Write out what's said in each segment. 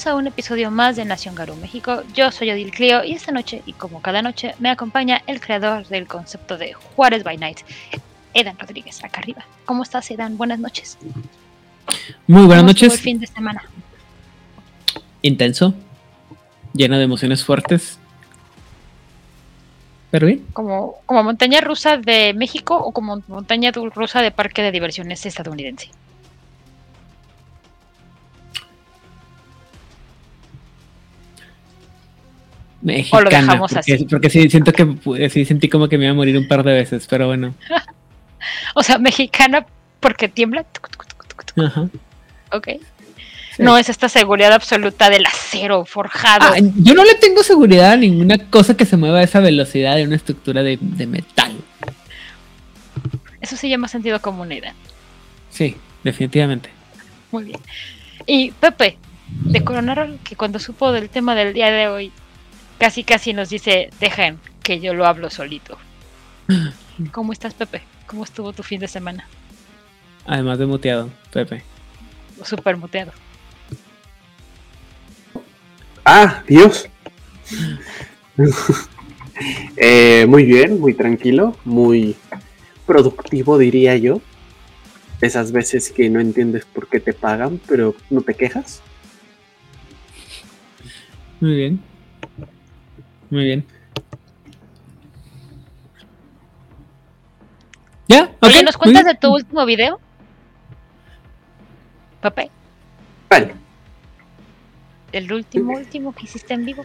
bienvenidos a un episodio más de Nación Garú México. Yo soy Odil Clio y esta noche, y como cada noche, me acompaña el creador del concepto de Juárez by Night, Edan Rodríguez, acá arriba. ¿Cómo estás, Edan? Buenas noches. Muy buenas noches. el fin de semana? Intenso, lleno de emociones fuertes. Pero bien. ¿Como, como montaña rusa de México o como montaña rusa de parque de diversiones estadounidense? Mexicana, o lo dejamos porque, así. Porque sí, siento que sí sentí como que me iba a morir un par de veces, pero bueno. o sea, mexicana porque tiembla. Ajá. Ok. No es esta seguridad absoluta del acero forjado. Ah, yo no le tengo seguridad a ninguna cosa que se mueva a esa velocidad de una estructura de, de metal. Eso se llama sentido común, Ida. Sí, definitivamente. Muy bien. Y Pepe, de Coronaro, que cuando supo del tema del día de hoy, casi casi nos dice, dejen que yo lo hablo solito. ¿Cómo estás, Pepe? ¿Cómo estuvo tu fin de semana? Además de muteado, Pepe. Súper muteado. Ah, Dios. eh, muy bien, muy tranquilo, muy productivo, diría yo. Esas veces que no entiendes por qué te pagan, pero no te quejas. Muy bien. Muy bien. ¿Ya? Oye, ok, ¿nos cuentas de tu último video? Pepe, Vale. el último, último que hiciste en vivo.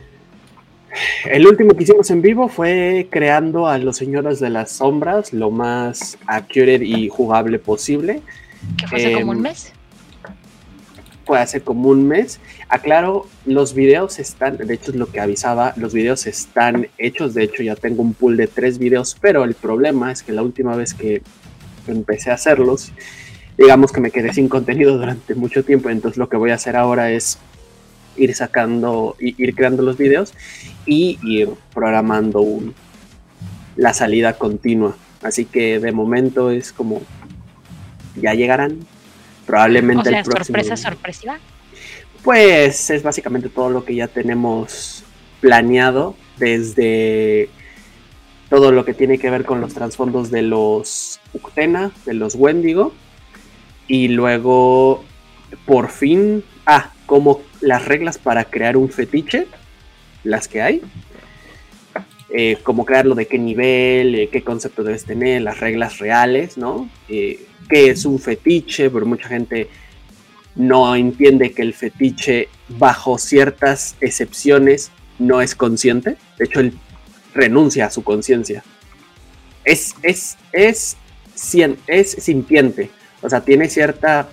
El último que hicimos en vivo fue creando a los señores de las sombras lo más accurate y jugable posible. Que fue hace como un Em, mes. Fue hace como un mes. Aclaro, los videos están, de hecho es lo que avisaba, los videos están hechos. De hecho, ya tengo un pool de tres videos, pero el problema es que la última vez que empecé a hacerlos, digamos que me quedé sin contenido durante mucho tiempo. Entonces, lo que voy a hacer ahora es ir sacando, ir creando los videos y ir programando un- la salida continua. Así que de momento es como ya llegarán. Probablemente O sea, el próximo. sorpresa sorpresiva. Pues es básicamente todo lo que ya tenemos planeado desde todo lo que tiene que ver con los trasfondos de los Uctena, de los Wendigo, y luego por fin, ah, como las reglas para crear un fetiche, las que hay, eh, cómo crearlo, de qué nivel, eh, qué concepto debes tener, las reglas reales, ¿no? Eh, qué es un fetiche, pero mucha gente no entiende que el fetiche, bajo ciertas excepciones, no es consciente. De hecho, él renuncia a su conciencia. Es, es, es, es sintiente. O sea, tiene cierta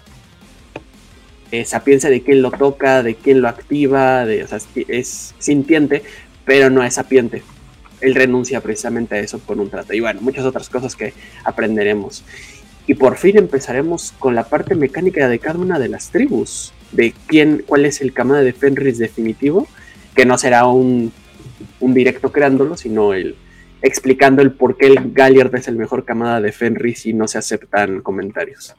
eh, sapiencia de quién lo toca, de quién lo activa, de, o sea, es sintiente, pero no es sapiente. Él renuncia precisamente a eso por un trato. Y bueno, muchas otras cosas que aprenderemos. Y por fin empezaremos con la parte mecánica de cada una de las tribus, de quién, cuál es el Kamada de Fenris definitivo, que no será un, un directo creándolo, sino el explicando el por qué el Galliard es el mejor Kamada de Fenris y no se aceptan comentarios.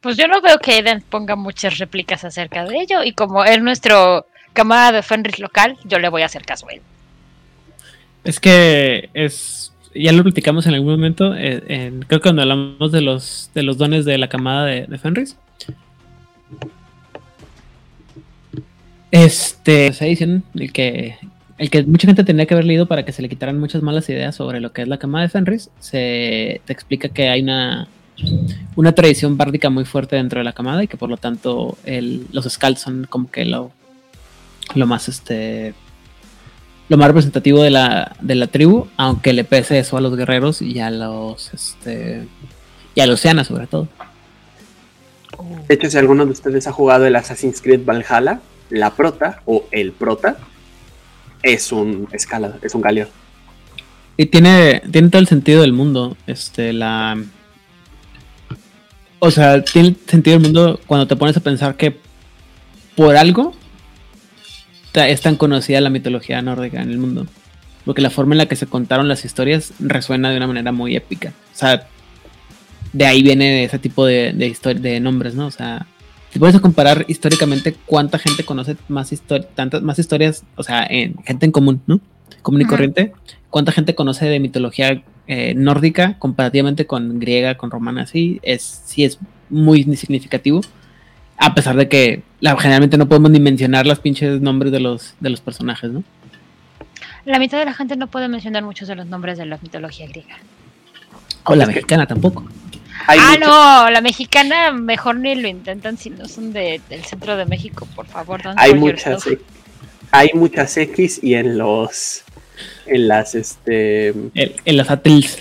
Pues yo no veo que Eden ponga muchas réplicas acerca de ello. Y como es nuestro camada de Fenris local, yo le voy a hacer caso a él. Es que es. Ya lo platicamos en algún momento. eh, creo que cuando hablamos de los, de los dones de la camada de, de Fenris. Este. Esa edición, el que. El que mucha gente tenía que haber leído para que se le quitaran muchas malas ideas sobre lo que es la camada de Fenris. Se te explica que hay una. Una tradición bárdica muy fuerte dentro de la camada y que por lo tanto el- los Scalds son como que lo, lo más este lo más representativo de la, de la tribu, aunque le pese eso a los guerreros y a los este y a los Oceana sobre todo. De hecho, si alguno de ustedes ha jugado el Assassin's Creed Valhalla, la prota o el prota es un escala, es un Galliard. Y tiene, tiene todo el sentido del mundo. Este, la. O sea, tiene sentido del mundo cuando te pones a pensar que por algo ta- es tan conocida la mitología nórdica en el mundo. Porque la forma en la que se contaron las historias resuena de una manera muy épica. O sea, de ahí viene ese tipo de, de, histori- de nombres, ¿no? O sea, si puedes comparar históricamente cuánta gente conoce más, tantas, más historias, o sea, en, gente en común, ¿no? Común y corriente, cuánta gente conoce de mitología eh, nórdica comparativamente con griega, con romana, sí, es, sí es muy significativo. A pesar de que la, generalmente no podemos ni mencionar los pinches nombres de los, de los personajes, ¿no? La mitad de la gente no puede mencionar muchos de los nombres de la mitología griega. O la mexicana tampoco ah, no, la mexicana mejor ni lo intentan si no son de, del centro de México, por favor. Hay muchas, hay muchas X y en los, en las, este, en las atils.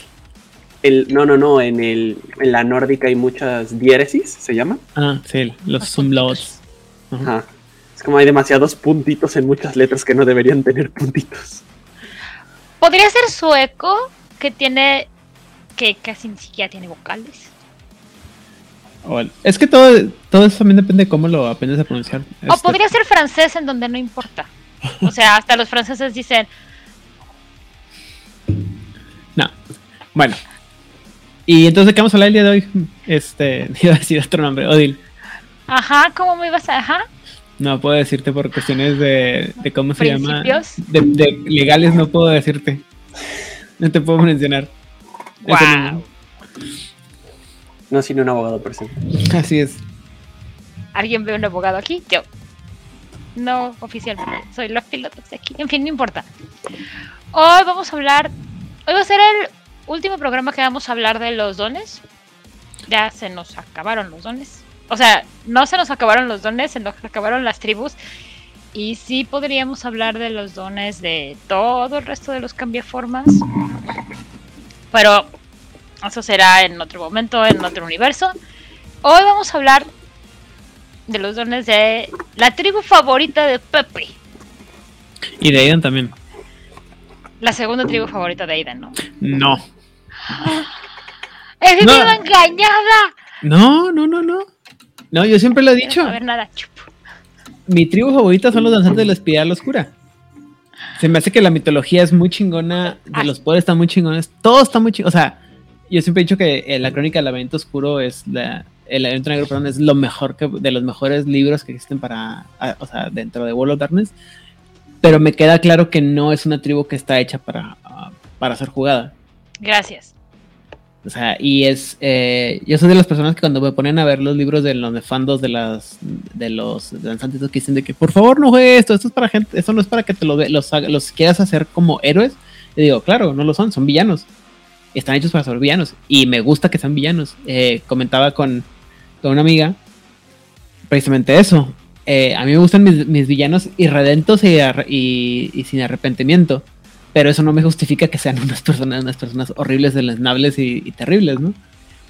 El, no, no, no, en, el, en la nórdica hay muchas diéresis, ¿se llama? Ah, sí, los umlauts. Ajá. Es como hay demasiados puntitos en muchas letras que no deberían tener puntitos. Podría ser sueco, que tiene que casi ni siquiera tiene vocales. Es que todo, todo eso también depende de cómo lo aprendes a pronunciar. O este, podría ser francés en donde no importa. O sea, hasta los franceses dicen. No. Bueno. Y entonces, ¿qué vamos a hablar el día de hoy? Este, iba a decir otro nombre, Odil. Ajá, ¿cómo me ibas a.? Ajá. No puedo decirte por cuestiones de, de cómo se llama. De, de legales no puedo decirte. No te puedo mencionar. Wow. No, sino un abogado presente. Así es. ¿Alguien ve un abogado aquí? Yo. No oficialmente. Soy los pilotos de aquí. En fin, no importa. Hoy vamos a hablar. Hoy va a ser el último programa que vamos a hablar de los dones. Ya se nos acabaron los dones. O sea, no se nos acabaron los dones, se nos acabaron las tribus. Y sí podríamos hablar de los dones de todo el resto de los cambiaformas. Pero eso será en otro momento, en otro universo. Hoy vamos a hablar de los dones de la tribu favorita de Pepe. Y de Aiden también. La segunda tribu favorita de Aiden, ¿no? No. ¡Es no. engañada! No, no, no, no. No, yo siempre lo he dicho. A ver, nada, Mi tribu favorita son los danzantes de la espiral oscura. Se me hace que la mitología es muy chingona, de los poderes están muy chingones, todo está muy chingón. O sea, yo siempre he dicho que eh, la crónica del laberinto oscuro es la, el laberinto negro, perdón, es lo mejor que, de los mejores libros que existen para, o sea, dentro de World of Darkness. Pero me queda claro que no es una tribu que está hecha para, para ser jugada. Gracias. O sea, y es. Eh, yo soy de las personas que cuando me ponen a ver los libros de los nefandos de las de los danzantes que dicen de que por favor no juegue esto, esto es para gente, esto no es para que te lo los, los quieras hacer como héroes. Y digo, claro, no lo son, son villanos. Están hechos para ser villanos. Y me gusta que sean villanos. Eh, comentaba con, con, una amiga precisamente eso. Eh, a mí me gustan mis, villanos irredentos y, y sin arrepentimiento pero eso no me justifica que sean unas personas, unas personas horribles, deleznables y, y terribles, ¿no?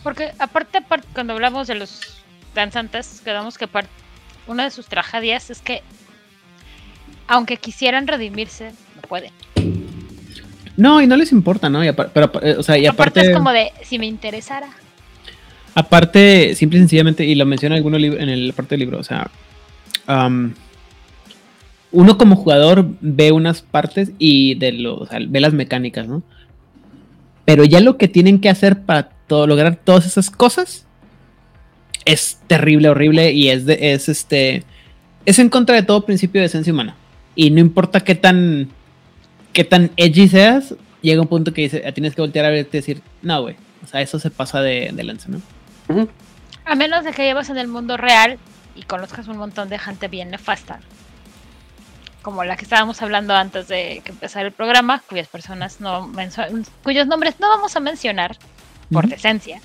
Porque aparte, aparte, cuando hablamos de los danzantes, quedamos que una de sus tragedias es que aunque quisieran redimirse, no pueden. No, y no les importa, ¿no? pero, eh, o sea, y aparte, aparte es como de, si me interesara. Aparte, simple y sencillamente, y lo menciona alguno en el parte del libro, o sea, um, uno como jugador ve unas partes y de lo, ve las mecánicas, ¿no? Pero ya lo que tienen que hacer para lograr todas esas cosas es terrible, horrible y es, de, es este es en contra de todo principio de esencia humana. Y no importa qué tan qué tan edgy seas, llega un punto que dice, tienes que voltear a verte y decir, no, güey. O sea, eso se pasa de, de lanza, ¿no? A menos de que llevas en el mundo real y conozcas un montón de gente bien nefasta como la que estábamos hablando antes de que empezar el programa, cuyas personas no cuyos nombres no vamos a mencionar por decencia.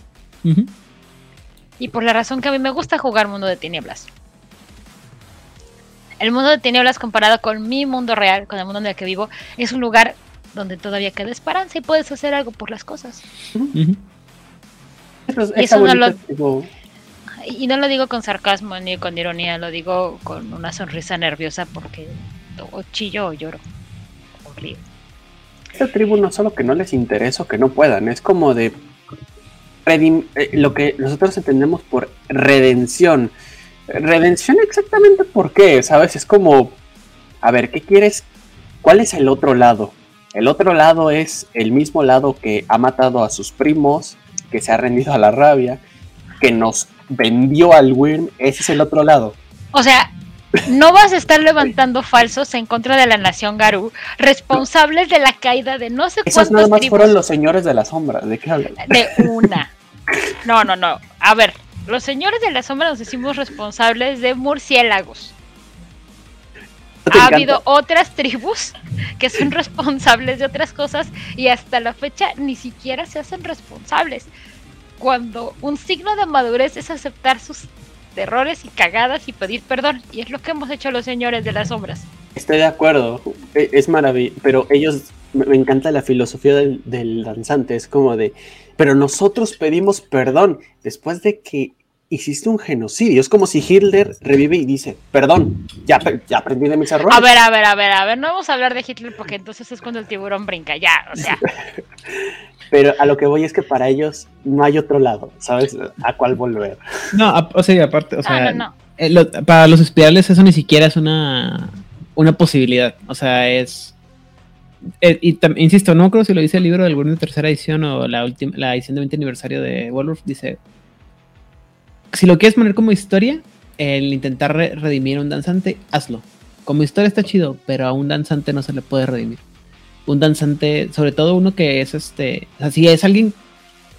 Y por la razón que a mí me gusta jugar Mundo de Tinieblas. El mundo de tinieblas comparado con mi mundo real, con el mundo en el que vivo, es un lugar donde todavía queda esperanza y puedes hacer algo por las cosas. y eso no lo, y no lo digo con sarcasmo ni con ironía, lo digo con una sonrisa nerviosa porque o chillo o lloro. Esta tribu no solo que no les interesa o que no puedan, es como de eh, lo que nosotros entendemos por redención. Redención exactamente por qué, ¿sabes? Es como, a ver, ¿qué quieres? ¿Cuál es el otro lado? El otro lado es el mismo lado que ha matado a sus primos, que se ha rendido a la rabia, que nos vendió al Wyrm, ese es el otro lado. O sea, no vas a estar levantando falsos en contra de la nación Garú, responsables de la caída de no sé Esos cuántos nada más tribus fueron los señores de la sombra. ¿De qué hablan? de una. No, no, no. A ver, los señores de la sombra nos decimos responsables de murciélagos. ¿No te Ha encanta? habido otras tribus que son responsables de otras cosas y hasta la fecha ni siquiera se hacen responsables. Cuando un signo de madurez es aceptar sus errores y cagadas y pedir perdón. Y es lo que hemos hecho los señores de las sombras. Estoy de acuerdo, e- es maravilloso, pero ellos, me encanta la filosofía del, del danzante, es como de, pero nosotros pedimos perdón después de que hiciste un genocidio, es como si Hitler revive y dice, perdón, ya, ya aprendí de mis errores. A ver, a ver, a ver, a ver, no vamos a hablar de Hitler porque entonces es cuando el tiburón brinca, ya, o sea, Pero a lo que voy es que para ellos no hay otro lado, ¿sabes? ¿A cuál volver? No, a- o sea, aparte, o sea, no, no, no. eh, lo- para los espirales eso ni siquiera es una, una posibilidad. O sea, es. eh, y insisto, no creo si lo dice el libro del Wyrm de tercera edición o la, última, la edición de 20 aniversario de Wolf. Dice: Si lo quieres poner como historia, el intentar re- redimir a un danzante, hazlo. Como historia está chido, pero a un danzante no se le puede redimir. Un danzante, sobre todo uno que es este. O sea, si es alguien.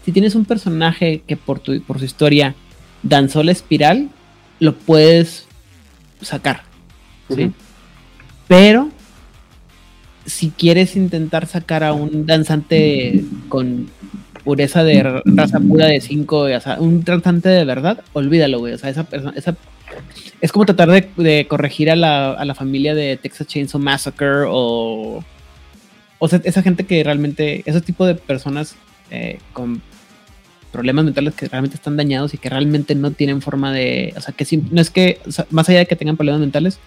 Si tienes un personaje que por, tu, por su historia danzó la espiral, lo puedes sacar. ¿sí? Pero si quieres intentar sacar a un danzante con pureza de raza pura de 5, o sea, un danzante de verdad, olvídalo, güey. O sea, esa persona, esa es como tratar de, de corregir a la, a la familia de Texas Chainsaw Massacre o o sea, esa gente que realmente, ese tipo de personas eh, con problemas mentales que realmente están dañados y que realmente no tienen forma de, o sea, que sim- no es que, o sea, más allá de que tengan problemas mentales,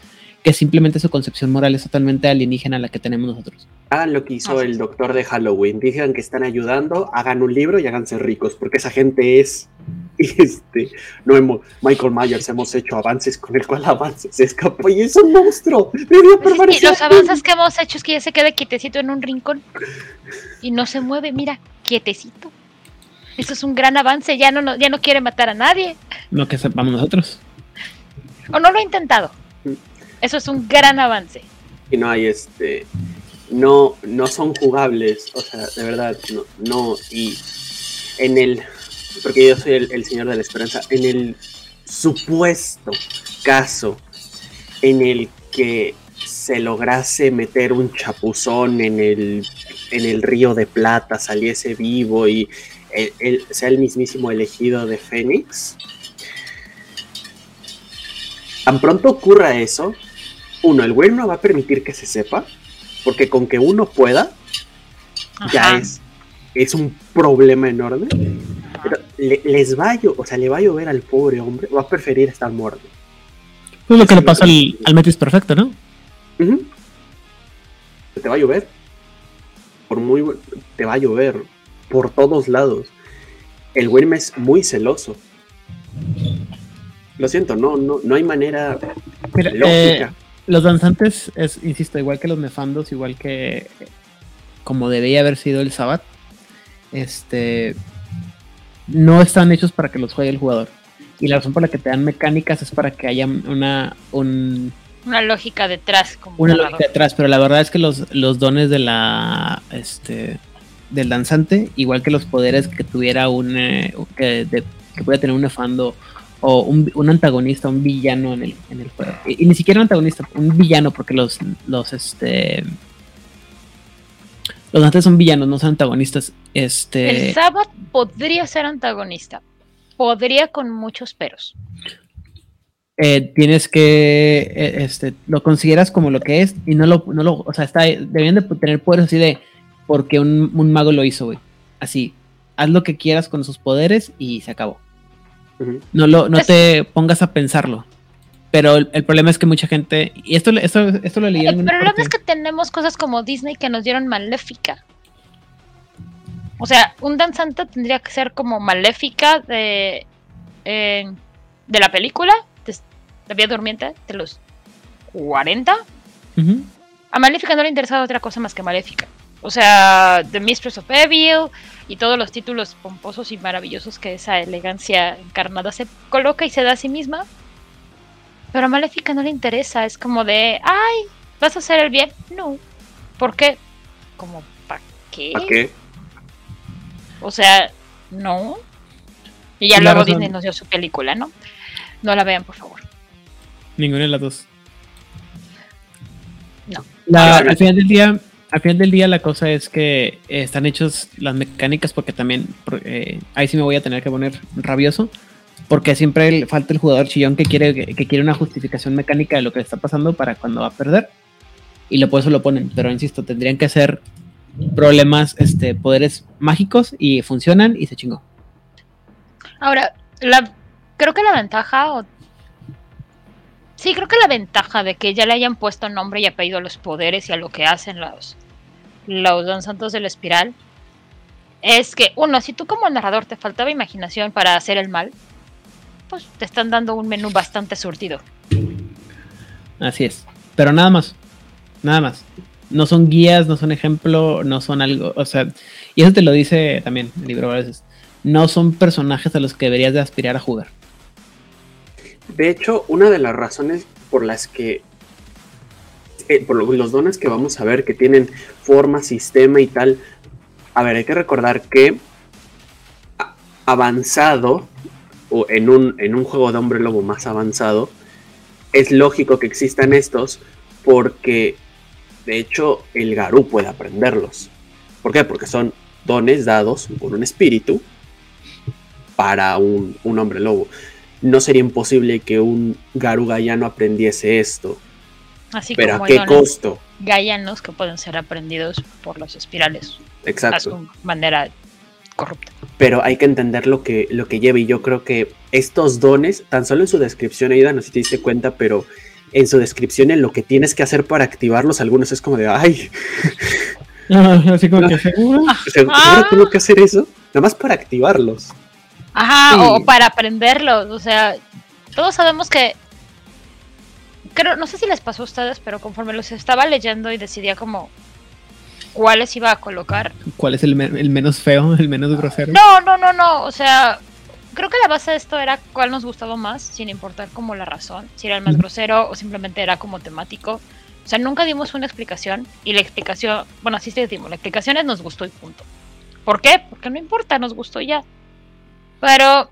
que simplemente su concepción moral es totalmente alienígena a la que tenemos nosotros. Hagan lo que hizo Así el es. doctor de Halloween, digan que están ayudando, hagan un libro y háganse ricos, porque esa gente es... Este, no hemos, Michael Myers hemos hecho avances con el cual avance se escapó y es un monstruo. Permanecer los avances que hemos hecho es que ya se queda quietecito en un rincón y no se mueve, mira, quietecito. Eso es un gran avance, ya no, no- ya no quiere matar a nadie. No que sepamos nosotros. O no lo ha intentado. Eso es un gran avance. y no hay este no no son jugables o sea de verdad no, no y en el porque yo soy el, señor de la esperanza en el supuesto caso en el que se lograse meter un chapuzón en el en el río de plata saliese vivo y sea el mismísimo elegido de Fénix tan pronto ocurra eso uno, el güey no va a permitir que se sepa, porque con que uno pueda, ya es, es un problema enorme. Pero le- les va a o sea, le va a llover al pobre hombre, va a preferir estar muerto. Pues lo que le pasa al, al Metis perfecto, ¿no? Te va a llover. Por muy bu- te va a llover por todos lados. El Wyrm es muy celoso. Lo siento, no, no, no hay manera Mira, lógica. eh, los danzantes, es, insisto, igual que los nefandos, igual que como debía haber sido el Sabbat, este, no están hechos para que los juegue el jugador. Y la razón por la que te dan mecánicas es para que haya una, un, Una lógica detrás. Como una lógica detrás, pero la verdad es que los, los dones de la este del danzante, igual que los poderes que tuviera un eh, que, de- que pudiera tener un nefando o un, un antagonista, un villano en el, en el juego. Y, y ni siquiera un antagonista, un villano, porque los, los este los danzantes son villanos, no son antagonistas. Este El Sabbath podría ser antagonista. Podría con muchos peros. eh, tienes que eh, este lo consideras como lo que es y no lo, no lo o sea, está deberían de tener poderes así de porque un, un mago lo hizo, güey. Así, haz lo que quieras con sus poderes y se acabó. No lo no te pongas a pensarlo. Pero el, el problema es que mucha gente y esto esto esto lo leí en El problema parte. es que tenemos cosas como Disney que nos dieron Maléfica. O sea, un danzante tendría que ser como Maléfica de, eh, de la película, de La Vía Durmiente, de los 40. Ujú. A Maléfica no le interesaba otra cosa más que Maléfica. O sea, The Mistress of Evil y todos los títulos pomposos y maravillosos que esa elegancia encarnada se coloca y se da a sí misma. Pero a Maléfica no le interesa, es como de, ay, ¿vas a hacer el bien? No. ¿Por qué? Como, ¿para qué? ¿Para qué? O sea, no. Y ya La luego razón. Disney nos dio su película, ¿no? No la vean, por favor. Ninguna de las dos. No. La- no. al final del día, al final del día la cosa es que eh, están hechos las mecánicas porque también eh, ahí sí me voy a tener que poner rabioso porque siempre falta el jugador chillón que quiere que quiere una justificación mecánica de lo que le está pasando para cuando va a perder y lo por eso lo ponen, pero insisto, tendrían que ser problemas este poderes mágicos y funcionan y se chingó. Ahora, la, creo que la ventaja, o- sí, creo que la ventaja de que ya le hayan puesto nombre y apellido a los poderes y a lo que hacen los, los Don Santos de la Espiral, es que, uno, si tú como narrador te faltaba imaginación para hacer el mal, pues te están dando un menú bastante surtido. Así es. Pero nada más. Nada más. No son guías, no son ejemplo, no son algo. O sea, y eso te lo dice también el libro a veces. No son personajes a los que deberías de aspirar a jugar. De hecho, una de las razones por las que eh, por lo- los dones que vamos a ver que tienen forma, sistema y tal. A ver, hay que recordar que avanzado o en un, en un juego de hombre lobo más avanzado, es lógico que existan estos porque de hecho el Garú puede aprenderlos. ¿Por qué? Porque son dones dados por un espíritu para un, un hombre lobo. No sería imposible que un Garú Gaiano aprendiese esto. Así Pero como ¿a qué costo? gaianos que pueden ser aprendidos por los espirales a Exacto. su manera corrupta. pero hay que entender lo que, lo que lleva y yo creo que estos dones, tan solo en su descripción, Aida, no sé si te diste cuenta, pero en su descripción, en lo que tienes que hacer para activarlos, algunos es como de, ay, Así como que seguro. ¿seguro Ah. tengo que hacer eso? Nada más para activarlos. Ajá, Sí. o para aprenderlos, o sea, todos sabemos que creo, no sé si les pasó a ustedes, pero conforme los estaba leyendo y decidía como cuáles iba a colocar. ¿Cuál es el, me- el menos feo, el menos grosero? No, no, no, no, o sea, creo que la base de esto era cuál nos gustaba más, sin importar como la razón, si era el más grosero o simplemente era como temático. O sea, nunca dimos una explicación y la explicación, bueno, así se dimos, la explicación es nos gustó y punto. ¿Por qué? Porque no importa, nos gustó ya. Pero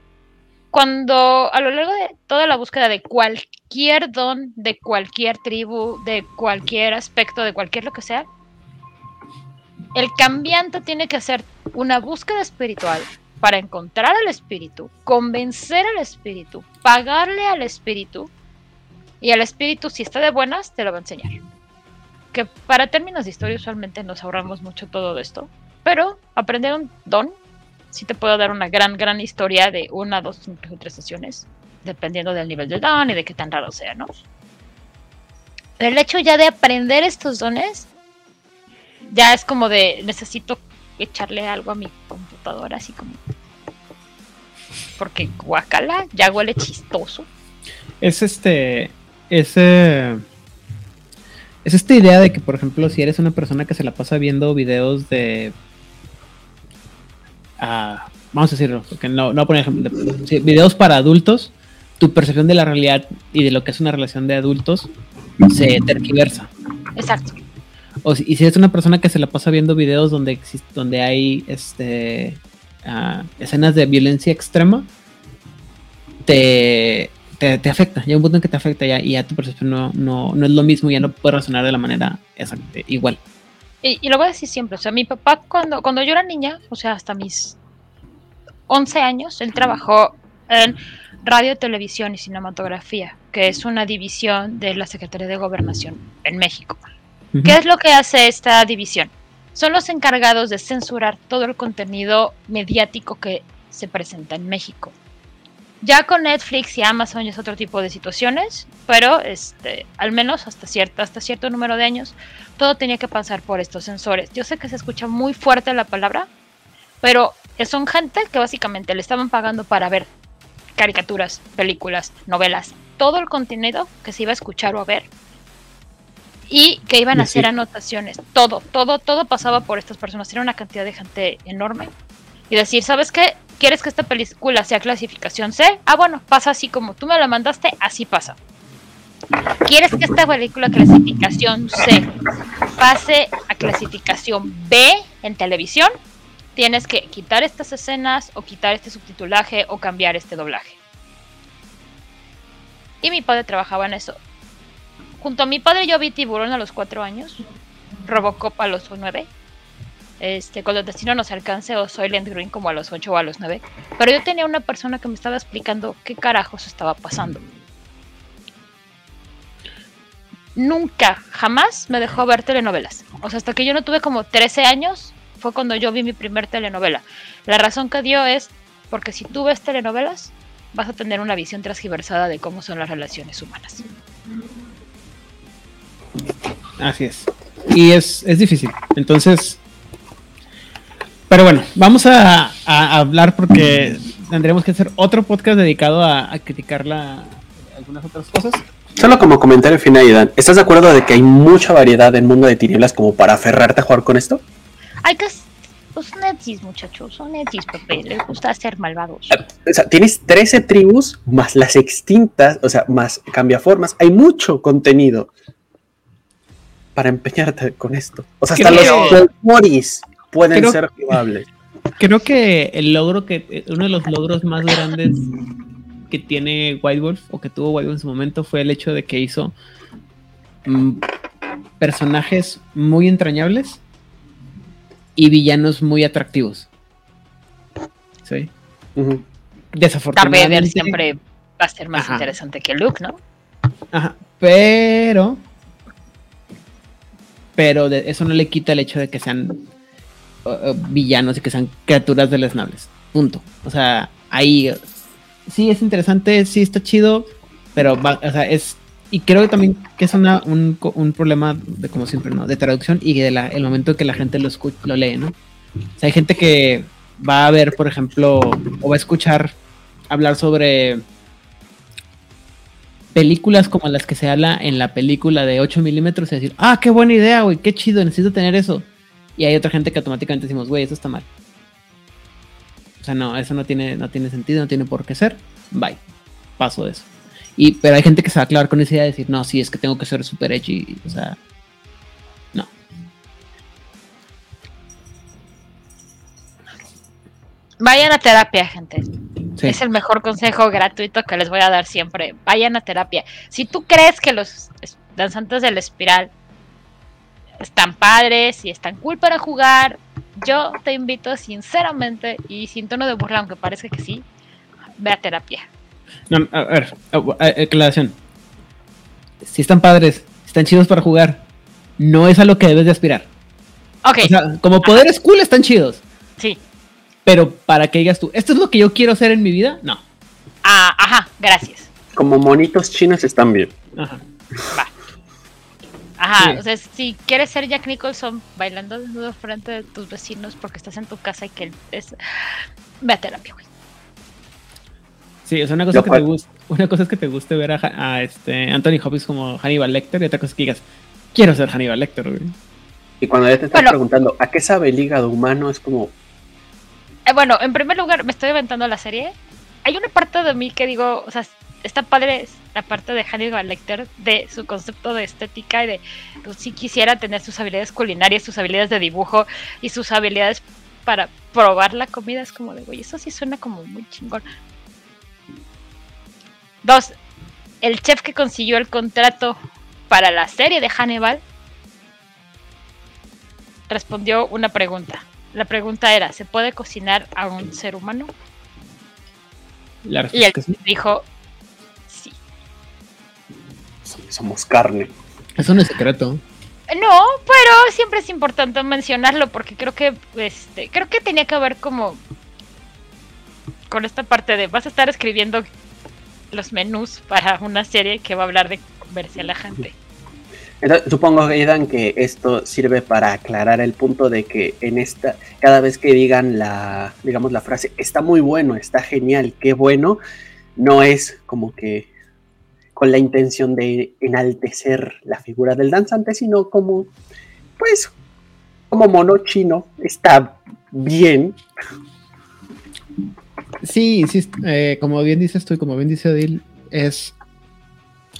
cuando a lo largo de toda la búsqueda de cualquier don, de cualquier tribu, de cualquier aspecto, de cualquier lo que sea, el cambiante tiene que hacer una búsqueda espiritual para encontrar al espíritu, convencer al espíritu, pagarle al espíritu, y al espíritu, si está de buenas, te lo va a enseñar. Que para términos de historia usualmente nos ahorramos mucho todo esto, pero aprender un don sí te puedo dar una gran, gran historia de una, dos, incluso tres sesiones, dependiendo del nivel del don y de qué tan raro sea, ¿no? El hecho ya de aprender estos dones, ya es como de necesito echarle algo a mi computadora, así como. Porque guacala ya huele chistoso. Es este. Es, eh, es esta idea de que, por ejemplo, si eres una persona que se la pasa viendo videos de. Vamos a decirlo, porque no, no poner ejemplo. de- sí, videos para adultos, tu percepción de la realidad y de lo que es una relación de adultos se tergiversa. Exacto. O si, y si eres una persona que se la pasa viendo videos donde existe, donde hay este ah, escenas de violencia extrema, te, te, te afecta. Llega un punto en que te afecta ya, y ya tu percepción no, no, no es lo mismo, ya no puedes razonar de la manera exacta, igual. Y, y lo voy a decir siempre, o sea, mi papá cuando, cuando yo era niña, o sea, hasta mis 11 años, él trabajó en radio, televisión y cinematografía, que es una división de la Secretaría de Gobernación en México. ¿Qué es lo que hace esta división? Son los encargados de censurar todo el contenido mediático que se presenta en México. Ya con Netflix y Amazon ya es otro tipo de situaciones, pero este, al menos hasta cierto, hasta cierto número de años, todo tenía que pasar por estos sensores. Yo sé que se escucha muy fuerte la palabra, pero son gente que básicamente le estaban pagando para ver caricaturas, películas, novelas, todo el contenido que se iba a escuchar o a ver. y que iban a Sí. hacer anotaciones. Todo, todo, todo pasaba por estas personas. Era una cantidad de gente enorme. Y decir, ¿sabes qué? ¿Quieres que esta película sea clasificación C? Ah, bueno, pasa así como tú me la mandaste, así pasa. ¿Quieres que esta película clasificación C pase a clasificación B en televisión? Tienes que quitar estas escenas o quitar este subtitulaje o cambiar este doblaje. Y mi padre trabajaba en eso. Junto a mi padre yo vi Tiburón a los cuatro años, Robocop a los nueve, este, con el destino nos alcance o Soylent Green como a los ocho o a los nueve. Pero yo tenía una persona que me estaba explicando qué carajos estaba pasando. Nunca, jamás me dejó ver telenovelas. O sea, hasta que yo no tuve como 13 años, fue cuando yo vi mi primer telenovela. La razón que dio es porque si tú ves telenovelas, vas a tener una visión transgiversada de cómo son las relaciones humanas. Así es. Y es, es difícil. Entonces. Pero bueno, vamos a, a hablar porque tendremos que hacer otro podcast dedicado a, a criticar la, algunas otras cosas. Solo como comentario final, Idan, ¿estás de acuerdo de que hay mucha variedad en Mundo de Tinieblas como para aferrarte a jugar con esto? Hay que... Pues son netis, muchachos, son netis, Pepe. Les gusta ser malvados. O sea, tienes 13 tribus más las extintas, o sea, más cambiaformas. Hay mucho contenido para empeñarte con esto. O sea, hasta Creo- los Moris pueden Creo- ser jugables. Creo que el logro que. Uno de los logros más grandes que tiene White Wolf, o que tuvo White Wolf en su momento, fue el hecho de que hizo mm, personajes muy entrañables y villanos muy atractivos. Sí. Ujú. Darth Desafortunadamente. Vader siempre va a ser más Ajá. interesante que Luke, ¿no? Ajá, pero. Pero de- eso no le quita el hecho de que sean villanos y que sean criaturas deleznables. Punto. O sea, ahí sí es interesante, sí está chido, pero va- o sea, es. Y creo que también que es una, un, problema de como siempre, ¿no? De traducción y de la, el momento en que la gente lo escucha, lo lee, ¿no? O sea, hay gente que va a ver, por ejemplo, o va a escuchar hablar sobre películas como las que se habla en la película de 8 milímetros y decir, ah, qué buena idea, güey, qué chido, necesito tener eso. Y hay otra gente que automáticamente decimos, güey, eso está mal. O sea, no, eso no tiene, no tiene sentido, no tiene por qué ser. Bye. Paso de eso. Y, pero hay gente que se va a clavar con esa idea de decir, no, sí, es que tengo que ser super edgy. O sea, no. Vayan a terapia, gente. Sí. Es el mejor consejo gratuito que les voy a dar siempre. Vayan a terapia. Si tú crees que los es- danzantes de la espiral están padres y están cool para jugar, yo te invito sinceramente y sin tono de burla, aunque parezca que sí, ve a terapia. No, a ver, aclaración. Si están padres, están chidos para jugar, no es a lo que debes de aspirar. Ok, O sea, como poderes cool están chidos. sí. Pero para que digas tú, esto es lo que yo quiero hacer en mi vida, no. Ah, ajá, gracias. Como monitos chinos están bien. Ajá. Ajá, Sí. o sea, si quieres ser Jack Nicholson bailando desnudo frente de tus vecinos porque estás en tu casa y que es... Ve a terapia, güey. Sí, o sea, una cosa, que te guste, una cosa es que te guste ver a, este Anthony Hopkins como Hannibal Lecter y otra cosa es que digas, quiero ser Hannibal Lecter, güey. Y cuando ya te estás Bueno. preguntando, ¿a qué sabe el hígado humano? Es como, Eh, bueno, en primer lugar, me estoy aventando la serie. Hay una parte de mí que digo, o sea, está padre la parte de Hannibal Lecter, de su concepto de estética y de, pues sí quisiera tener sus habilidades culinarias, sus habilidades de dibujo y sus habilidades para probar la comida. Es como de, güey, eso sí suena como muy chingón. Dos, el chef que consiguió el contrato para la serie de Hannibal respondió una pregunta. La pregunta era, ¿se puede cocinar a un ser humano? La Y él es que sí. dijo. Somos carne. Eso no es secreto. No, pero siempre es importante mencionarlo porque creo que este, creo que tenía que ver como con esta parte de vas a estar escribiendo los menús para una serie que va a hablar de verse a la gente. Entonces, supongo, Aidan, que esto sirve para aclarar el punto de que en esta, cada vez que digan la, digamos, la frase, está muy bueno, está genial, qué bueno, no es como que con la intención de enaltecer la figura del danzante, sino como, pues, como mono chino. Está bien. Sí, sí, eh, como bien dices tú y como bien dice Odil, es.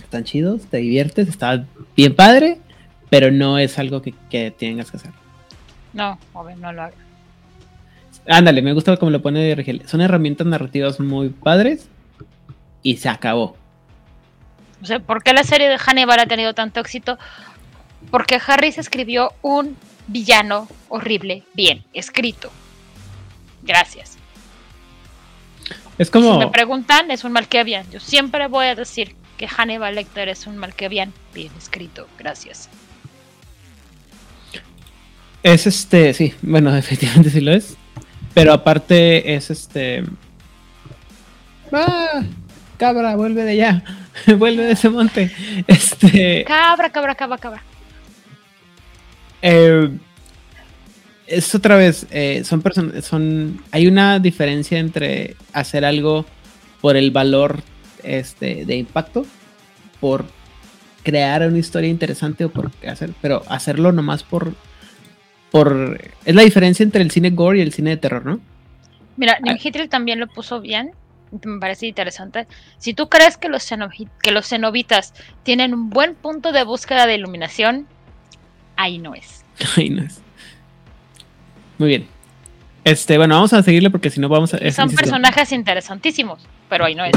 Están chidos, te diviertes, está bien padre, pero no es algo que, que tengas que hacer. No, joven, no lo haga. Ándale, me gusta como lo pone Rigel. Son herramientas narrativas muy padres y se acabó. O sea, ¿por qué la serie de Hannibal ha tenido tanto éxito? Porque Harris escribió un villano horrible, bien escrito. Gracias. Es como. Si me preguntan, es un Malkavian. Yo siempre voy a decir que Hannibal Lecter es un Malkavian bien escrito. Gracias. Es este, sí, bueno, efectivamente sí lo es. Pero aparte es este. ¡Ah! Cabra, vuelve de allá. vuelve de ese monte. Este. Cabra, cabra, cabra, cabra. Eh, es otra vez, eh, son personas, son, hay una diferencia entre hacer algo por el valor este, de impacto, por crear una historia interesante o por hacer, pero hacerlo nomás por, por, es la diferencia entre el cine gore y el cine de terror, ¿no? Mira, Nim Hitler también lo puso bien, me parece interesante. Si tú crees que los, que los cenobitas tienen un buen punto de búsqueda de iluminación, ahí no es. Ahí no es. Muy bien. Este, bueno, vamos a seguirle porque si no vamos a. Son insisto, personajes interesantísimos, pero ahí no es.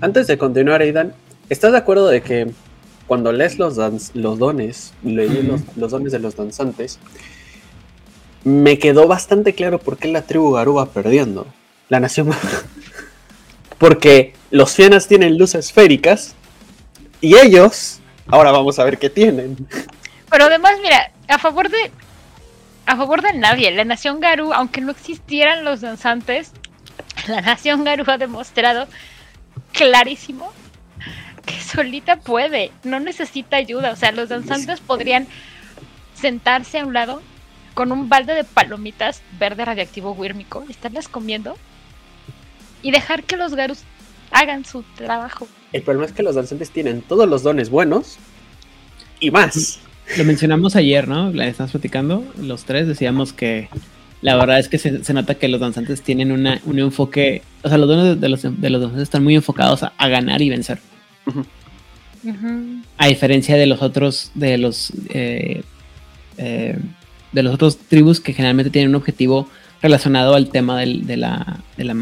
Antes de continuar, Aidan, ¿estás de acuerdo de que cuando lees los, dans- los dones, leí los, los dones de los danzantes, me quedó bastante claro por qué la tribu Garú va perdiendo? La nación. Porque los Fianas tienen luces esféricas y ellos, ahora vamos a ver qué tienen. Pero además, mira, a favor de. A favor de nadie, la nación Garú, aunque no existieran los danzantes, la nación Garú ha demostrado clarísimo que solita puede, no necesita ayuda. O sea, los danzantes podrían sentarse a un lado con un balde de palomitas verde radiactivo huírmico, estarlas comiendo y dejar que los Garus hagan su trabajo. El problema es que los danzantes tienen todos los dones buenos y más. Lo mencionamos ayer, ¿no? La estamos platicando. Los tres decíamos que la verdad es que se, se nota que los danzantes tienen una, un enfoque. O sea, los dones de los, de los danzantes están muy enfocados a, a ganar y vencer. A diferencia de los otros, de los eh, eh, de los otros tribus que generalmente tienen un objetivo relacionado al tema del- de, la, de, la,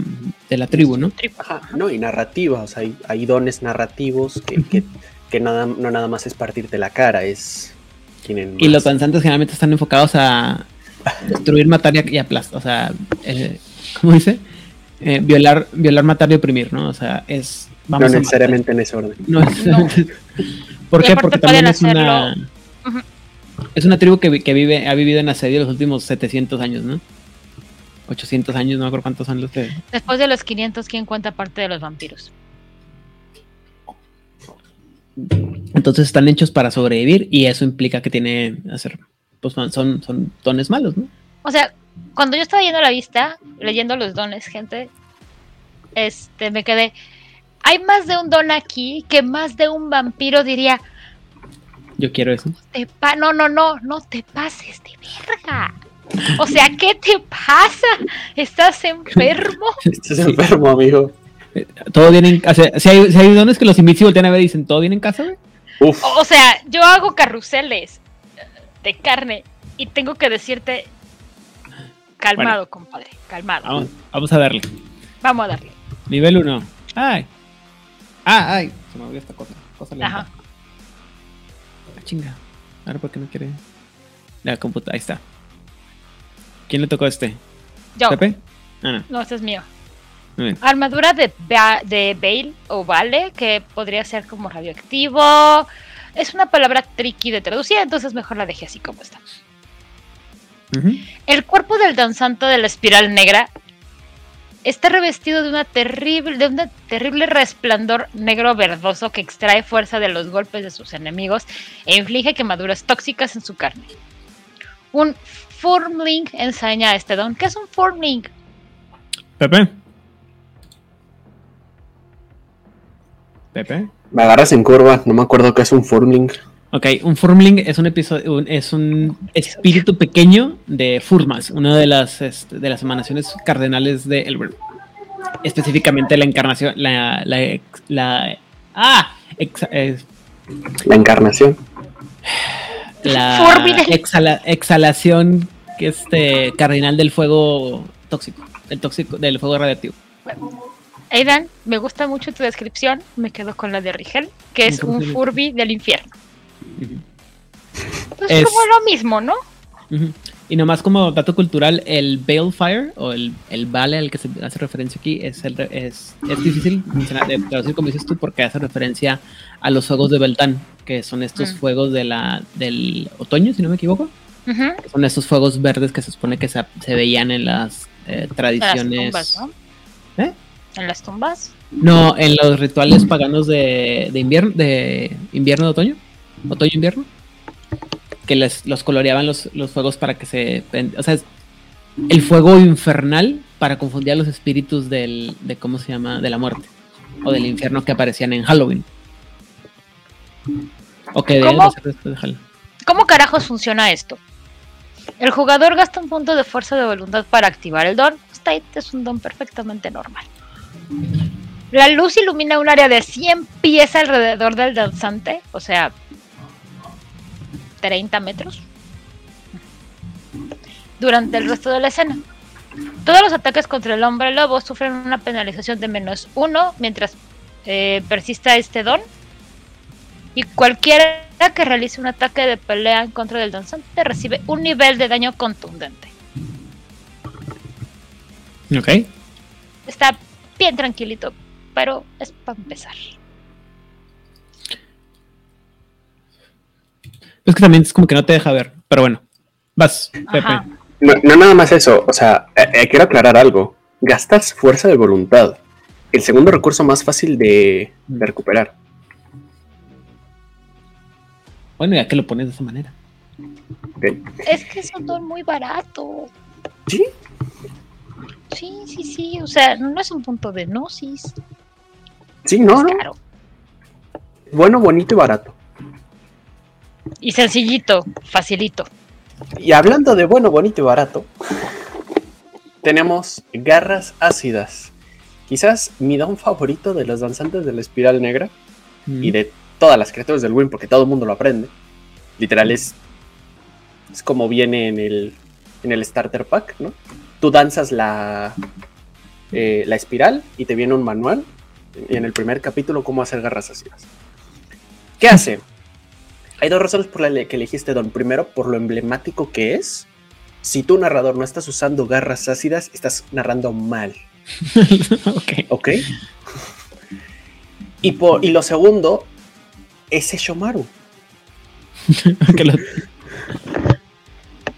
de la tribu, ¿no? Ajá, no, y narrativas, hay, hay dones narrativos que, que, que nada, no nada más es partirte la cara, es... Tienen Y los danzantes generalmente están enfocados a destruir, matar y, aplastar. O sea, eh, ¿cómo dice? Eh, violar, violar, matar y oprimir, ¿no? O sea, es. no a matar. necesariamente en ese orden. No necesariamente. ¿Por qué? Porque también es una. Es una tribu que, que vive, ha vivido en asedio los últimos 700 años, ¿no? 800 años, no me acuerdo cuántos son los que. Después de los 500, ¿quién cuenta parte de los vampiros? Entonces están hechos para sobrevivir y eso implica que tiene hacer. Pues son, son dones malos, ¿no? O sea, cuando yo estaba yendo a la vista, leyendo los dones, gente, este, me quedé. Hay más de un don aquí que más de un vampiro diría. Yo quiero eso. Te pa no, no, no, no te pases de verga. O sea, ¿qué te pasa? ¿Estás enfermo? Estás enfermo, amigo. Todo viene en casa. Si hay, si hay dones que los Invincibles voltean a ver y dicen, ¿todo viene en casa, güey? Uf, O sea, yo hago carruseles de carne y tengo que decirte. Calmado, compadre, calmado. Vamos, vamos a darle. Vamos a darle. Nivel 1. Ay. Ah, ay. Se me olvidó esta cosa. cosa lenta. Ajá. Ah, chinga. Ahora, ¿por qué no quiere? La computadora. Ahí está. ¿Quién le tocó este? Yo. ¿Pepe? Ah, no. No, este es mío. Bien. Armadura de, Ba- de Bale o Vale, que podría ser como radioactivo. Es una palabra tricky de traducir, entonces mejor la dejé así como está. El cuerpo del danzante de la espiral negra está revestido de una terrible, de un terrible resplandor negro verdoso que extrae fuerza de los golpes de sus enemigos e inflige quemaduras tóxicas en su carne. Un Formling enseña este don. ¿Qué es un Formling? Pepe. Pepe. Me agarras en curva, no me acuerdo qué es un Furmling. Ok, un Furmling es un episodio, un- es un espíritu pequeño de Furmas, una de las este, de las emanaciones cardenales de Elber. Específicamente la encarnación, la, la, ah, ex- eh, La encarnación. La exhala- exhalación que este cardinal del fuego tóxico, del tóxico, del fuego radioactivo. Aidan, me gusta mucho tu descripción. Me quedo con la de Rigel, que es Un Furby. Del infierno. Pues Es- como lo mismo, ¿no? Y nomás como dato cultural, el Balefire o el, el Vale al que se hace referencia aquí es, el es, es difícil mencionar- de traducir como dices tú porque hace referencia a los fuegos de Beltán, que son estos Mm. fuegos de la, del otoño, si no me equivoco. Ujú. Son estos fuegos verdes que se supone que se, se veían en las eh, En las tradiciones. tumbas, ¿no? ¿Eh? En las tumbas. No, en los rituales paganos de, de invierno, de invierno de otoño, otoño-invierno, que les, los coloreaban los, los fuegos para que se, o sea, es el fuego infernal para confundir a los espíritus del, de cómo se llama, de la muerte o del infierno que aparecían en Halloween. O que ¿Cómo? de Halloween. ¿Cómo carajos funciona esto? El jugador gasta un punto de fuerza de voluntad para activar el don. State es un don perfectamente normal. La luz ilumina un área de 100 pies alrededor del danzante, o sea, 30 metros, durante el resto de la escena. Todos los ataques contra el hombre lobo sufren una penalización de menos uno mientras eh, persista este don. Y cualquiera que realice un ataque de pelea en contra del danzante recibe un nivel de daño contundente. Ok. Está bien tranquilito, pero es para empezar. Es que también es como que no te deja ver, pero bueno. Vas. No, no nada más eso, o sea, eh, eh, quiero aclarar algo. Gastas fuerza de voluntad. El segundo recurso más fácil de, de recuperar. Bueno, ya que lo pones de esa manera. ¿ok? Es que es un don muy barato. Sí, Sí, sí, sí. O sea, no es un punto de gnosis. sí, no, es no. caro. Bueno, bonito y barato. Y sencillito, facilito. Y hablando de bueno, bonito y barato, tenemos garras ácidas. Quizás mi don favorito de los danzantes de la espiral negra y de todas las criaturas del Win, porque todo el mundo lo aprende. Literal es, es como viene en el, en el starter pack, ¿no? Tú danzas la, eh, la espiral y te viene un manual y en el primer capítulo cómo hacer garras ácidas. ¿Qué hace? Hay dos razones por las que elegiste Don. Primero, por lo emblemático que es. Si tú, narrador, no estás usando garras ácidas, estás narrando mal. ok. ¿Ok? Y, por, y lo segundo, es Shomaru. Lo-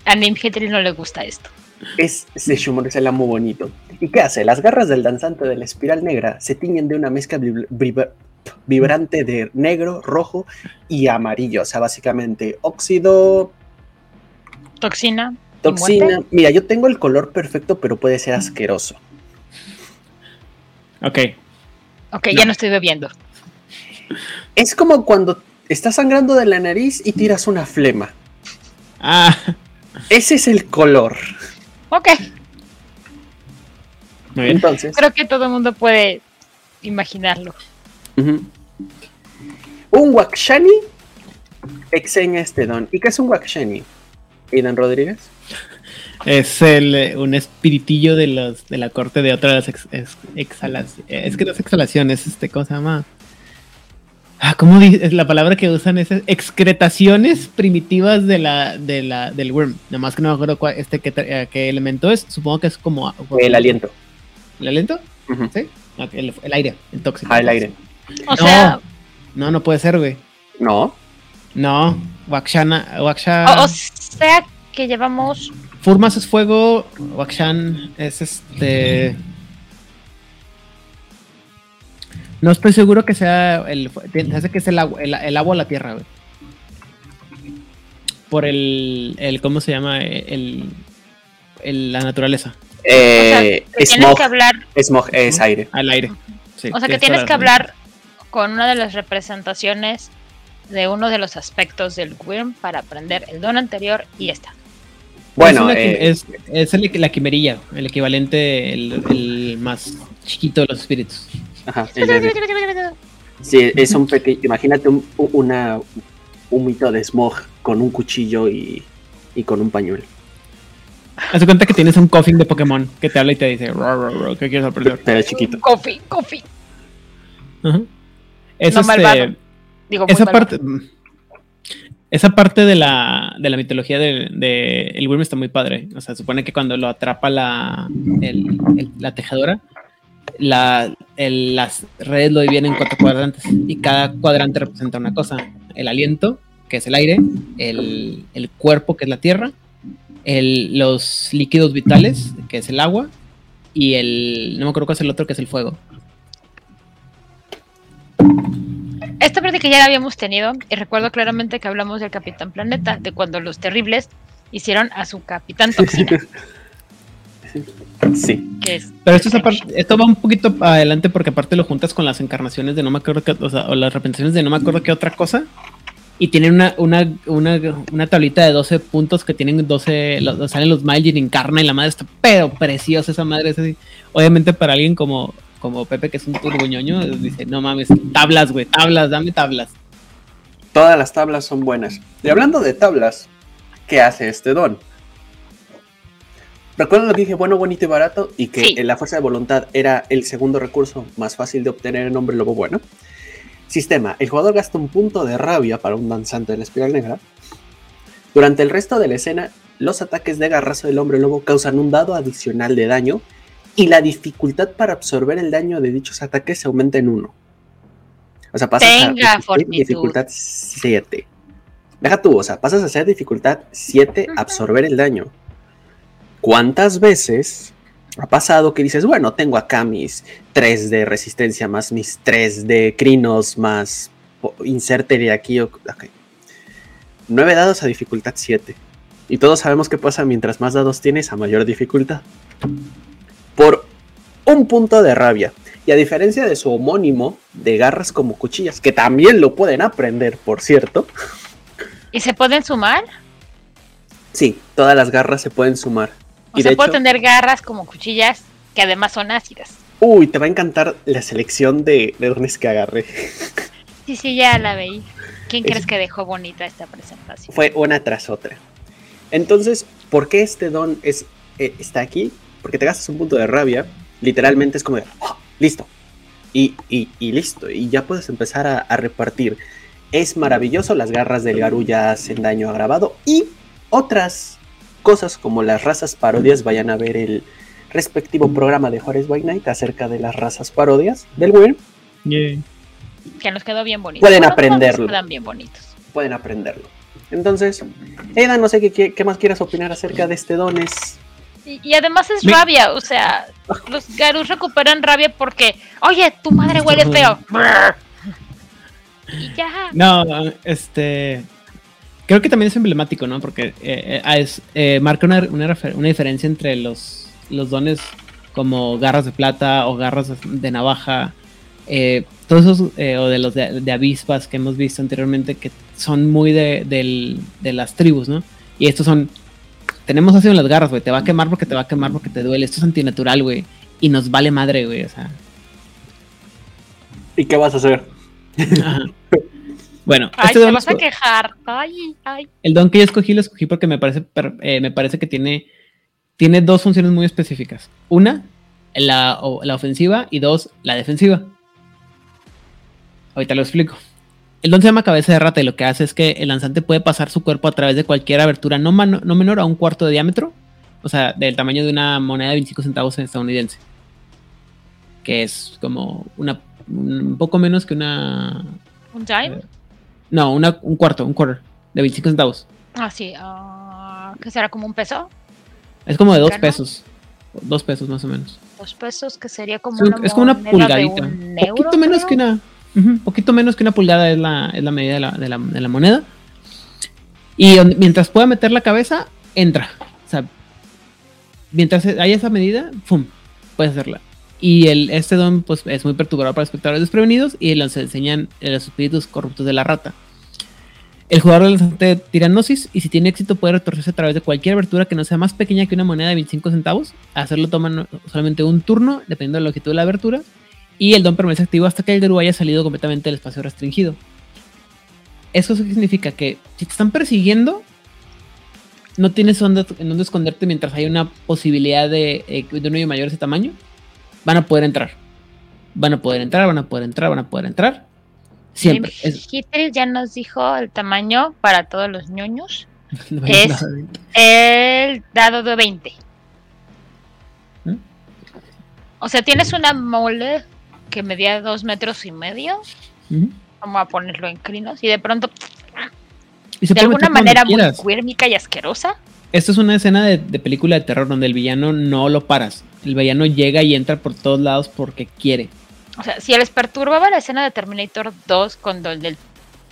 A Nim Hetri no le gusta esto. Es Sesshomaru, es el amo bonito. ¿Y qué hace? Las garras del danzante de la espiral negra se tiñen de una mezcla vibra- vibrante de negro, rojo y amarillo. O sea, básicamente óxido, Toxina. toxina. Mira, yo tengo el color perfecto, pero puede ser asqueroso. ok. Ok, ya no estoy bebiendo. Es como cuando estás sangrando de la nariz y tiras una flema. Ah, Ese es el color. Ok, muy bien. Entonces, creo que todo el mundo puede imaginarlo. Ujú. un Wakshani exenga este don. ¿Y qué es un Wakshani? Aidan Rodríguez. Es el, eh, un espiritillo de los de la corte de otra de las ex- ex- exhalas- eh, Es que no es exhalación, es este, ¿cómo se llama? Ah, ¿cómo di- es la palabra que usan? Es excretaciones primitivas de la, de la, del worm. Nada más que no me acuerdo cuál, este qué, eh, qué elemento es. Supongo que es como. El aliento. ¿El aliento? Sí. El, el aire, el tóxico. Ah, el aire. O No. sea, No, no puede ser, güey. No. No. Wakshana. Waksha. o, o sea que llevamos Furmas es fuego. Wakshan es este. No estoy seguro que sea el. Se hace que es el agua, el, el agua o la tierra, güey. Por el, el. ¿Cómo se llama? El. el- la naturaleza. Eh, que tienes smog. que hablar, Smog es aire. Al aire. Sí, o sea que tienes que hablar con una de las representaciones de uno de los aspectos del Wyrm para aprender el don anterior y esta. Bueno, es, eh, es, es el- la quimerilla, el equivalente, el, el más chiquito de los espíritus. ajá, sí, es un pequeño. Imagínate un, una, un mito de smog con un cuchillo y, y con un pañuelo. Haz cuenta que tienes un coffin de Pokémon que te habla y te dice, "Ro, ro, ro, ¿qué quieres aprender? Pero chiquito. Coffee, coffee. Ajá. Es No este, malvado. Digo, muy esa malvado. parte esa parte de la, de la mitología de, de el Wyrm está muy padre. O sea, supone que cuando lo atrapa la, el- el- la tejedora, la, el- las redes lo dividen en cuatro cuadrantes y cada cuadrante representa una cosa. El aliento, que es el aire, el, el cuerpo, que es la tierra, el- los líquidos vitales, que es el agua, y el, no me acuerdo cuál es el otro, que es el fuego. Esta práctica ya la habíamos tenido y recuerdo claramente que hablamos del Capitán Planeta, de cuando los terribles hicieron a su Capitán Toxina, Sí. es... Pero esto, es aparte- esto va un poquito adelante porque aparte lo juntas con las encarnaciones de no me acuerdo qué, o, sea, o las representaciones de no me acuerdo qué otra cosa. Y tienen una, una, una, una tablita de 12 puntos que tienen 12, lo- salen los Miley encarna y la madre está pero preciosa esa madre. Es así. Obviamente para alguien como, como Pepe que es un turboñoño, dice, no mames, tablas, güey, tablas, dame tablas. Todas las tablas son buenas. Y hablando de tablas, ¿qué hace este don? Recuerden lo que dije, bueno, bonito y barato, y que Sí. la fuerza de voluntad era el segundo recurso más fácil de obtener en Hombre Lobo Bueno. Sistema, el jugador gasta un punto de rabia para un danzante de la espiral negra. Durante el resto de la escena, los ataques de garrazo del hombre lobo causan un dado adicional de daño y la dificultad para absorber el daño de dichos ataques se aumenta en uno. O sea, pasas Tenga a fortitud. dificultad 7. Deja tú, o sea, pasas a ser dificultad 7 Ujú. absorber el daño. ¿Cuántas veces ha pasado que dices, bueno, tengo acá mis 3 de resistencia más mis 3 de crinos más inserte aquí? o- ok. 9 dados a dificultad 7. Y todos sabemos qué pasa mientras más dados tienes a mayor dificultad. Por un punto de rabia. Y a diferencia de su homónimo de garras como cuchillas, que también lo pueden aprender, por cierto. ¿Y se pueden sumar? Sí, todas las garras se pueden sumar. O Y sea, de puedo hecho- tener garras como cuchillas que además son ácidas. Uy, te va a encantar la selección de, de dones que agarré. Sí, sí, ya la veí. ¿Quién Es- crees que dejó bonita esta presentación? Fue una tras otra. Entonces, ¿por qué este don es, eh, está aquí? Porque te gastas un punto de rabia. Literalmente es como de, "Ah, listo. Y, y- y listo. Y ya puedes empezar a, a repartir. Es maravilloso. Las garras del Garú ya hacen daño agravado. Y otras cosas como las razas parodias. Vayan a ver el respectivo programa de Juárez by Night acerca de las razas parodias del Wyrm. Que nos quedó bien bonito. Pueden Bueno, aprenderlo. Quedan bien bonitos. pueden aprenderlo. Entonces, Eda, no sé qué- qué, más quieras opinar acerca de este don. Y, y además es rabia, o sea, los Garus recuperan rabia porque, oye, tu madre huele feo. Y ya. No, este. Creo que también es emblemático, ¿no? Porque eh, eh, es- eh, marca una, una, diferencia entre los, los dones como garras de plata o garras de, navaja. eh, todos esos, eh, o de los de, de avispas que hemos visto anteriormente, que son muy de, de las tribus, ¿no? Y estos son. Tenemos ácido en las garras, güey. Te va a quemar porque te va a quemar porque te duele. Esto es antinatural, güey. Y nos vale madre, güey. O sea. ¿Y qué vas a hacer? Bueno, Ay, este te vas a quejar. Ay, ay. El don que yo escogí lo escogí porque me parece, per- eh, me parece que tiene, tiene dos funciones muy específicas. Una, la, la ofensiva y dos, la defensiva. Ahorita lo explico. El don se llama cabeza de rata y lo que hace es que el lanzante puede pasar su cuerpo a través de cualquier abertura no, no menor a un cuarto de diámetro, o sea, del tamaño de una moneda de 25 centavos estadounidense. Que es como una, un poco menos que una... ¿Un time? No, una, un cuarto, un quarter de 25 centavos. Ah, sí. ¿Qué será como un peso? Es como de dos pesos. Dos pesos más o menos. Dos pesos, que sería como Es, una es como una de pulgadita. un euro, poquito menos creo. que una. Ujú, poquito menos que una pulgada es la, es la medida de la, de la- moneda. Y mientras pueda meter la cabeza, entra. O sea, mientras haya esa medida, ¡pum! Puedes hacerla. Y el, este don pues, es muy perturbador para espectadores desprevenidos y nos enseñan los espíritus corruptos de la rata. El jugador lanzante tira Gnosis y si tiene éxito puede retorcerse a través de cualquier abertura que no sea más pequeña que una moneda de 25 centavos. Hacerlo toma solamente un turno, dependiendo de la longitud de la abertura. Y el don permanece activo hasta que el Garú haya salido completamente del espacio restringido. ¿Eso significa? Que si te están persiguiendo, no tienes dónde, en dónde esconderte mientras hay una posibilidad de, eh, de un hoyo mayor de ese tamaño. Van a poder entrar. Van a poder entrar, van a poder entrar, van a poder entrar. Siempre. Hitler ya nos dijo el tamaño para todos los ñoños. no es el dado de 20. ¿Mm? O sea, tienes una mole que medía dos metros y medio. Vamos a ponerlo en crinos. Y de pronto, de alguna manera muy cuérmica y asquerosa. Esto es una escena de, de, película de terror donde el villano no lo paras. El villano llega y entra por todos lados porque quiere. O sea, si les perturbaba la escena de Terminator 2 con el del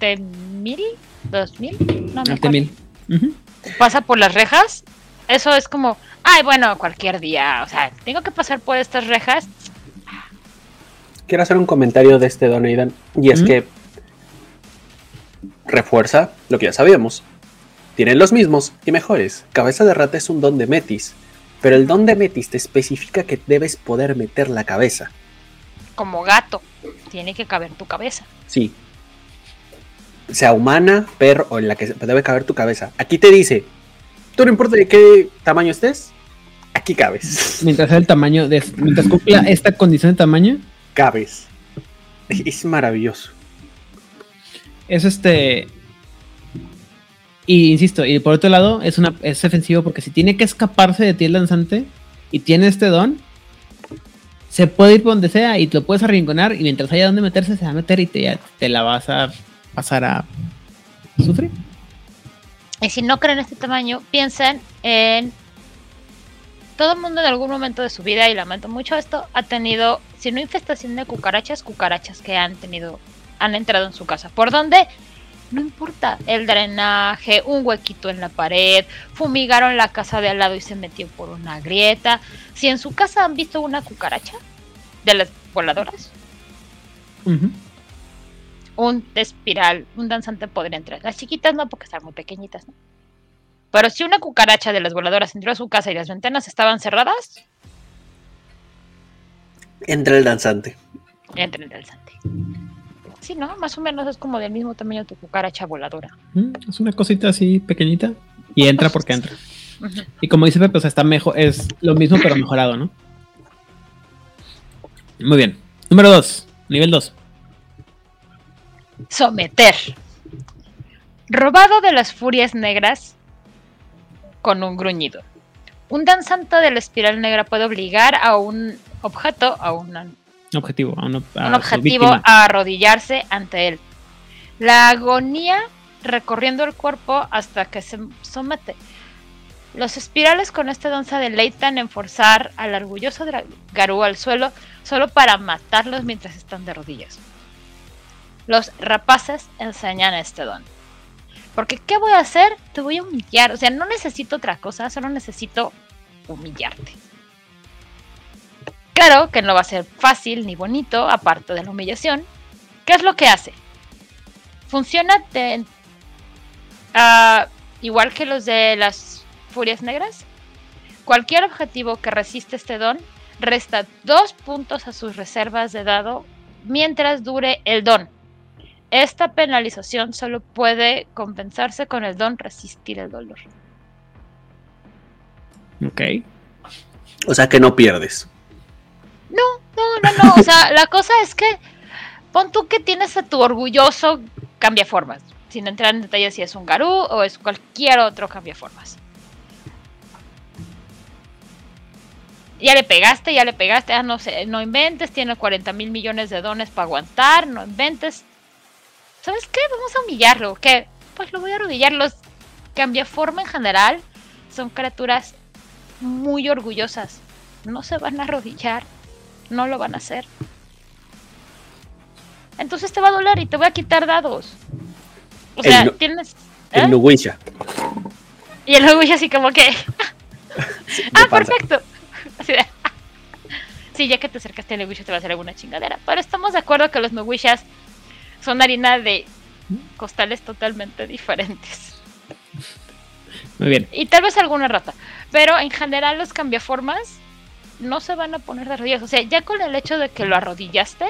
T-1000, 2000, no me. Pasa por las rejas, eso es como, ay, bueno, cualquier día, o sea, tengo que pasar por estas rejas. Quiero hacer un comentario de este Don Aidan, y es que refuerza lo que ya sabíamos. Tienen los mismos y mejores. Cabeza de rata es un don de Metis, pero el don de Metis te especifica que debes poder meter la cabeza como gato. Tiene que caber tu cabeza. Sí. Sea humana, perro o en la que debe caber tu cabeza. Aquí te dice, tú no importa de qué tamaño estés, aquí cabes. Mientras sea el tamaño, de, mientras cumpla esta condición de tamaño, cabes. Es maravilloso. Es este. Y insisto, y por otro lado, es una es ofensivo porque si tiene que escaparse de ti el lanzante y tiene este don, se puede ir por donde sea y te lo puedes arrinconar y mientras haya donde meterse se va a meter y te, te la vas a pasar a sufrir. Y si no creen este tamaño, piensen en todo el mundo en algún momento de su vida, y lamento mucho esto, ha tenido, si no infestación de cucarachas, cucarachas que han tenido, han entrado en su casa. ¿Por dónde? No importa, el drenaje, un huequito en la pared, fumigaron la casa de al lado y se metió por una grieta. Si en su casa han visto una cucaracha de las voladoras, un espiral, un danzante podría entrar. Las chiquitas no, porque están muy pequeñitas, ¿no? Pero si una cucaracha de las voladoras entró a su casa y las ventanas estaban cerradas, entra el danzante. Entra el danzante. Sí, ¿no? Más o menos es como del mismo tamaño tu cucaracha voladora. Mm, es una cosita así pequeñita y entra porque entra. Y como dice Pepe, está mejor, es lo mismo pero mejorado, ¿no? Muy bien. Número 2, nivel 2. Someter. Robado de las furias negras con un gruñido. Un danzante de la espiral negra puede obligar a un objeto, a una objetivo, a un objetivo a arrodillarse ante él. La agonía recorriendo el cuerpo hasta que se somete. Los espirales con este don se deleitan en forzar al orgulloso Garú al suelo solo para matarlos mientras están de rodillas. Los rapaces enseñan este don. Porque ¿qué voy a hacer? Te voy a humillar. O sea, no necesito otra cosa, solo necesito humillarte. Claro que no va a ser fácil ni bonito, aparte de la humillación. ¿Qué es lo que hace? Funciona ah, igual que los de las furias negras. Cualquier objetivo que resiste este don resta dos puntos a sus reservas de dado mientras dure el don. Esta penalización solo puede compensarse con el don resistir el dolor. Ok. O sea que no pierdes. No, no, no, no. O sea, la cosa es que pon tú que tienes a tu orgulloso cambia formas. Sin entrar en detalles si es un garú o es cualquier otro cambia formas. Ya le pegaste, ya le pegaste, ah, no sé, no inventes, tiene 40 mil millones de dones para aguantar, no inventes. ¿Sabes qué? Vamos a humillarlo. ¿Qué? Pues lo voy a arrodillar. Los cambia forma en general son criaturas muy orgullosas. No se van a arrodillar no lo van a hacer. Entonces te va a doler y te voy a quitar dados. O sea, tienes. El ¿eh? Nuguisha. Y el Nuguisha así como que. ah, perfecto. Así de... sí, ya que te acercaste a Mewishas te va a hacer alguna chingadera. Pero estamos de acuerdo que los Mewishas son harina de costales totalmente diferentes. Muy bien. Y tal vez alguna rata. Pero en general los cambiaformas no se van a poner de rodillas. O sea, ya con el hecho de que lo arrodillaste,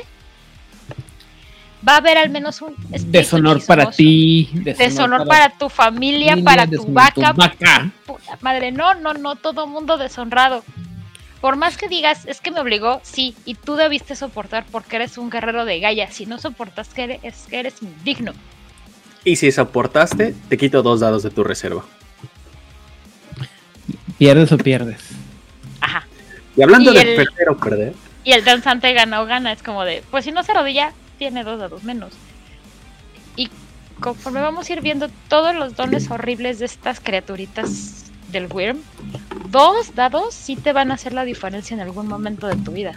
va a haber al menos un Deshonor para ti. Deshonor para tu familia, familia, para tu vaca. vaca. Puta madre, no, no, no, todo mundo deshonrado. Por más que digas, es que me obligó, sí, y tú debiste soportar porque eres un guerrero de Gaia. Si no soportas que eres, es que eres indigno. Y si soportaste, te quito dos dados de tu reserva. Pierdes o pierdes. Ajá. Y hablando Y de el- perder o perder, Y el danzante gana o gana, es como de, pues si no se arrodilla, tiene dos dados menos. Y conforme vamos a ir viendo todos los dones horribles de estas criaturitas del Wyrm, dos dados sí te van a hacer la diferencia en algún momento de tu vida.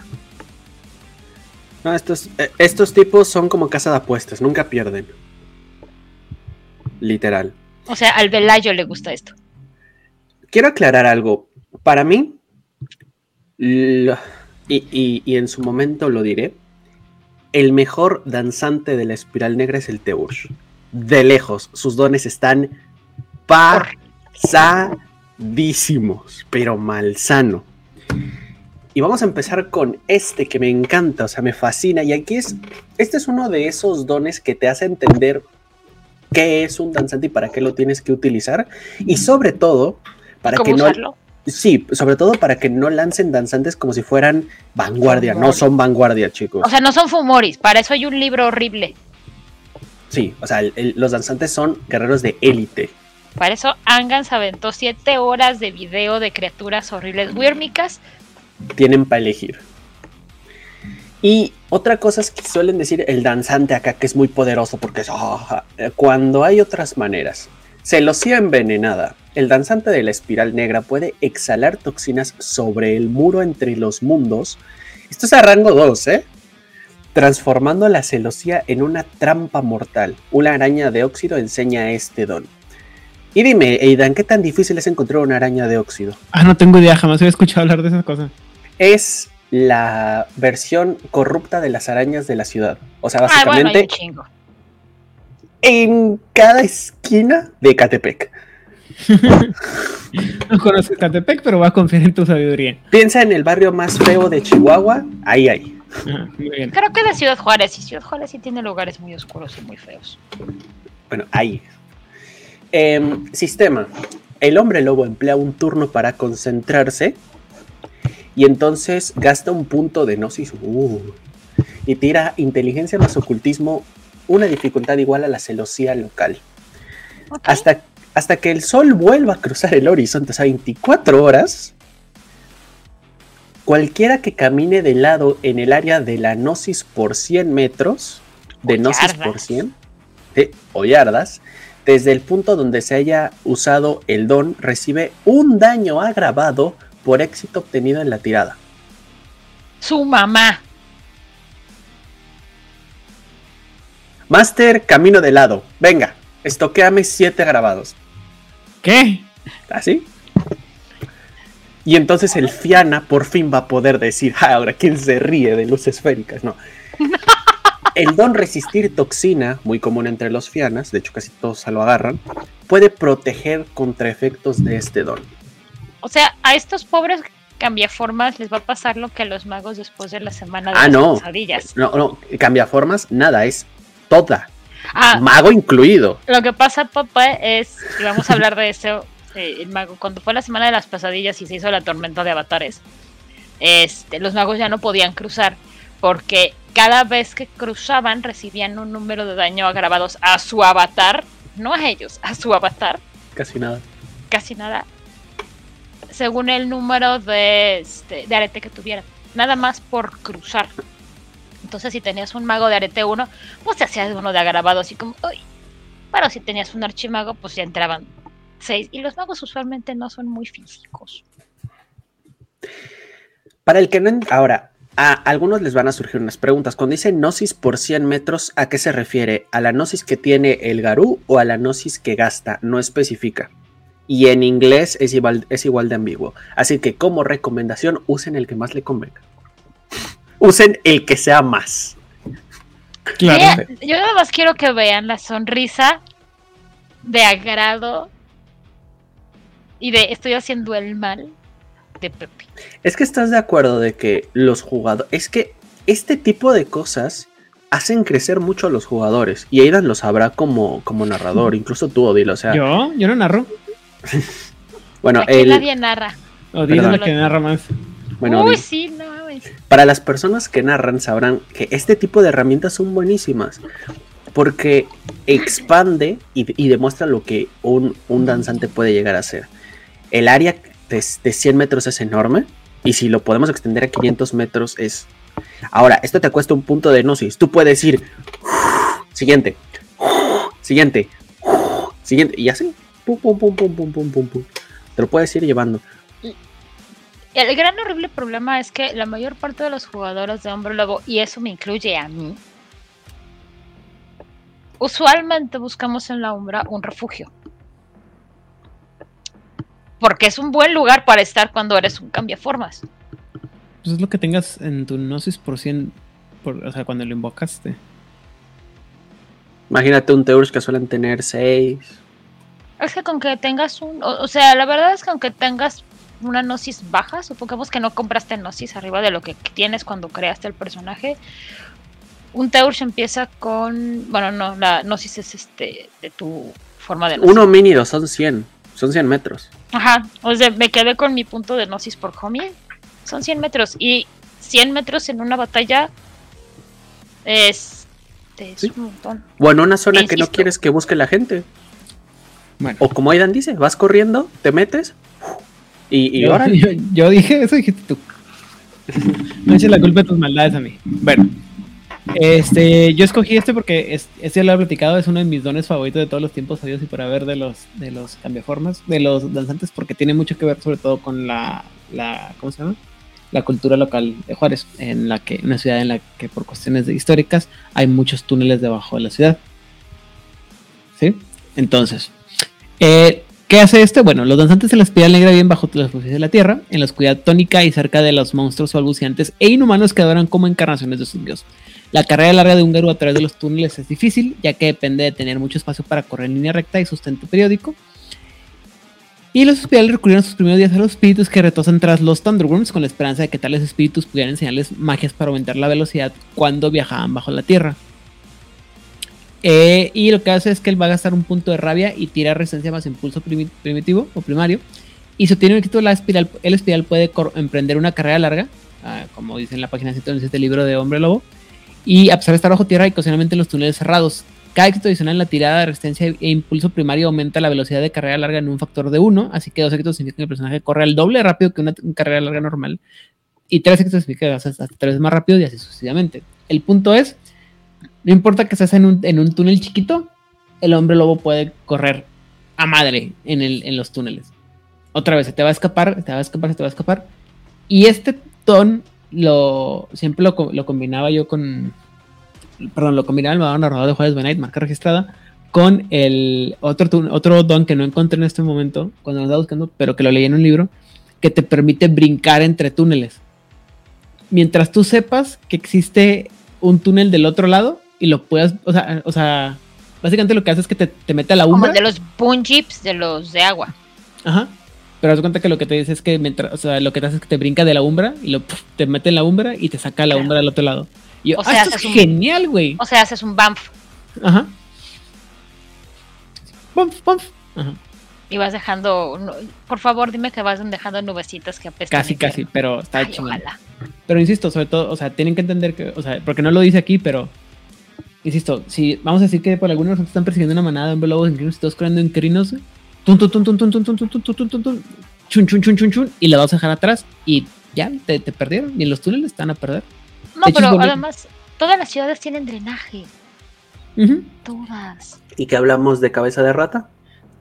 no, estos, eh, estos tipos son como casa de apuestas, nunca pierden. Literal. O sea, al Velayo le gusta esto. Quiero aclarar algo. Para mí, lo- y, y- y en su momento lo diré, el mejor danzante de la espiral negra es el Teush. De lejos, sus dones están pasadísimos, pero malsano. Y vamos a empezar con este que me encanta, o sea, me fascina. Y aquí es, este es uno de esos dones que te hace entender qué es un danzante y para qué lo tienes que utilizar. Y sobre todo, para ¿Cómo que no... usarlo? Sí, sobre todo para que no lancen danzantes como si fueran vanguardia. No son vanguardia, chicos. O sea, no son Fumoris, para eso hay un libro horrible. sí, o sea, el- el- los danzantes son guerreros de élite. Para eso Angan se aventó siete horas de video de criaturas horribles wírmicas. Tienen para elegir. Y otra cosa es que suelen decir el danzante acá, que es muy poderoso porque es... ah, cuando hay otras maneras. Celosía envenenada. El danzante de la espiral negra puede exhalar toxinas sobre el muro entre los mundos. Esto es a rango 2, ¿eh? Transformando la celosía en una trampa mortal. Una araña de óxido enseña este don. Y dime, Aidan, ¿qué tan difícil es encontrar una araña de óxido? Ah, no tengo idea, jamás había escuchado hablar de esas cosas. es la versión corrupta de las arañas de la ciudad. O sea, Ah, bueno, básicamente un chingo. en cada esquina de Catepec. No conozco Catepec, pero voy a confiar en tu sabiduría. Piensa en el barrio más feo de Chihuahua, ahí hay. Ajá, muy bien. Creo que de Ciudad Juárez, y Ciudad Juárez sí tiene lugares muy oscuros y muy feos. Bueno, ahí. Em, sistema. El hombre lobo emplea un turno para concentrarse y entonces gasta un punto de gnosis uh, y tira inteligencia más ocultismo, una dificultad igual a la celosía local. Hasta, hasta que el sol vuelva a cruzar el horizonte, o sea, 24 horas, cualquiera que camine de lado en el área de la gnosis por 100 metros, de O gnosis yardas. por 100, eh, o yardas, desde el punto donde se haya usado el don, recibe un daño agravado por éxito obtenido en la tirada. Su mamá. Master, camino de lado. Venga, estoqueame 7 grabados. ¿Qué? ¿Así? Y entonces el Fiana por fin va a poder decir, "Ah, ahora quién se ríe de luces esféricas, no. El don resistir toxina, muy común entre los Fianas, de hecho casi todos se lo agarran, puede proteger contra efectos de este don. O sea, a estos pobres cambiaformas les va a pasar lo que a los magos después de la semana de Ah, las no. pesadillas. No, no, cambia formas, nada, es toda, Ah, mago incluido. lo que pasa, papá, es, y vamos a hablar de eso, eh, el mago, cuando fue la semana de las pesadillas y se hizo la tormenta de avatares, este, los magos ya no podían cruzar porque cada vez que cruzaban recibían un número de daño agravados a su avatar, no a ellos, a su avatar, Casi nada. casi nada, según el número de, este, de arete que tuvieran, nada más por cruzar. Entonces, si tenías un mago de arete 1, pues te hacías uno de agravado, así como, uy. Pero si tenías un archimago, pues ya entraban seis. Y los magos usualmente no son muy físicos. Para el que no... Ahora, a algunos les van a surgir unas preguntas. Cuando dice gnosis por 100 metros, ¿a qué se refiere? ¿A la gnosis que tiene el Garú o a la gnosis que gasta? No especifica. Y en inglés es igual, es igual de ambiguo. Así que como recomendación, usen el que más le convenga. usen el que sea más. Claro. yo nada más quiero que vean la sonrisa de agrado y de estoy haciendo el mal de Pepe. Es que estás de acuerdo de que los jugadores. Es que este tipo de cosas hacen crecer mucho a los jugadores. Y Aidan lo sabrá como, como narrador. Incluso tú, Odil, o sea. Yo, yo no narro. bueno, él. Nadie narra. Odil es que narra más. Bueno, Uy, sí, no Para las personas que narran sabrán que este tipo de herramientas son buenísimas. Porque expande y, demuestra lo que un, un danzante puede llegar a ser el área de, 100 metros es enorme y si lo podemos extender a 500 metros es... Ahora, esto te cuesta un punto de gnosis. Tú puedes ir... Siguiente. Siguiente. Siguiente. Y así. Pum, pum, pum, pum, pum, pum, pum, pum. Te lo puedes ir llevando. El gran horrible problema es que la mayor parte de los jugadores de Hombre Lobo, y eso me incluye a mí, usualmente buscamos en la Umbra un refugio porque es un buen lugar para estar cuando eres un cambiaformas. Pues es lo que tengas en tu Gnosis por 100, o sea, cuando lo invocaste. Imagínate un Teurus que suelen tener 6. Es que con que tengas un. O, sea, la verdad es que aunque tengas una Gnosis baja, supongamos que no compraste Gnosis arriba de lo que tienes cuando creaste el personaje. Un Teurus empieza con. Bueno, no, la Gnosis es este de tu forma de. Uno mini son 100. Son 100 metros. Ajá, o sea, me quedé con mi punto de gnosis por homie. Son 100 metros. Y 100 metros en una batalla es, es un montón. O en una zona que no quieres que busque la gente. O como Aidan dice, vas corriendo, te metes y, y ahora. Yo, dije, eso dijiste tú. No eches la culpa de tus maldades a mí. Bueno, este, yo escogí este porque este lo he platicado, es uno de mis dones favoritos de todos los tiempos sabios y por haber de los de los cambiaformas, de los danzantes, porque tiene mucho que ver sobre todo con la, la ¿cómo se llama? La cultura local de Juárez, en la que, una ciudad en la que por cuestiones históricas hay muchos túneles debajo de la ciudad. ¿Sí? Entonces, eh, ¿qué hace este? Bueno, los danzantes de la espiral negra viven bajo la superficie de la tierra, en la oscuridad tónica y cerca de los monstruos balbuceantes e inhumanos que adoran como encarnaciones de sus dioses. La carrera larga de un Garu a través de los túneles es difícil, ya que depende de tener mucho espacio para correr en línea recta y sustento periódico. Y los hospitales recurrieron sus primeros días a los espíritus que retosan tras los Thunderworms con la esperanza de que tales espíritus pudieran enseñarles magias para aumentar la velocidad cuando viajaban bajo la tierra. Eh, y lo que hace es que él va a gastar un punto de rabia y tira resistencia más impulso primitivo o primario. Y si obtiene título de la espiral, el espiral puede emprender una carrera larga, ah, como dice en la página 111 de este libro de Hombre Lobo, y a pesar de estar bajo tierra y ocasionalmente en los túneles cerrados. Cada éxito adicional en la tirada de resistencia e impulso primario aumenta la velocidad de carrera larga en un factor de 1, así que dos éxitos significan que el personaje corre el doble rápido que una carrera larga normal, y tres éxitos significan que hasta tres más rápido y así sucesivamente. El punto es, no importa que estés en un, en un túnel chiquito, el hombre lobo puede correr a madre en, el, en los túneles. Otra vez, se te va a escapar, se te va a escapar, se te va a escapar. Y este ton lo siempre lo, lo, combinaba yo con. Perdón, lo combinaba el narrador de Juárez Benite, marca registrada, con el otro, otro don que no encontré en este momento, cuando lo estaba buscando, pero que lo leí en un libro, que te permite brincar entre túneles. Mientras tú sepas que existe un túnel del otro lado y lo puedas, o sea, o sea básicamente lo que hace es que te, te mete a la umbra. Como de los jeeps de los de agua. Ajá. Pero haz cuenta que lo que te dice es que mientras, o sea, lo que te hace es que te brinca de la umbra y lo te mete en la umbra y te saca la umbra del otro lado. Y o sea, ah, esto es genial, güey. O sea, haces un bump. Ajá. Bump, bump. Ajá. Y vas dejando, por favor, dime que vas dejando nubecitas que apestan. Casi, casi, pero está chingón. Pero insisto, sobre todo, o sea, tienen que entender que, o sea, porque no lo dice aquí, pero insisto, si vamos a decir que por algunos están persiguiendo una manada de lobos en todos corriendo en crinos, tun, tun, tun, tun, tun, tun, tun, tun, tun, tun, tun, chun, chun, chun, chun, chun, y la vas a dejar atrás y ya te, te perdieron. Y en los túneles están a perder. No, pero además, todas las ciudades tienen drenaje. Todas. ¿Y que hablamos de cabeza de rata?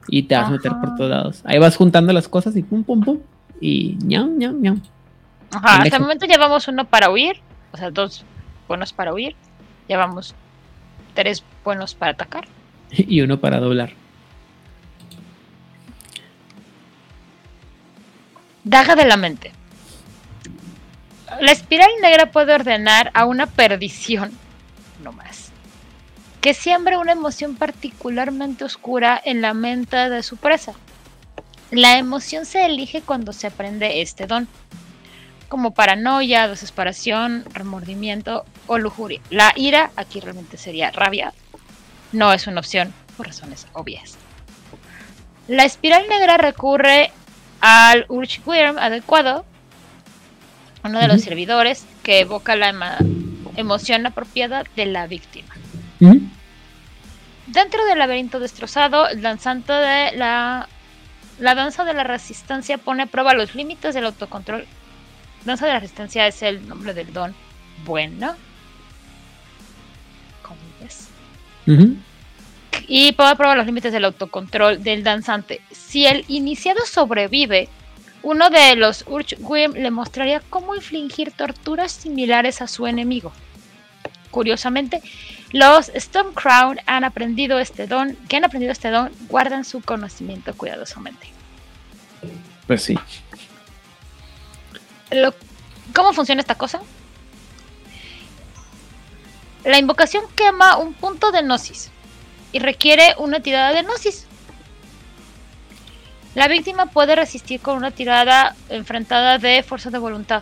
Y te vas a meter por todos lados. Ahí vas juntando las cosas y pum, pum, pum. Y ñam, ñam, ñam. Ajá, hasta el momento llevamos uno para huir. O sea, dos buenos para huir. Llevamos tres buenos para atacar. Y uno para doblar. Daga de la mente. La espiral negra puede ordenar a una perdición, no más, que siembre una emoción particularmente oscura en la mente de su presa. La emoción se elige cuando se aprende este don, como paranoia, desesperación, remordimiento o lujuria. La ira, aquí realmente sería rabia, no es una opción por razones obvias. La espiral negra recurre al Urchwyrm adecuado, uno de los servidores que evoca la emoción apropiada de la víctima. Dentro del laberinto destrozado, el danzante de la. La danza de la resistencia pone a prueba los límites del autocontrol. Danza de la resistencia es el nombre del don. Bueno. ¿Cómo ves? Ujú. Y pone a prueba los límites del autocontrol del danzante. Si el iniciado sobrevive, uno de los Urchwim le mostraría cómo infligir torturas similares a su enemigo. Curiosamente, los Stormcrown han aprendido este don, que han aprendido este don, guardan su conocimiento cuidadosamente. Pues sí. Lo- ¿Cómo funciona esta cosa? La invocación quema un punto de gnosis y requiere una tirada de gnosis. La víctima puede resistir con una tirada enfrentada de fuerza de voluntad.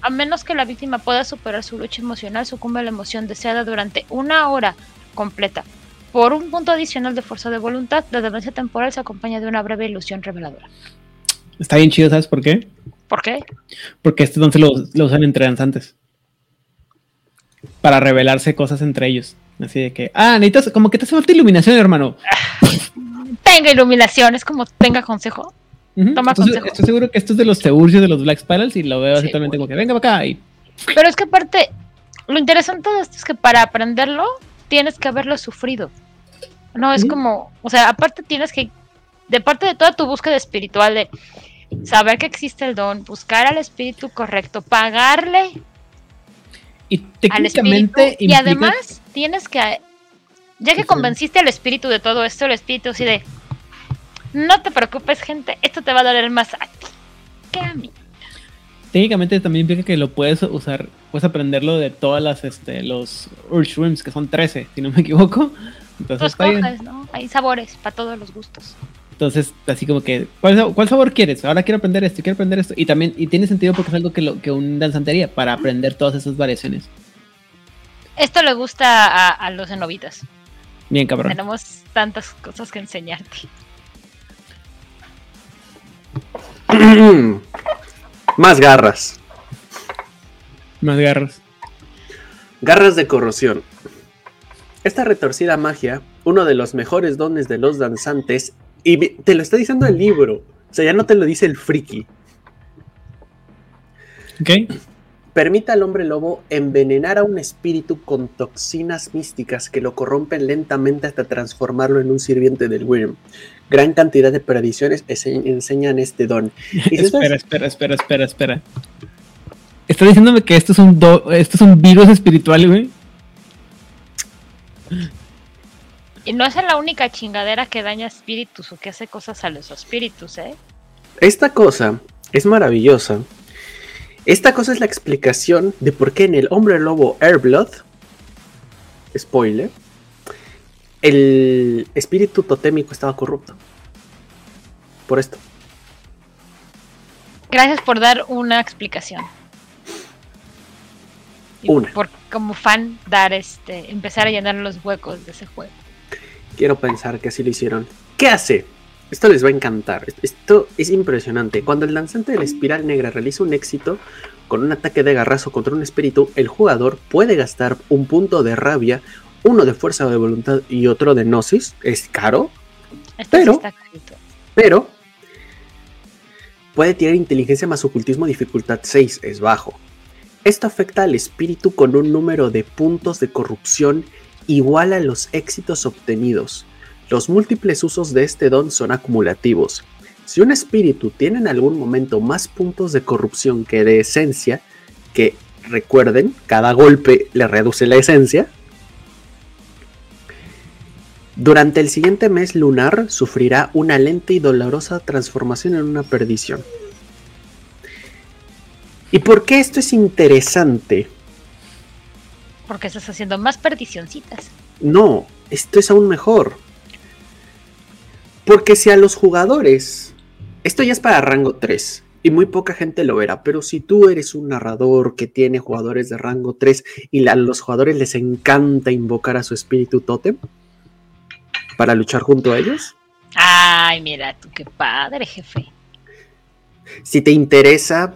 A menos que la víctima pueda superar su lucha emocional, sucumbe a la emoción deseada durante una hora completa. Por un punto adicional de fuerza de voluntad, la demencia temporal se acompaña de una breve ilusión reveladora. Está bien chido, ¿sabes por qué? ¿Por qué? Porque este se lo, lo usan entre danzantes. Para revelarse cosas entre ellos. Así de que, ah, necesitas, como que te hace falta iluminación, hermano. Tenga iluminación, es como tenga consejo. Toma Entonces, consejo. estoy seguro que esto es de los Teurgios de los Black Spirals y lo veo así Sí, totalmente como que venga para acá y Pero es que aparte, lo interesante de esto es que para aprenderlo tienes que haberlo sufrido. No es como, o sea, aparte tienes que, de parte de toda tu búsqueda espiritual, de saber que existe el don, buscar al espíritu correcto, pagarle Y al espíritu técnicamente y además tienes que, ya que convenciste al espíritu de todo esto, el espíritu así de, no te preocupes gente, esto te va a doler más a ti que a mí. técnicamente también implica que lo puedes usar, puedes aprenderlo de todas las, este, los Urge Rooms, que son 13, si no me equivoco. Entonces, bien. ¿no? Hay sabores para todos los gustos. Entonces, así como que, ¿cuál, sab- cuál sabor quieres? Ahora quiero aprender esto, quiero aprender esto. Y también, y tiene sentido porque es algo que, lo, que un danzantería para aprender todas esas variaciones. Esto le gusta a, a los cenobitas. Bien, cabrón. Tenemos tantas cosas que enseñarte. Más garras. Más garras. Garras de corrosión. Esta retorcida magia, uno de los mejores dones de los danzantes, y te lo está diciendo el libro, o sea, ya no te lo dice el friki. ¿Ok? Permite al hombre lobo envenenar a un espíritu con toxinas místicas que lo corrompen lentamente hasta transformarlo en un sirviente del Wyrm. Gran cantidad de predicciones enseñan este don. Y si espera, espera, espera, espera, espera. ¿Estás diciéndome que esto es un do- esto es un virus espiritual, güey? Y no es la única chingadera que daña espíritus o que hace cosas a los espíritus, ¿eh? Esta cosa es maravillosa. Esta cosa es la explicación de por qué en el hombre lobo Airblood, spoiler, el espíritu totémico estaba corrupto. Por esto. Gracias por dar una explicación. Y Una. Por como fan dar este, empezar a llenar los huecos de ese juego. Quiero pensar que así lo hicieron. ¿Qué hace? Esto les va a encantar. Esto es impresionante. Cuando el lanzante de la espiral negra realiza un éxito con un ataque de garrazo contra un espíritu, el jugador puede gastar un punto de rabia, uno de fuerza de voluntad y otro de gnosis. Es caro, Esto Pero- pero puede tirar inteligencia más ocultismo dificultad 6, es bajo. Esto afecta al espíritu con un número de puntos de corrupción igual a los éxitos obtenidos. Los múltiples usos de este don son acumulativos. Si un espíritu tiene en algún momento más puntos de corrupción que de esencia, que recuerden, cada golpe le reduce la esencia, durante el siguiente mes lunar sufrirá una lenta y dolorosa transformación en una perdición. ¿Y por qué esto es interesante? Porque estás haciendo más perdicioncitas. No, esto es aún mejor. Porque si a los jugadores, esto ya es para rango 3 y muy poca gente lo verá, pero si tú eres un narrador que tiene jugadores de rango 3 y a los jugadores les encanta invocar a su espíritu tótem para luchar junto a ellos. Ay, mira tú, qué padre, jefe. Si te interesa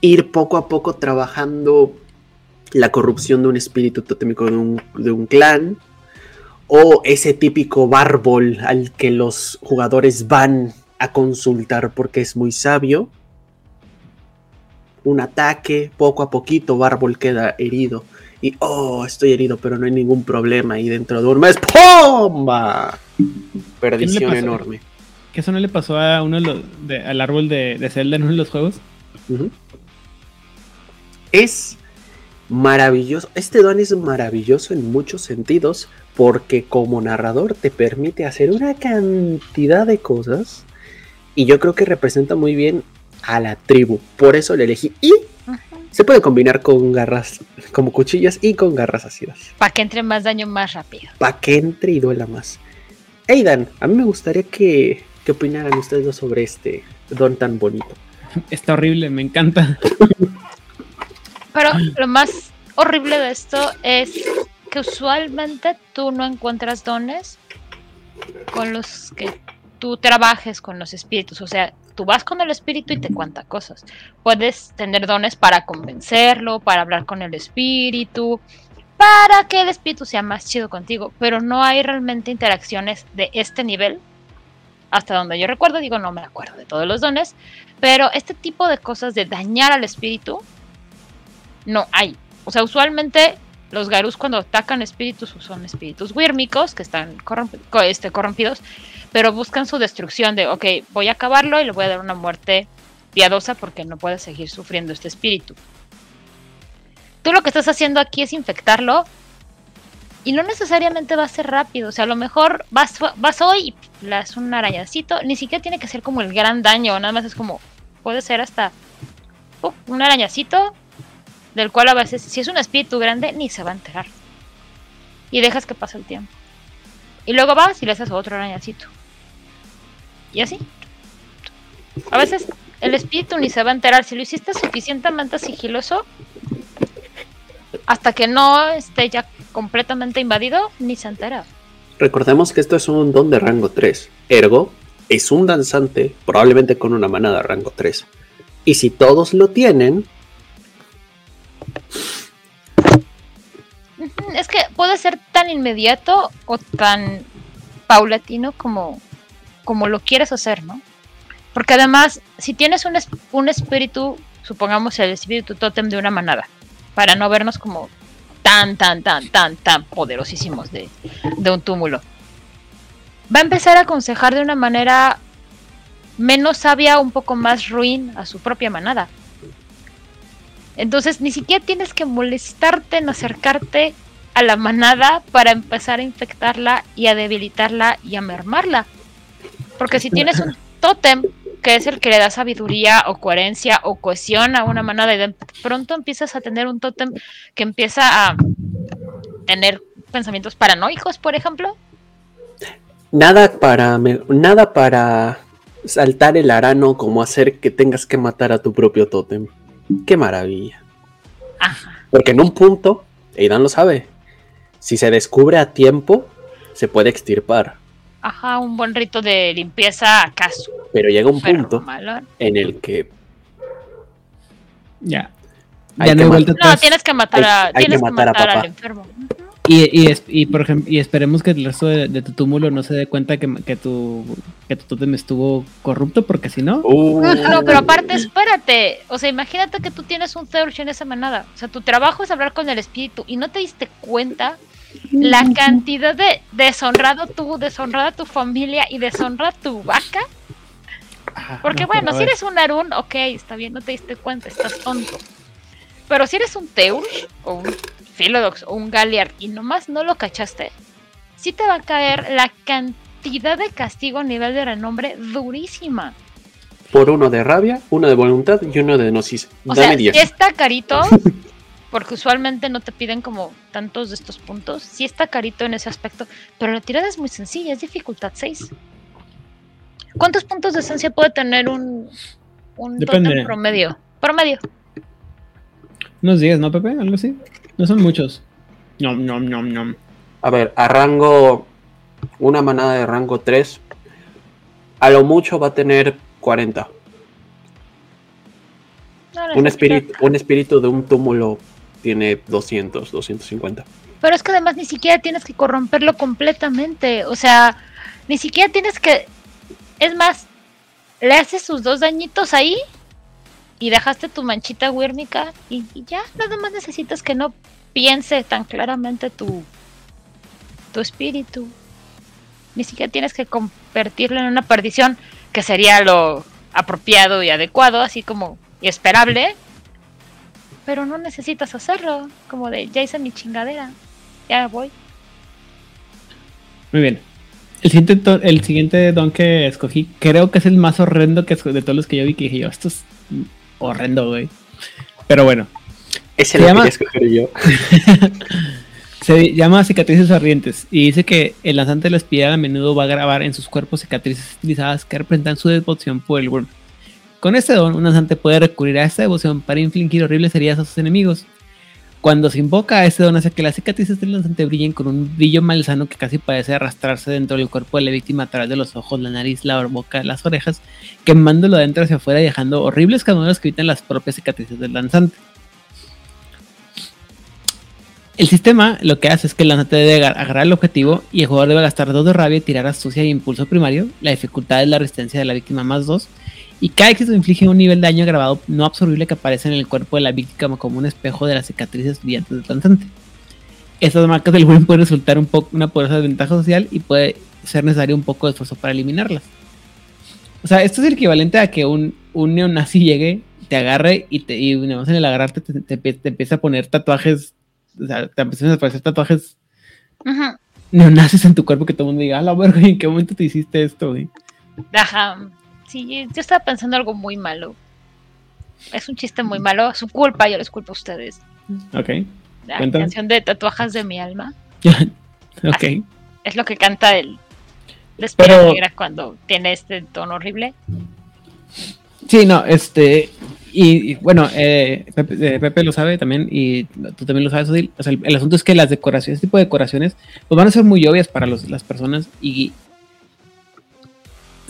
ir poco a poco trabajando la corrupción de un espíritu totémico de un, de un clan, o ese típico bárbol al que los jugadores van a consultar porque es muy sabio. Un ataque, poco a poquito, Bárbol queda herido. Y, oh, estoy herido, pero no hay ningún problema. Y dentro de un mes, ¡pomba! Perdición enorme. ¿Que eso no le pasó a uno de al árbol de, de, Zelda en uno de los juegos? Es maravilloso. Este don es maravilloso en muchos sentidos porque como narrador te permite hacer una cantidad de cosas y yo creo que representa muy bien a la tribu, por eso le elegí y se puede combinar con garras como cuchillas y con garras ácidas. Para que entre más daño más rápido. Para que entre y duela más. Aidan, a mí me gustaría que, que opinaran ustedes dos sobre este don tan bonito. Está horrible, me encanta. Pero lo más horrible de esto es que usualmente tú no encuentras dones con los que tú trabajes con los espíritus. O sea, tú vas con el espíritu y te cuenta cosas. Puedes tener dones para convencerlo, para hablar con el espíritu, para que el espíritu sea más chido contigo. Pero no hay realmente interacciones de este nivel. Hasta donde yo recuerdo, digo, no me acuerdo de todos los dones. Pero este tipo de cosas de dañar al espíritu, no hay. O sea, usualmente los Garus cuando atacan espíritus son espíritus wírmicos que están este, corrompidos, pero buscan su destrucción de, ok, voy a acabarlo y le voy a dar una muerte piadosa porque no puede seguir sufriendo este espíritu. Tú lo que estás haciendo aquí es infectarlo y no necesariamente va a ser rápido, o sea, a lo mejor vas, vas hoy y le das un arañacito, ni siquiera tiene que ser como el gran daño, nada más es como, puede ser hasta un arañacito del cual a veces, si es un espíritu grande, ni se va a enterar. Y dejas que pase el tiempo. Y luego vas y le haces otro arañacito. Y así. A veces el espíritu ni se va a enterar. Si lo hiciste suficientemente sigiloso, hasta que no esté ya completamente invadido, ni se entera. Recordemos que esto es un don de rango 3. Ergo, es un danzante, probablemente con una manada rango 3. Y si todos lo tienen, es que puede ser tan inmediato o tan paulatino como, como lo quieres hacer, ¿no? Porque además, si tienes un, un espíritu, supongamos el espíritu tótem de una manada, para no vernos como tan, tan, tan, tan, tan poderosísimos de, de un túmulo, va a empezar a aconsejar de una manera menos sabia, un poco más ruin a su propia manada. Entonces ni siquiera tienes que molestarte en acercarte a la manada para empezar a infectarla y a debilitarla y a mermarla. Porque si tienes un tótem que es el que le da sabiduría o coherencia o cohesión a una manada y de pronto empiezas a tener un tótem que empieza a tener pensamientos paranoicos, por ejemplo. Nada para nada para saltar el arano como hacer que tengas que matar a tu propio tótem. Qué maravilla. Porque en un punto, Aidan lo sabe, si se descubre a tiempo, se puede extirpar. Ajá, un buen rito de limpieza acaso. Pero llega un punto en el que... Ya. Ya no, no, tienes que matar, a, tienes que matar, al enfermo. Y, y, por ejemplo, y esperemos que el resto de, tu túmulo no se dé cuenta que, que tu que tu tótem estuvo corrupto, porque si no. Uh. No, pero aparte, espérate. O sea, imagínate que tú tienes un Theurge en esa manada. O sea, tu trabajo es hablar con el espíritu y no te diste cuenta la cantidad de deshonrado tú, deshonrada tu familia y deshonra tu vaca. Porque bueno, si eres un Arun, ok, está bien, no te diste cuenta, estás tonto. Pero si eres un Theurge o un Philodox o un Galliard y nomás no lo cachaste, sí te va a caer la cantidad de castigo a nivel de renombre durísima. por uno de rabia, uno de voluntad y uno de gnosis. O Dame sea, 10. sí está carito, porque usualmente no te piden como tantos de estos puntos. Sí está carito en ese aspecto, pero la tirada es muy sencilla, es dificultad 6. ¿Cuántos puntos de esencia puede tener un, un Depende. promedio? Promedio. Unos 10, ¿no, Pepe? Algo así. No son muchos. No, no, no, no. A ver, a rango. Una manada de rango 3. A lo mucho va a tener 40. No, no Un es espíritu, un espíritu de un túmulo tiene 200, 250. Pero es que además ni siquiera tienes que corromperlo completamente. O sea, ni siquiera tienes que. Es más, le haces sus dos dañitos ahí y dejaste tu manchita huérmica y, ya, nada más necesitas que no piense tan claramente tu, tu espíritu. Ni siquiera tienes que convertirlo en una perdición, que sería lo apropiado y adecuado, así como y esperable. Pero no necesitas hacerlo, como de ya hice mi chingadera, ya voy. Muy bien. El siguiente, el siguiente don que escogí, creo que es el más horrendo que de todos los que yo vi. Que dije yo, esto es horrendo, güey. Pero bueno, Ese Se lo llama- escoger yo. se llama cicatrices ardientes y dice que el lanzante de la espiral a menudo va a grabar en sus cuerpos cicatrices estilizadas que representan su devoción por el worm. Con este don, un lanzante puede recurrir a esta devoción para infligir horribles heridas a sus enemigos. Cuando se invoca, este don hace que las cicatrices del lanzante brillen con un brillo malsano que casi parece arrastrarse dentro del cuerpo de la víctima a través de los ojos, la nariz, la boca, las orejas, quemándolo de adentro hacia afuera y dejando horribles canudos que evitan las propias cicatrices del lanzante. El sistema lo que hace es que el lanzante debe agar- agarrar el objetivo y el jugador debe gastar 2 de rabia y tirar astucia y impulso primario. La dificultad es la resistencia de la víctima más 2. Y cada éxito inflige un nivel de daño agravado no absorbible que aparece en el cuerpo de la víctima como un espejo de las cicatrices brillantes del lanzante. Estas marcas del buen pueden resultar un poco una poderosa ventaja social y puede ser necesario un poco de esfuerzo para eliminarlas. O sea, esto es el equivalente a que un, un neonazi llegue, te agarre y, te, y nada más en el agarrarte te, te, te empieza a poner tatuajes o sea, te empiezan a aparecer tatuajes Ujú. neonazis en tu cuerpo que todo el mundo diga, a la verga, ¿en qué momento te hiciste esto, güey? Ajá. Sí, yo estaba pensando algo muy malo. Es un chiste muy malo, su culpa, yo les culpo a ustedes. Ok, La Cuéntame. canción de Tatuajes de mi alma ok. es lo que canta el la Pero- cuando tiene este tono horrible. Sí, no, este, y, y, bueno, eh, Pepe, eh, Pepe lo sabe también y tú también lo sabes, Odil. O sea, el, el asunto es que las decoraciones, este tipo de decoraciones, pues van a ser muy obvias para los- las personas y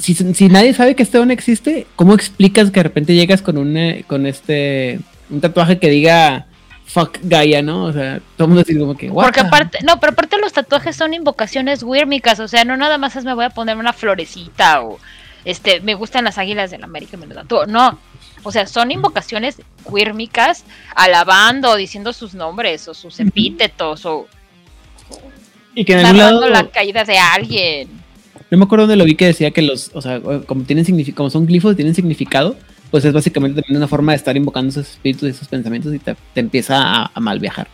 si, si nadie sabe que este don existe, ¿cómo explicas que de repente llegas con un, con este, un tatuaje que diga fuck Gaia, ¿no? O sea, todo el mundo dice como que, "What Porque the-" aparte, no, pero aparte los tatuajes son invocaciones wírmicas, o sea, no nada más es me voy a poner una florecita o este, me gustan las águilas del América y me lo tatúo. No. O sea, son invocaciones wírmicas alabando, diciendo sus nombres o sus epítetos o Y que en algún lado, la caída de alguien. No me acuerdo dónde lo vi que decía que los, o sea, como tienen signifi- como son glifos y tienen significado, pues es básicamente también una forma de estar invocando esos espíritus y esos pensamientos y te, te empieza a, a mal viajar.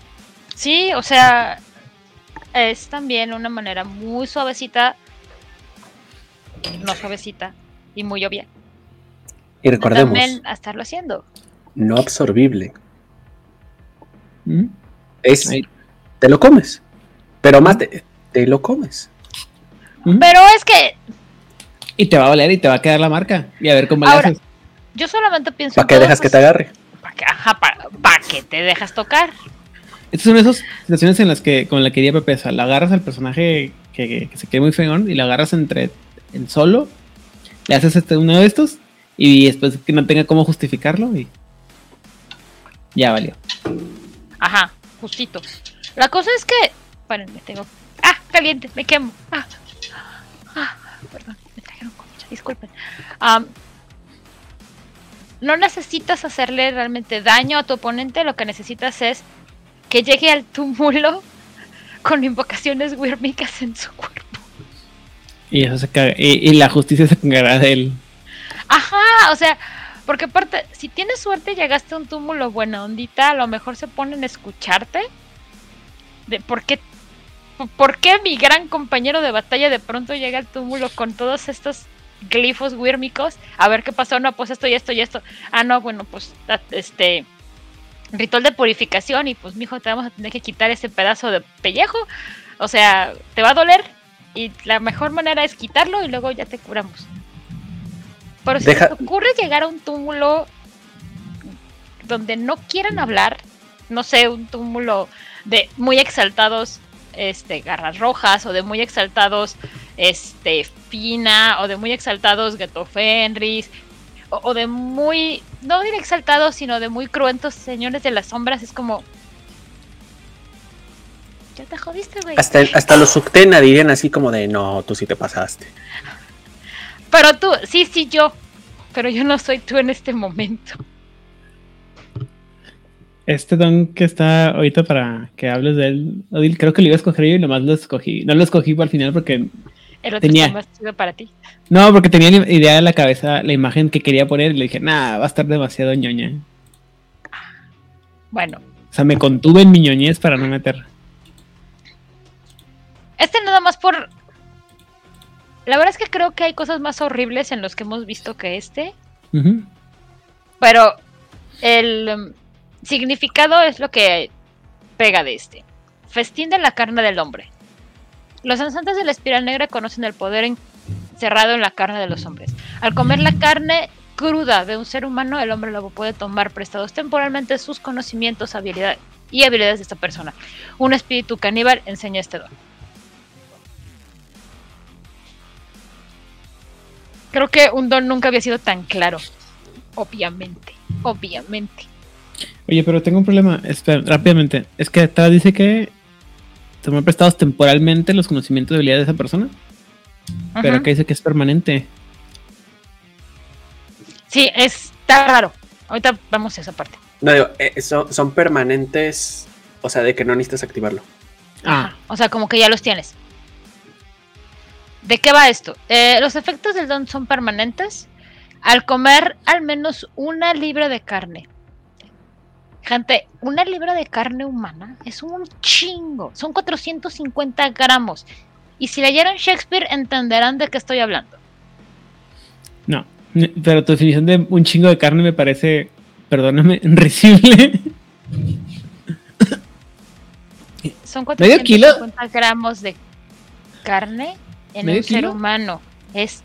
Sí, o sea, es también una manera muy suavecita, no suavecita y muy obvia. Y de recordemos, También a estarlo haciendo. no absorbible. ¿Mm? Es, Ahí. te lo comes. Pero más, te, te lo comes. Pero es que Y te va a valer y te va a quedar la marca. Y a ver cómo Ahora, le haces. yo solamente pienso ¿Para qué dejas que te agarre? ¿Para qué, ajá, para, para qué te dejas tocar? Estas son esas situaciones en las que, con la que diría Pepe, o sea, la agarras al personaje que, que se quede muy feón y la agarras entre en solo, le haces este, uno de estos y después que no tenga cómo justificarlo y ya valió. Ajá, justito. La cosa es que. Espérenme, tengo. ¡Ah! Caliente, me quemo. ¡Ah! Ah perdón, me trajeron comida, disculpen. No necesitas hacerle realmente daño a tu oponente, lo que necesitas es que llegue al túmulo con invocaciones wírmicas en su cuerpo. Y eso se caga. Y, y la justicia se cagará de él. Ajá, o sea, porque aparte, si tienes suerte llegaste a un túmulo buena ondita, a lo mejor se ponen a escucharte. De por qué, por qué mi gran compañero de batalla de pronto llega al túmulo con todos estos glifos wírmicos, a ver qué pasó, no, pues esto y esto y esto. Ah, no, bueno, pues este ritual de purificación y pues mijo, te vamos a tener que quitar ese pedazo de pellejo. O sea, te va a doler y la mejor manera es quitarlo y luego ya te curamos. Pero si te ocurre llegar a un túmulo donde no quieran hablar, no sé, un túmulo de muy exaltados este garras rojas o de muy exaltados este Fina o de muy exaltados Gato Fenris o, de muy no de exaltados sino de muy cruentos señores de las sombras es como ya te jodiste güey hasta, hasta los Uctena dirían así como de no tú sí te pasaste pero tú sí sí yo pero yo no soy tú en este momento este don que está ahorita para que hables de él, Odil, creo que lo iba a escoger yo y nomás lo escogí. No lo escogí al final porque. El otro tenía... más chido para ti. No, porque tenía idea en la cabeza, la imagen que quería poner y le dije, nah, va a estar demasiado ñoña. Bueno. O sea, me contuve en mi ñoñez para no meter. Este nada más por. La verdad es que creo que hay cosas más horribles en los que hemos visto que este. Pero el Significado es lo que pega de este. Festín de la carne del hombre. Los danzantes de la espiral negra conocen el poder encerrado en la carne de los hombres. Al comer la carne cruda de un ser humano, el hombre luego puede tomar prestados temporalmente sus conocimientos habilidad y habilidades de esta persona. Un espíritu caníbal enseña este don. Creo que un don nunca había sido tan claro. Obviamente, obviamente. Oye, pero tengo un problema. Espera, rápidamente. Es que atrás dice que tomar prestados temporalmente los conocimientos de habilidad de esa persona. Pero acá dice que es permanente. Sí, está raro. Ahorita vamos a esa parte. No, digo, eh, son, permanentes. O sea, de que no necesitas activarlo. Ah. O sea, como que ya los tienes. ¿De qué va esto? Eh, los efectos del don son permanentes al comer al menos una libra de carne Gente, una libra de carne humana es un chingo. Son 450 gramos. Y si leyeron Shakespeare entenderán de qué estoy hablando. No, pero tu definición de un chingo de carne me parece, perdóname, risible. Son 450 gramos de carne en un ser humano. Es...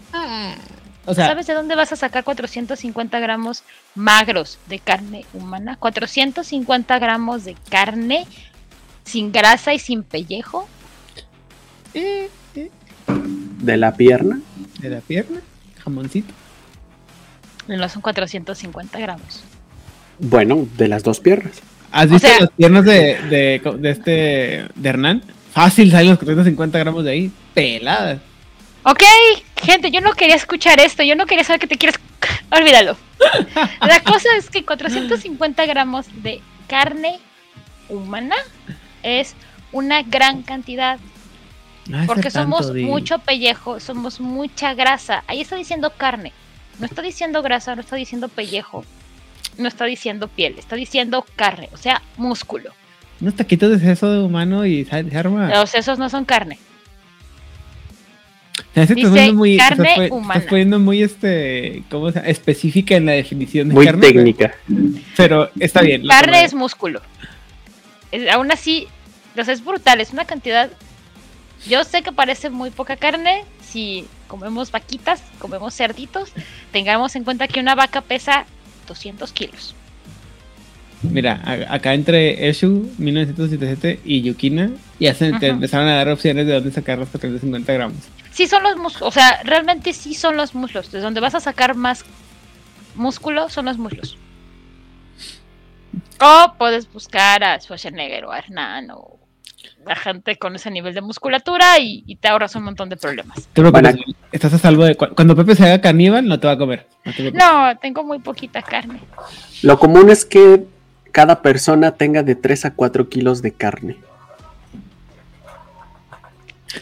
¿Sabes de dónde vas a sacar 450 gramos magros de carne humana? 450 gramos de carne sin grasa y sin pellejo. ¿De la pierna? ¿De la pierna? Jamoncito. No son 450 gramos. Bueno, de las dos piernas. ¿Has visto las piernas de, de, de, este de Hernán? Fácil salen los 450 gramos de ahí, peladas. Ok, gente, yo no quería escuchar esto, yo no quería saber que te quieres... Olvídalo. La cosa es que 450 gramos de carne humana es una gran cantidad. porque somos mucho pellejo, somos mucha grasa. Ahí está diciendo carne. No está diciendo grasa, no está diciendo pellejo. No está diciendo piel, está diciendo carne, o sea, músculo. Unos taquitos de seso de humano y se arma. Los sesos no son carne. Dice estás muy, carne humana. Estás poniendo muy este, ¿cómo se llama? específica en la definición de muy técnica. Pero está bien. Carne es músculo. aún así, es brutal, es una cantidad. Yo sé que parece muy poca carne. Si comemos vaquitas, comemos cerditos, tengamos en cuenta que una vaca pesa 200 kilos. Mira, acá entre Eshu 1977 y Yukina ya se empezaron a dar opciones de dónde sacar los 450 gramos sí son los músculos, o sea, realmente sí son los muslos. De donde vas a sacar más músculo son los muslos. O puedes buscar a Schwarzenegger o a Hernán o a gente con ese nivel de musculatura y, te ahorras un montón de problemas. estás a salvo de cuando Pepe se haga caníbal, no te va a comer. No, tengo muy poquita carne. Lo común es que cada persona tenga de 3 a 4 kilos de carne.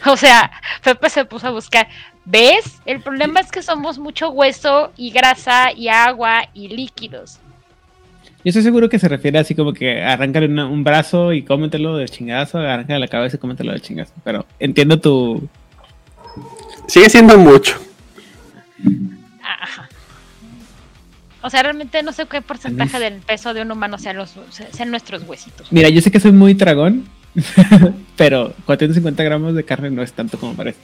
O sea, Pepe se puso a buscar. ¿Ves? El problema es que somos mucho hueso y grasa y agua y líquidos. Yo estoy seguro que se refiere así como que arrancar un brazo y cómetelo de chingazo, arranca la cabeza y cómetelo de chingazo. Pero entiendo tu. Sigue siendo mucho. Ajá. O sea, realmente no sé qué porcentaje del peso de un humano sean, los, sean nuestros huesitos. Mira, yo sé que soy muy dragón, pero 450 gramos de carne no es tanto como parece.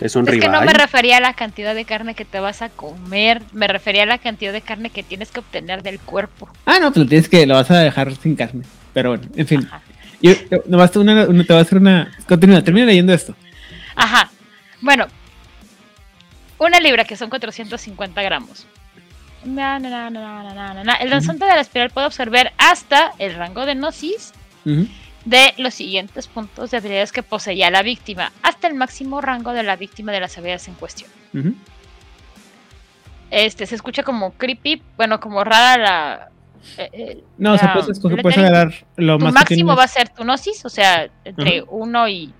Es un Es que no rival. me refería a la cantidad de carne que te vas a comer, me refería a la cantidad de carne que tienes que obtener del cuerpo. Ah, no, pues lo tienes que, lo vas a dejar sin carne. Pero bueno, en fin. Ajá. Yo, yo- nomás te, una- una- te voy a hacer una. Continúa, termina leyendo esto. Ajá. Bueno, una libra que son 450 gramos. Na, na, na. El danzante de la espiral puede absorber hasta el rango de gnosis de los siguientes puntos de habilidades que poseía la víctima, hasta el máximo rango de la víctima de las habilidades en cuestión. Este se escucha como creepy, bueno, como rara la. eh, eh, No, la- puedes, escoger- puedes agarrar lo tu más máximo va a ser tu gnosis, o sea, entre 1 y.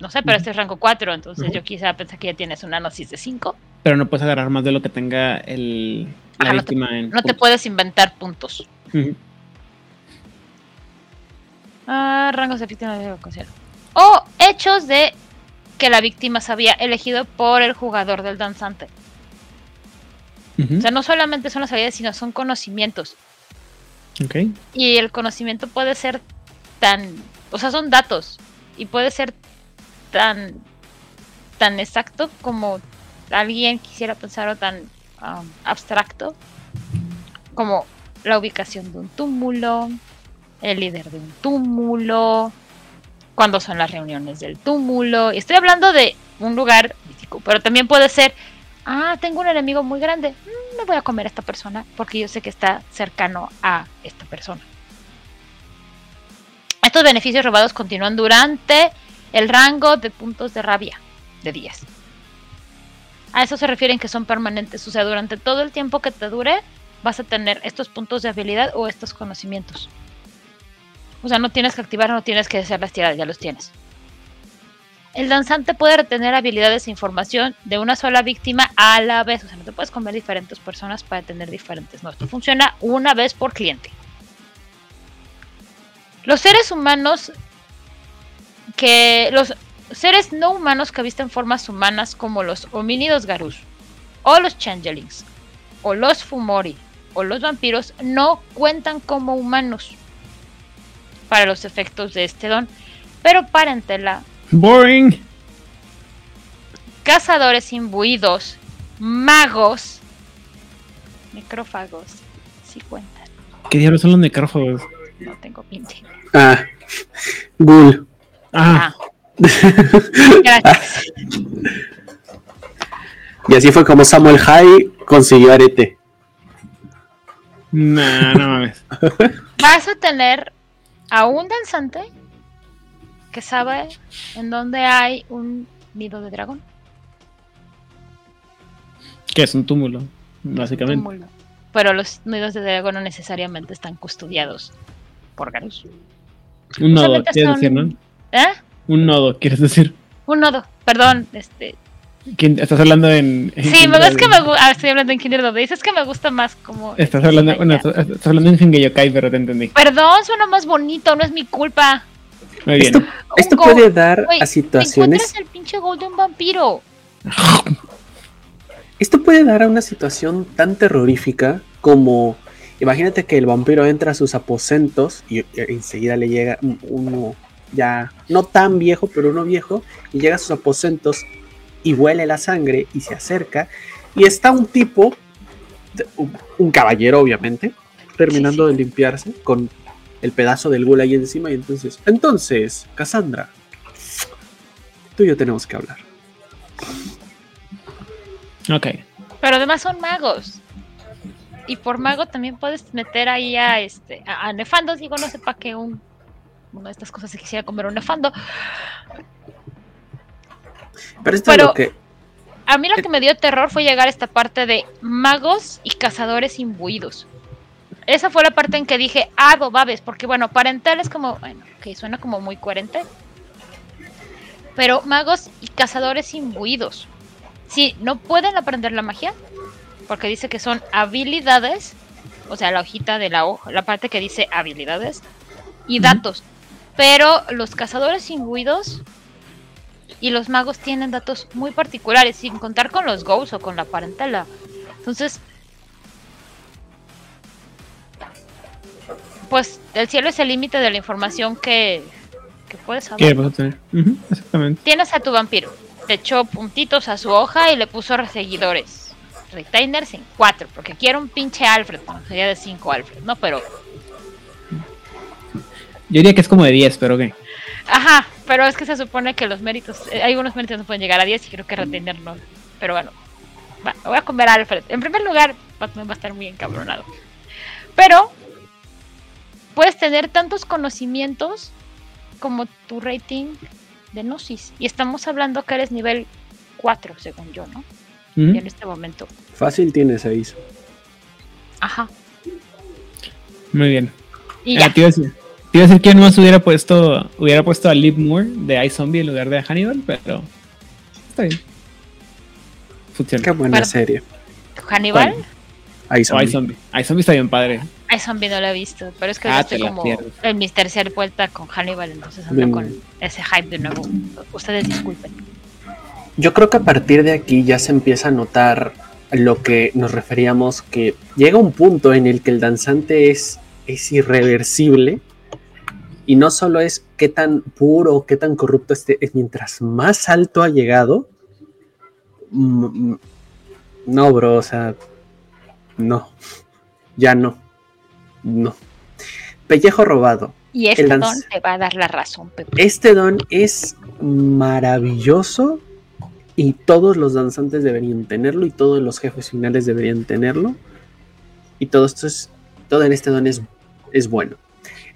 No sé, pero este es rango 4, entonces yo quizá pensé que ya tienes una gnosis de 5. Pero no puedes agarrar más de lo que tenga el, la Ajá, no te- víctima en. No te puedes inventar puntos. Ah, rangos de víctima de ocasión. O hechos de que la víctima se había elegido por el jugador del danzante. O sea, no solamente son las habilidades, sino son conocimientos. Ok. Y el conocimiento puede ser tan. O sea, son datos. Y puede ser tan. tan exacto como alguien quisiera pensar tan um, abstracto como la ubicación de un túmulo, el líder de un túmulo, cuando son las reuniones del túmulo. Estoy hablando de un lugar mítico, pero también puede ser, ah, tengo un enemigo muy grande, mm, me voy a comer a esta persona porque yo sé que está cercano a esta persona. Estos beneficios robados continúan durante el rango de puntos de rabia de 10. A eso se refieren que son permanentes, o sea, durante todo el tiempo que te dure vas a tener estos puntos de habilidad o estos conocimientos. O sea, no tienes que activar, no tienes que hacer las tiradas, ya los tienes. El danzante puede retener habilidades e información de una sola víctima a la vez. O sea, no te puedes comer diferentes personas para tener diferentes. No, esto funciona una vez por cliente. Los seres humanos que. Los seres no humanos que visten formas humanas como los homínidos garus, o los changelings, o los fumori, o los vampiros, no cuentan como humanos para los efectos de este don. Pero parentela Boring. cazadores imbuidos, magos, necrófagos, sí cuentan. ¿Qué diablos son los necrófagos? No tengo pinche. Ah, Ghoul. Ah, Ah. Gracias. Y así fue como Samuel High consiguió arete. no, no mames. Vas a tener a un danzante que sabe en dónde hay un nido de dragón. Que es un túmulo, básicamente. túmulo. Pero los nidos de dragón no necesariamente están custodiados por Garus. Un nodo, quieres decir, ¿no? ¿Eh? Un nodo, quieres decir. Un nodo, perdón, este, ¿Quién- Estás hablando en. en Sí, me, es que me gusta. estoy hablando en Kinder Dode. Es que me gusta más como. Estás hablando, bueno, estás, estás hablando en Gengeyokai, pero te entendí. Perdón, suena más bonito, no es mi culpa. Muy bien. Esto, Un puede dar a Te situaciones. encuentras el pinche Golden Vampiro. Esto puede dar a una situación tan terrorífica como. Imagínate que el vampiro entra a sus aposentos y, y enseguida le llega un- uno ya no tan viejo, pero uno viejo, y llega a sus aposentos y huele la sangre y se acerca. Y está un tipo, un, un caballero obviamente, terminando de limpiarse con el pedazo del gula ahí encima. Y entonces, entonces, Cassandra, tú y yo tenemos que hablar. Ok. Pero además son magos. Y por mago también puedes meter ahí a este. A, a nefandos. Digo, no sé para qué un. Una de estas cosas se quisiera comer un nefando. Pero esto es lo que. A mí lo que me dio terror fue llegar a esta parte de magos y cazadores imbuidos. Esa fue la parte en que dije, ah, babes, porque bueno, parental es como, bueno, que suena como muy coherente. Pero magos y cazadores imbuidos. Sí, no pueden aprender la magia, porque dice que son habilidades, o sea, la hojita de la hoja, la parte que dice habilidades y datos. Pero los cazadores imbuidos y los magos tienen datos muy particulares, sin contar con los ghosts o con la parentela. Entonces, pues el cielo es el límite de la información que, que puedes saber. ¿Qué vas a tener? Exactamente. Tienes a tu vampiro. Le echó puntitos a su hoja y le puso seguidores. Retainers en cuatro, porque quiero un pinche Alfred. Bueno, sería de cinco Alfred, ¿no? Pero, Yo diría que es como de 10, pero ¿qué? ajá, pero es que se supone que los méritos, eh, hay unos méritos que no pueden llegar a 10 y creo que Retainer no. Pero bueno, va, voy a comer a Alfred. En primer lugar, Batman va a estar muy encabronado. Pero, puedes tener tantos conocimientos como tu rating de Gnosis. Y estamos hablando que eres nivel 4, según yo, ¿no? Y en este momento. Fácil tiene seis. Ajá. Muy bien. Y Ah, ya. Iba a decir, que más hubiera puesto hubiera puesto a Liv Moore de iZombie en lugar de Hannibal, pero está bien. Funciona. Qué buena serie. Hannibal. Son. iZombie. iZombie está bien padre. Ay, zombie no lo he visto. Pero es que Ah, estoy como pierdes. en mis tercer vuelta con Hannibal. Entonces ando Bien. con ese hype de nuevo. Ustedes disculpen. Yo creo que a partir de aquí ya se empieza a notar lo que nos referíamos, que llega un punto en el que el danzante es, es irreversible y no solo es qué tan puro, qué tan corrupto esté, es mientras más alto ha llegado, mm, mm, no, bro, o sea, no, ya no, no. Pellejo robado. Y este don te va a dar la razón, Pepe. Este don es maravilloso y todos los danzantes deberían tenerlo y todos los jefes finales deberían tenerlo. Y todo esto es, todo en este don es, es bueno.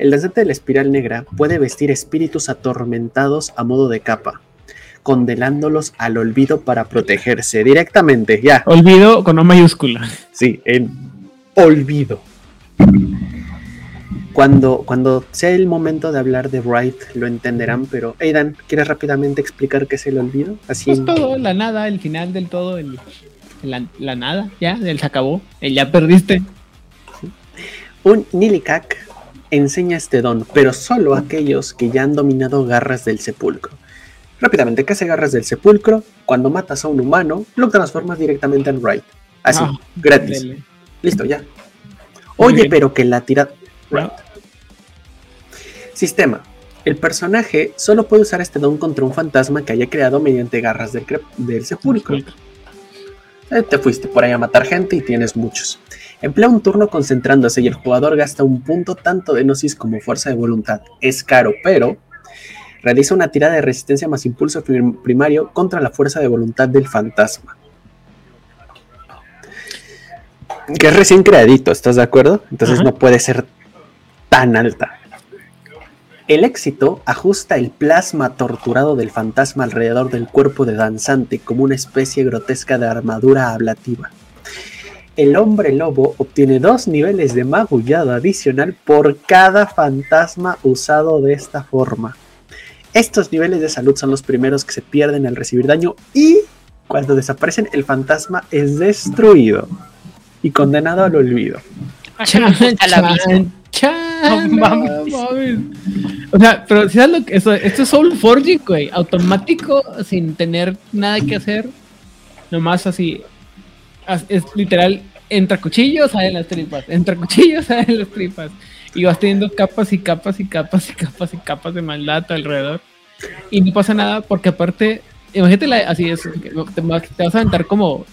El danzante de la espiral negra puede vestir espíritus atormentados a modo de capa, condenándolos al olvido para protegerse directamente, ya. Olvido con O mayúscula. Sí, en olvido. Cuando, cuando sea el momento de hablar de Bright, lo entenderán, pero Aidan, ¿quieres rápidamente explicar qué es el olvido? Así Pues en- todo, la nada, el final del todo, el, la, la nada, ya, el se acabó, el ya perdiste. un Nilikak enseña este don, pero solo a aquellos que ya han dominado garras del sepulcro. Rápidamente, ¿qué hace garras del sepulcro? Cuando matas a un humano, lo transformas directamente en Bright. Así, Ah, gratis. Dele. Listo, ya. Oye, pero que la tira. Right. Sistema. El personaje solo puede usar este don contra un fantasma que haya creado mediante garras del sepulcro. Eh, te fuiste por ahí a matar gente y tienes muchos. Emplea un turno concentrándose y el jugador gasta un punto tanto de gnosis como fuerza de voluntad. Es caro, pero realiza una tirada de resistencia más impulso prim- primario contra la fuerza de voluntad del fantasma. Que es recién creadito, ¿estás de acuerdo? Entonces no puede ser tan alta. El éxito ajusta el plasma torturado del fantasma alrededor del cuerpo de danzante como una especie grotesca de armadura ablativa. El hombre lobo obtiene dos niveles de magullado adicional por cada fantasma usado de esta forma. Estos niveles de salud son los primeros que se pierden al recibir daño y cuando desaparecen el fantasma es destruido y condenado al olvido. Chan, No mames. mames. O sea, pero si sabes lo que eso, esto es Soul Forging, güey, automático, sin tener nada que hacer, nomás así, as- es literal, entra cuchillos, salen las tripas, entra cuchillos, salen las tripas, y vas teniendo capas y capas y capas y capas y capas de maldad alrededor, y no pasa nada porque aparte, imagínate la- así es, te, vas- te vas a aventar como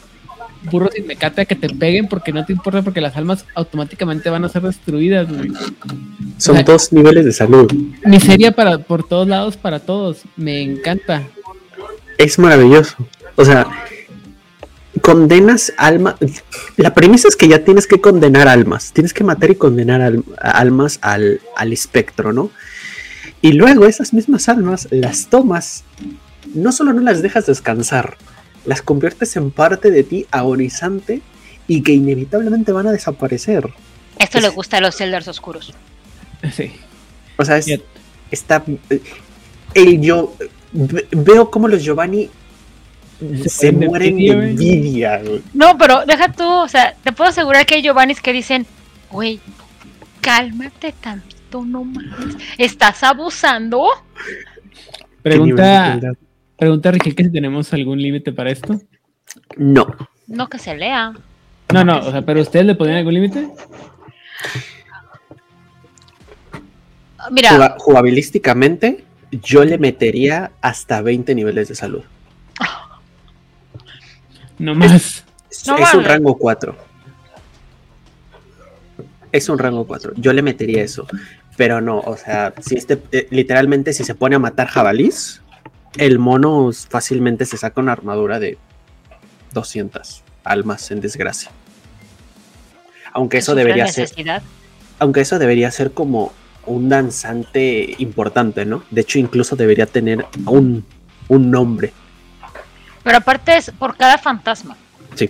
burros sin mecate a que te peguen porque no te importa porque las almas automáticamente van a ser destruidas, güey. Son dos niveles de salud. Miseria para por todos lados para todos. Me encanta. Es maravilloso. O sea, condenas almas. La premisa es que ya tienes que condenar almas. Tienes que matar y condenar al- almas al, al espectro, ¿no? Y luego esas mismas almas las tomas. No solo no las dejas descansar, las conviertes en parte de ti agonizante y que inevitablemente van a desaparecer. Esto le gusta a los Elders oscuros. Sí. O sea, es- está. eh, El yo. ve- Veo como los Giovanni Se se, mueren de envidia, güey. No, pero deja tú, o sea, te puedo asegurar que hay Giovannis que dicen, güey, cálmate tantito, no mames. ¿Estás abusando? ¿Qué nivel de Pregunta? Pregunta Rigel que si tenemos algún límite para esto. No. No que se lea. No, no, o sea, pero ¿ustedes le ponían algún límite? Mira, Juga- Jugabilísticamente, yo le metería hasta 20 niveles de salud. No más. Es, No es un rango 4. Es un rango 4. Yo le metería eso. Pero no, o sea, si este, eh, literalmente si se pone a matar jabalís, el mono fácilmente se saca una armadura de 200 almas en desgracia. Aunque eso debería ser, aunque eso debería ser como un danzante importante, ¿no? De hecho, incluso debería tener un, un nombre. Pero aparte es por cada fantasma. Sí.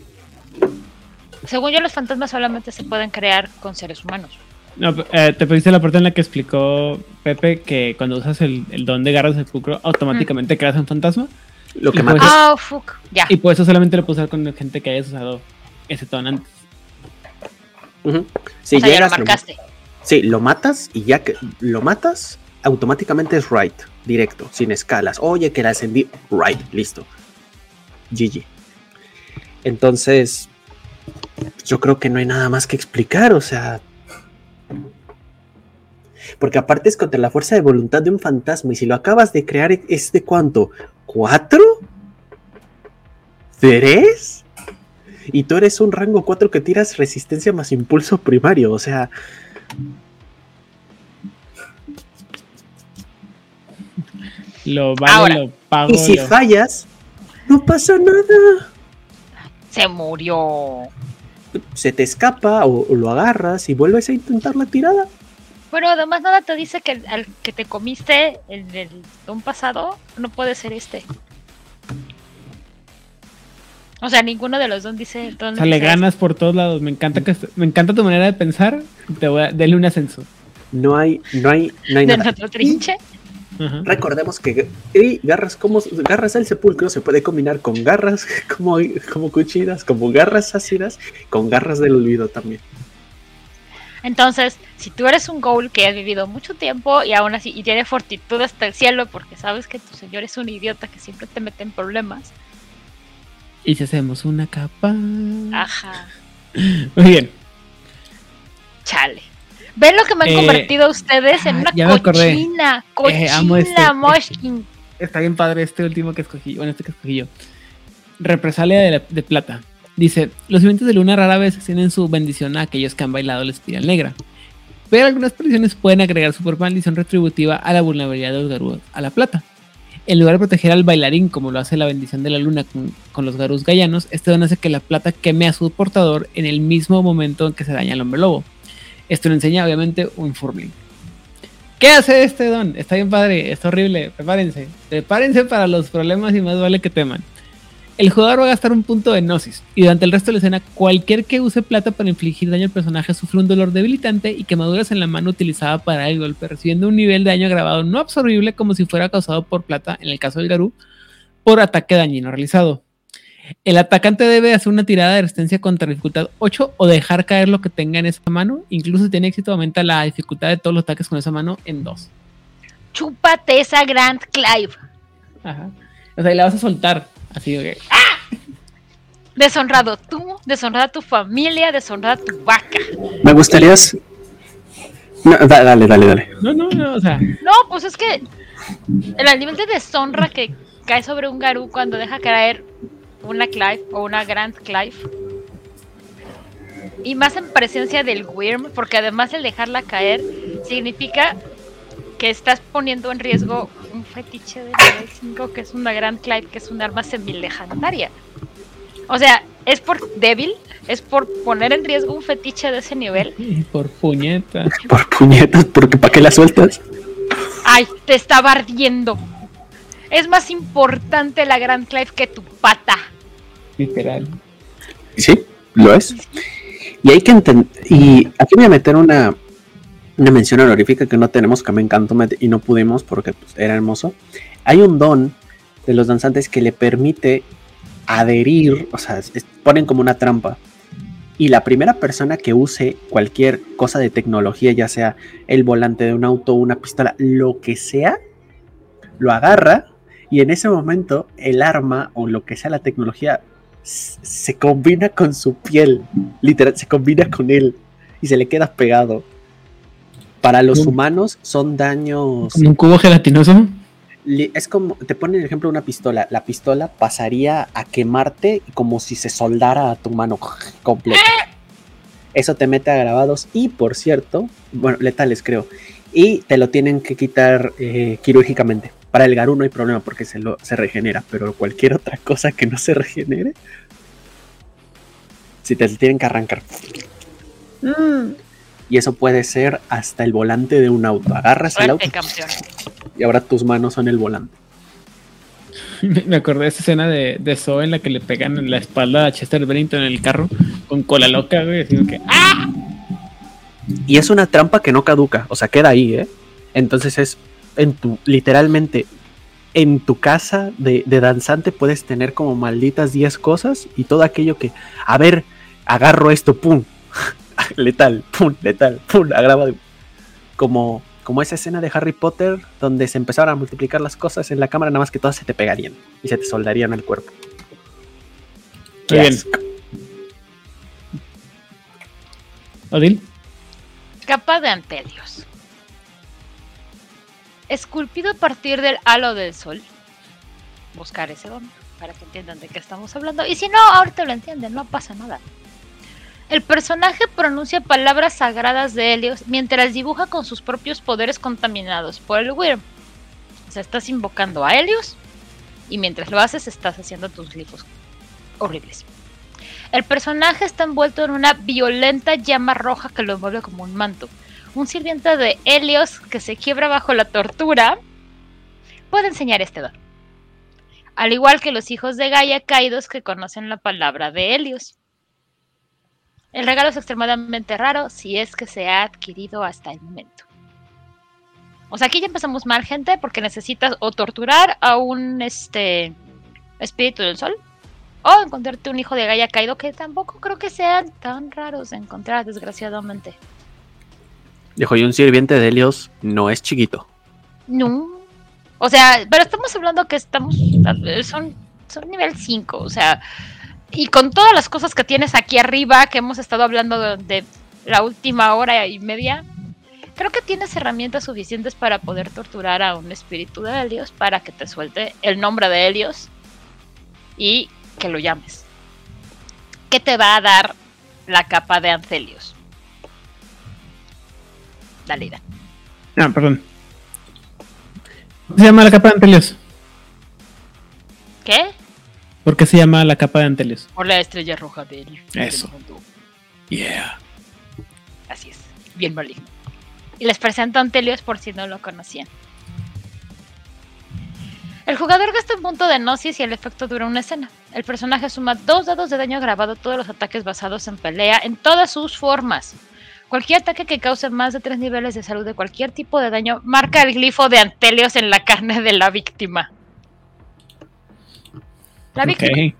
Según yo, los fantasmas solamente se pueden crear con seres humanos. No, eh, te pediste la parte en la que explicó Pepe que cuando usas el, el don de garras de sepulcro, automáticamente creas un fantasma. Lo que pues- Ah, fuck. Ya. Y por eso solamente lo puedes usar con gente que hayas usado ese ton antes. Ujú. Si o sea, ya lo- marcaste. Sí, lo matas y ya que lo matas, automáticamente es right, directo, sin escalas. Oye, que la ascendí, right, listo. GG. Entonces, yo creo que no hay nada más que explicar, o sea. Porque aparte es contra la fuerza de voluntad de un fantasma, y si lo acabas de crear, ¿es de cuánto? ¿Cuatro? ¿Tres? Y tú eres un rango 4 que tiras resistencia más impulso primario, o sea. Lo vale, Ahora. lo pago. Y si lo- fallas, no pasa nada. Se murió. Se te escapa o, o lo agarras y vuelves a intentar la tirada. Pero además nada te dice que al que te comiste el del don pasado no puede ser este. O sea, ninguno de los dos dice O dónde sea, le dice ganas por todos lados. Me encanta que me encanta tu manera de pensar. Te voy a darle un ascenso. No hay, no hay, no hay de nada. nuestro trinche. Recordemos que y garras como garras del sepulcro se puede combinar con garras como, como cuchillas, como garras ácidas, con garras del olvido también. Entonces, si tú eres un ghoul que has vivido mucho tiempo y aún así y tiene fortitud hasta el cielo porque sabes que tu señor es un idiota que siempre te mete en problemas. Y si hacemos una capa. Ajá, Muy bien. chale. ¿Ven lo que me han Eh, convertido ustedes en ah, una acordé. cochina? Eh, Cochina, amo este. Moshkin. Está bien padre este último que escogí. Bueno, este que escogí yo. Represalia de, de plata. Dice, los sirvientes de luna rara vez extienden su bendición a aquellos que han bailado la espiral negra. Pero algunas predicciones pueden agregar su propia maldición retributiva a la vulnerabilidad de los garús a la plata. En lugar de proteger al bailarín como lo hace la bendición de la luna con, con los garús gallanos, este don hace que la plata queme a su portador en el mismo momento en que se daña al hombre lobo. Esto lo enseña obviamente un Furling. ¿Qué hace este don? Está bien padre, está horrible. Prepárense. Prepárense para los problemas y más vale que teman. El jugador va a gastar un punto de Gnosis y durante el resto de la escena, cualquier que use plata para infligir daño al personaje sufre un dolor debilitante y quemaduras en la mano utilizada para el golpe, recibiendo un nivel de daño agravado no absorbible como si fuera causado por plata, en el caso del Garú, por ataque dañino realizado. El atacante debe hacer una tirada de resistencia contra dificultad 8 o dejar caer lo que tenga en esa mano. Incluso si tiene éxito, aumenta la dificultad de todos los ataques con esa mano en 2. Chúpate esa Grand Clive. Ajá. O sea, y la vas a soltar. Así que. Deshonrado tú, deshonrada tu familia, deshonrada tu vaca. Me gustaría. No, da- dale, dale, dale. No, no, no. O sea, No, pues es que el nivel de deshonra que cae sobre un Garú cuando deja caer una Clive o una Grand Clive. Y más en presencia del Wyrm, porque además el dejarla caer significa que estás poniendo en riesgo un fetiche de nivel 5 que es una Grand Clive, que es un arma semilegendaria. O sea, es por débil, es por poner en riesgo un fetiche de ese nivel. y por puñeta. Por puñetas, porque ¿para qué la sueltas? Ay, te estaba ardiendo. Es más importante la Grand Clive que tu pata. Literal. Sí, lo es. Y hay que entender. Y aquí voy a meter una, una mención honorífica que no tenemos, que me encantó y no pudimos porque pues, era hermoso. Hay un don de los danzantes que le permite adherir, o sea, ponen como una trampa. Y la primera persona que use cualquier cosa de tecnología, ya sea el volante de un auto, una pistola, lo que sea, lo agarra Y en ese momento, el arma o lo que sea la tecnología se combina con su piel. Literal, se combina con él. Y se le queda pegado. Para los humanos son daños. Un cubo gelatinoso. Es como, te ponen el ejemplo de una pistola. La pistola pasaría a quemarte como si se soldara a tu mano completa. Eso te mete a grabados y, por cierto, bueno, letales creo. Y te lo tienen que quitar eh, quirúrgicamente. Para el Garú no hay problema porque se, lo, se regenera, pero cualquier otra cosa que no se regenere, si te tienen que arrancar. Y eso puede ser hasta el volante de un auto. Agarras el auto campeón. y ahora tus manos son el volante. Me me acordé de esa escena de, de Zoe en la que le pegan en la espalda a Chester Bennington en el carro con cola loca, güey. Así que, ¡ah! Y es una trampa que no caduca, o sea, queda ahí, ¿eh? Entonces es en tu, literalmente, en tu casa de, de danzante puedes tener como malditas 10 cosas y todo aquello que, a ver, agarro esto, pum, letal, pum, letal, pum, agrava de- como, como esa escena de Harry Potter donde se empezaron a multiplicar las cosas en la cámara, nada más que todas se te pegarían y se te soldarían al cuerpo. Qué Muy bien. asco. Odil, Capa de Antelios. Esculpido a partir del halo del sol. Buscar ese don para que entiendan de qué estamos hablando. Y si no, ahorita lo entienden, no pasa nada. El personaje pronuncia palabras sagradas de Helios mientras dibuja con sus propios poderes contaminados por el Wyrm. O sea, estás invocando a Helios y mientras lo haces estás haciendo tus glifos horribles. El personaje está envuelto en una violenta llama roja que lo envuelve como un manto. Un sirviente de Helios que se quiebra bajo la tortura puede enseñar este don. Al igual que los hijos de Gaia caídos que conocen la palabra de Helios. El regalo es extremadamente raro si es que se ha adquirido hasta el momento. O sea, aquí ya empezamos mal, gente, porque necesitas o torturar a un este espíritu del sol o encontrarte un hijo de Gaia caído que tampoco creo que sean tan raros de encontrar, desgraciadamente. Dijo, y un sirviente de Helios no es chiquito. No. O sea, pero estamos hablando que estamos. Son, son nivel 5. O sea. Y con todas las cosas que tienes aquí arriba, que hemos estado hablando de, de la última hora y media, creo que tienes herramientas suficientes para poder torturar a un espíritu de Helios para que te suelte el nombre de Helios y que lo llames. ¿Qué te va a dar la capa de Ancelios? Dale, Ida. Ah, perdón. ¿Cómo se llama la capa de Antelios? ¿Qué? ¿Por qué se llama la capa de Antelios? Por la estrella roja del, Eso. del mundo. Yeah. Así es, bien maligno. Y les presento a Antelios por si no lo conocían. El jugador gasta un punto de gnosis y el efecto dura una escena. El personaje suma dos dados de daño grabado todos los ataques basados en pelea en todas sus formas. Cualquier ataque que cause más de tres niveles de salud de cualquier tipo de daño marca el glifo de Antelios en la carne de la víctima. La víctima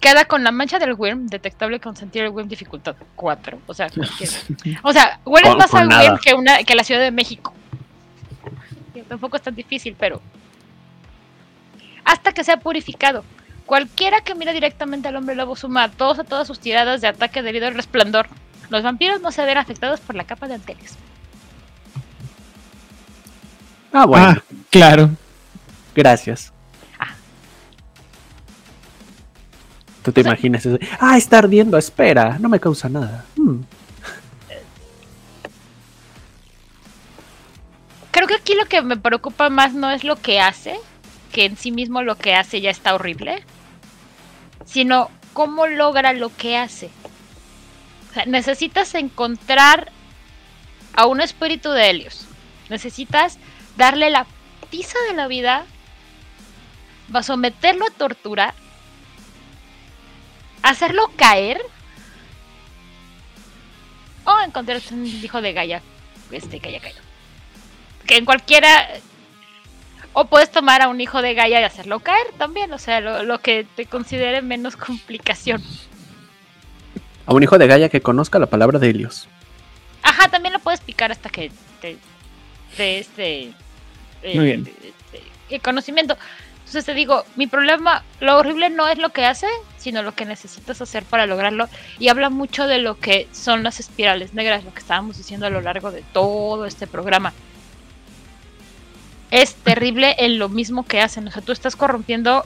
queda con la mancha del Wyrm, detectable con sentir el Wyrm dificultad 4. O sea, cualquier- o sea, huele Con- más al. Wyrm que, una, que la Ciudad de México. Tampoco es tan difícil, pero. Hasta que sea purificado. Cualquiera que mire directamente al hombre lobo suma todos a todas sus tiradas de ataque debido al resplandor. Los vampiros no se ven afectados por la capa de Anteles. Ah, bueno, Ah, claro. gracias. Ah. Tú te O sea- imaginas eso. Ah, está ardiendo, espera, no me causa nada. Hmm. Creo que aquí lo que me preocupa más no es lo que hace, que en sí mismo lo que hace ya está horrible, sino cómo logra lo que hace. Sea, necesitas encontrar a un espíritu de Helios. Necesitas darle la tiza de la vida, va a someterlo a tortura, hacerlo caer, o encontrarte un hijo de Gaia, este haya caído. Que en cualquiera o puedes tomar a un hijo de Gaia y hacerlo caer también, o sea, lo, lo que te considere menos complicación. A un hijo de Gaia que conozca la palabra de Helios. Ajá, también lo puedes picar hasta que te dé este eh, Muy bien. este, el conocimiento. Entonces te digo, mi problema, lo horrible no es lo que hace, sino lo que necesitas hacer para lograrlo. Y habla mucho de lo que son las espirales negras, lo que estábamos diciendo a lo largo de todo este programa. Es terrible en lo mismo que hacen. O sea, tú estás corrompiendo.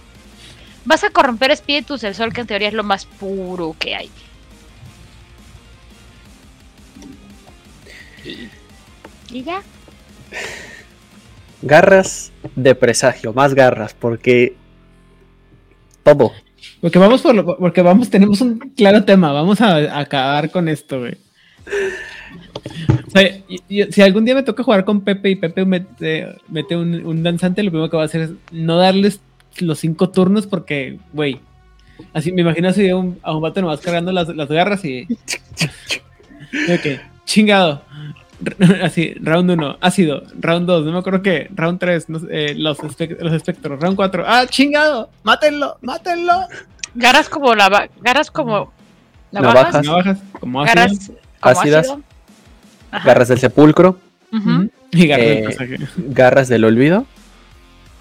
Vas a corromper espíritus del sol, que en teoría es lo más puro que hay. Y ya. Garras de presagio, más garras, porque todo. Porque vamos por lo- porque vamos, tenemos un claro tema, vamos a, a acabar con esto, güey. O sea, si algún día me toca jugar con Pepe y Pepe mete, mete un, un danzante, lo primero que va a hacer es no darles los cinco turnos porque, güey, así me imagino así a un, a un vato nomás cargando las, las garras y... Ok, chingado. Así, round 1, ácido, round 2, no me acuerdo qué, round 3, los, espec- los espectros, round 4, ah, chingado, mátenlo, mátenlo. Garras como lava, garras como Navajas. navajas, como ácido. como Ácidas. ácido. Garras del sepulcro. Y garras del Eh, presagio. garras del olvido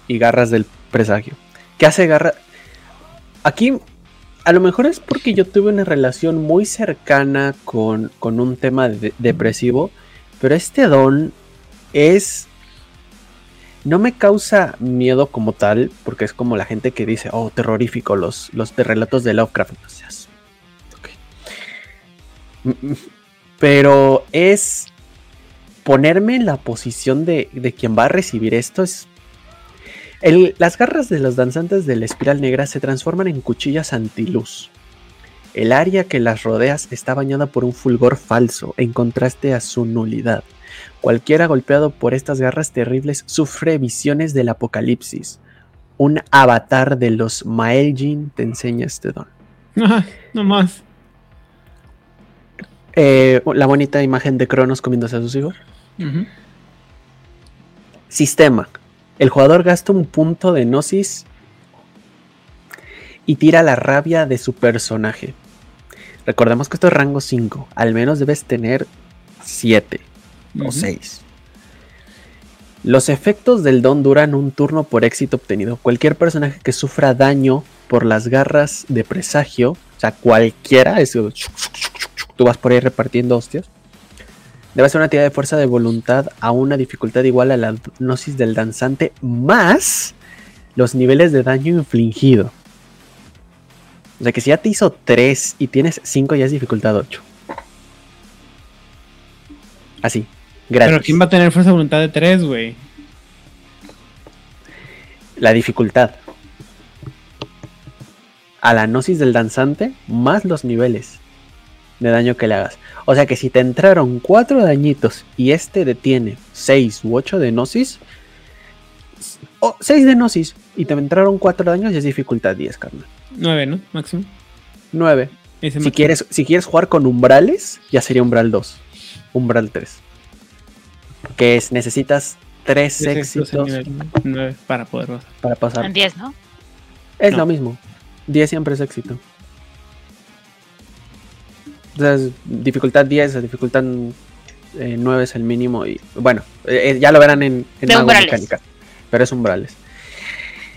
y garras del presagio. ¿Qué hace garra? Aquí, a lo mejor es porque yo tuve una relación muy cercana con, con un tema de- depresivo, pero este don es... No me causa miedo como tal, porque es como la gente que dice, oh, terrorífico, los, los de relatos de Lovecraft. No seas-. Mm, mm, Pero es ponerme en la posición de, de quien va a recibir esto es... Las garras de los danzantes de la espiral negra se transforman en cuchillas antiluz. El área que las rodea está bañada por un fulgor falso, en contraste a su nulidad. Cualquiera golpeado por estas garras terribles sufre visiones del apocalipsis. Un avatar de los Maelgin te enseña este don. Ajá, no más. Eh, la bonita imagen de Cronos comiéndose a sus hijos. Sistema. El jugador gasta un punto de gnosis y tira la rabia de su personaje. Recordemos que esto es rango 5. Al menos debes tener 7 o Ujú. 6. Los efectos del don duran un turno por éxito obtenido. Cualquier personaje que sufra daño por las garras de presagio, o sea, cualquiera, es, tú vas por ahí repartiendo hostias, debe hacer una tirada de fuerza de voluntad a una dificultad igual a la gnosis del danzante más los niveles de daño infligido. O sea que si ya te hizo 3 y tienes 5 ya es dificultad 8. Así, gratis. Pero ¿quién va a tener fuerza de voluntad de 3, güey? La dificultad. A la gnosis del danzante más los niveles de daño que le hagas. O sea que si te entraron 4 dañitos y este detiene 6 u 8 de gnosis, o 6 de gnosis y te entraron 4 daños, ya es dificultad 10, carnal. 9, ¿no? Máximo. 9. Ese Si máximo. quieres, si quieres jugar con umbrales, ya sería umbral 2. Umbral 3. Que es, necesitas 3 Ese es el éxitos nivel 9 para poder pasar. para pasar. En 10, ¿no? Es No. lo mismo. 10 siempre es éxito. O sea, es dificultad 10, dificultad eh, 9 es el mínimo. Y bueno, eh, ya lo verán en, en. Mecánica. Pero es umbrales.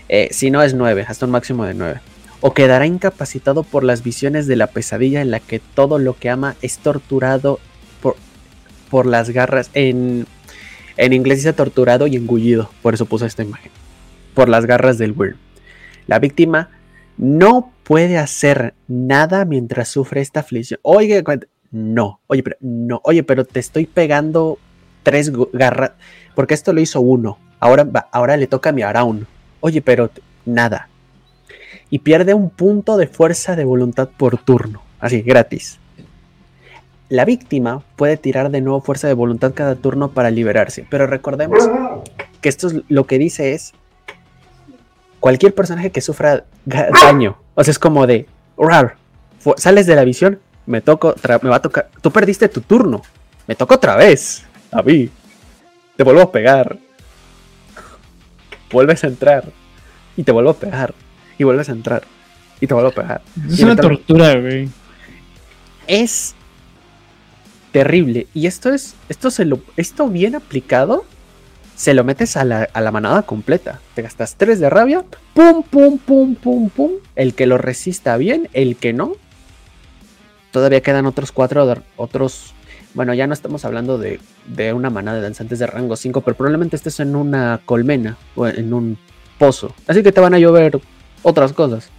Eh, si no es 9, hasta un máximo de 9. O quedará incapacitado por las visiones de la pesadilla en la que todo lo que ama es torturado por, por las garras. En, en inglés dice torturado y engullido. Por eso puse esta imagen. Por las garras del Wyrm. La víctima no puede hacer nada mientras sufre esta aflicción. Oye, no. Oye, pero no. Oye, pero te estoy pegando tres garras. Porque esto lo hizo uno. Ahora, ahora le toca a mi Araun. Oye, pero nada. Y pierde un punto de fuerza de voluntad por turno. Así, gratis. La víctima puede tirar de nuevo fuerza de voluntad cada turno para liberarse. Pero recordemos que esto es lo que dice es cualquier personaje que sufra daño. O sea, es como de, "Rar, sales de la visión, me toco, me va a tocar. Tú perdiste tu turno, me toca otra vez. A mí, te vuelvo a pegar. Vuelves a entrar y te vuelvo a pegar. Y vuelves a entrar y te vuelvo a pegar. Es Y una tortura, güey. es terrible. Y esto es, esto se lo, esto bien aplicado, se lo metes a la, a la manada completa. Te gastas 3 de rabia, pum, pum, pum, pum, pum. El que lo resista bien, el que no. Todavía quedan otros 4, otros... Bueno, ya no estamos hablando de, de una manada de danzantes de rango 5, pero probablemente estés en una colmena o en un pozo. Así que te van a llover otras cosas.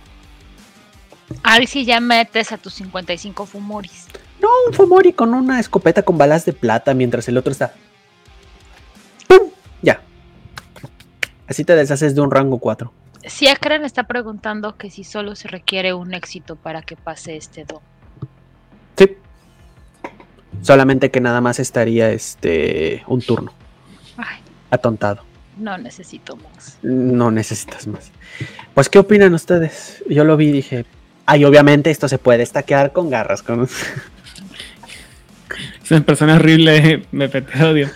Ahí sí ya metes a tus 55 Fumoris. No, un Fumori con una escopeta con balas de plata mientras el otro está. ¡Pum! Ya. Así te deshaces de un rango 4. Si Akran está preguntando que si solo se requiere un éxito para que pase este don. Sí. Solamente que nada más estaría este un turno. Ay, Atontado. No necesito más. No necesitas más. Pues, ¿qué opinan ustedes? Yo lo vi y dije. Ay, obviamente esto se puede estaquear con garras. Con... Es una persona horrible, me te odio.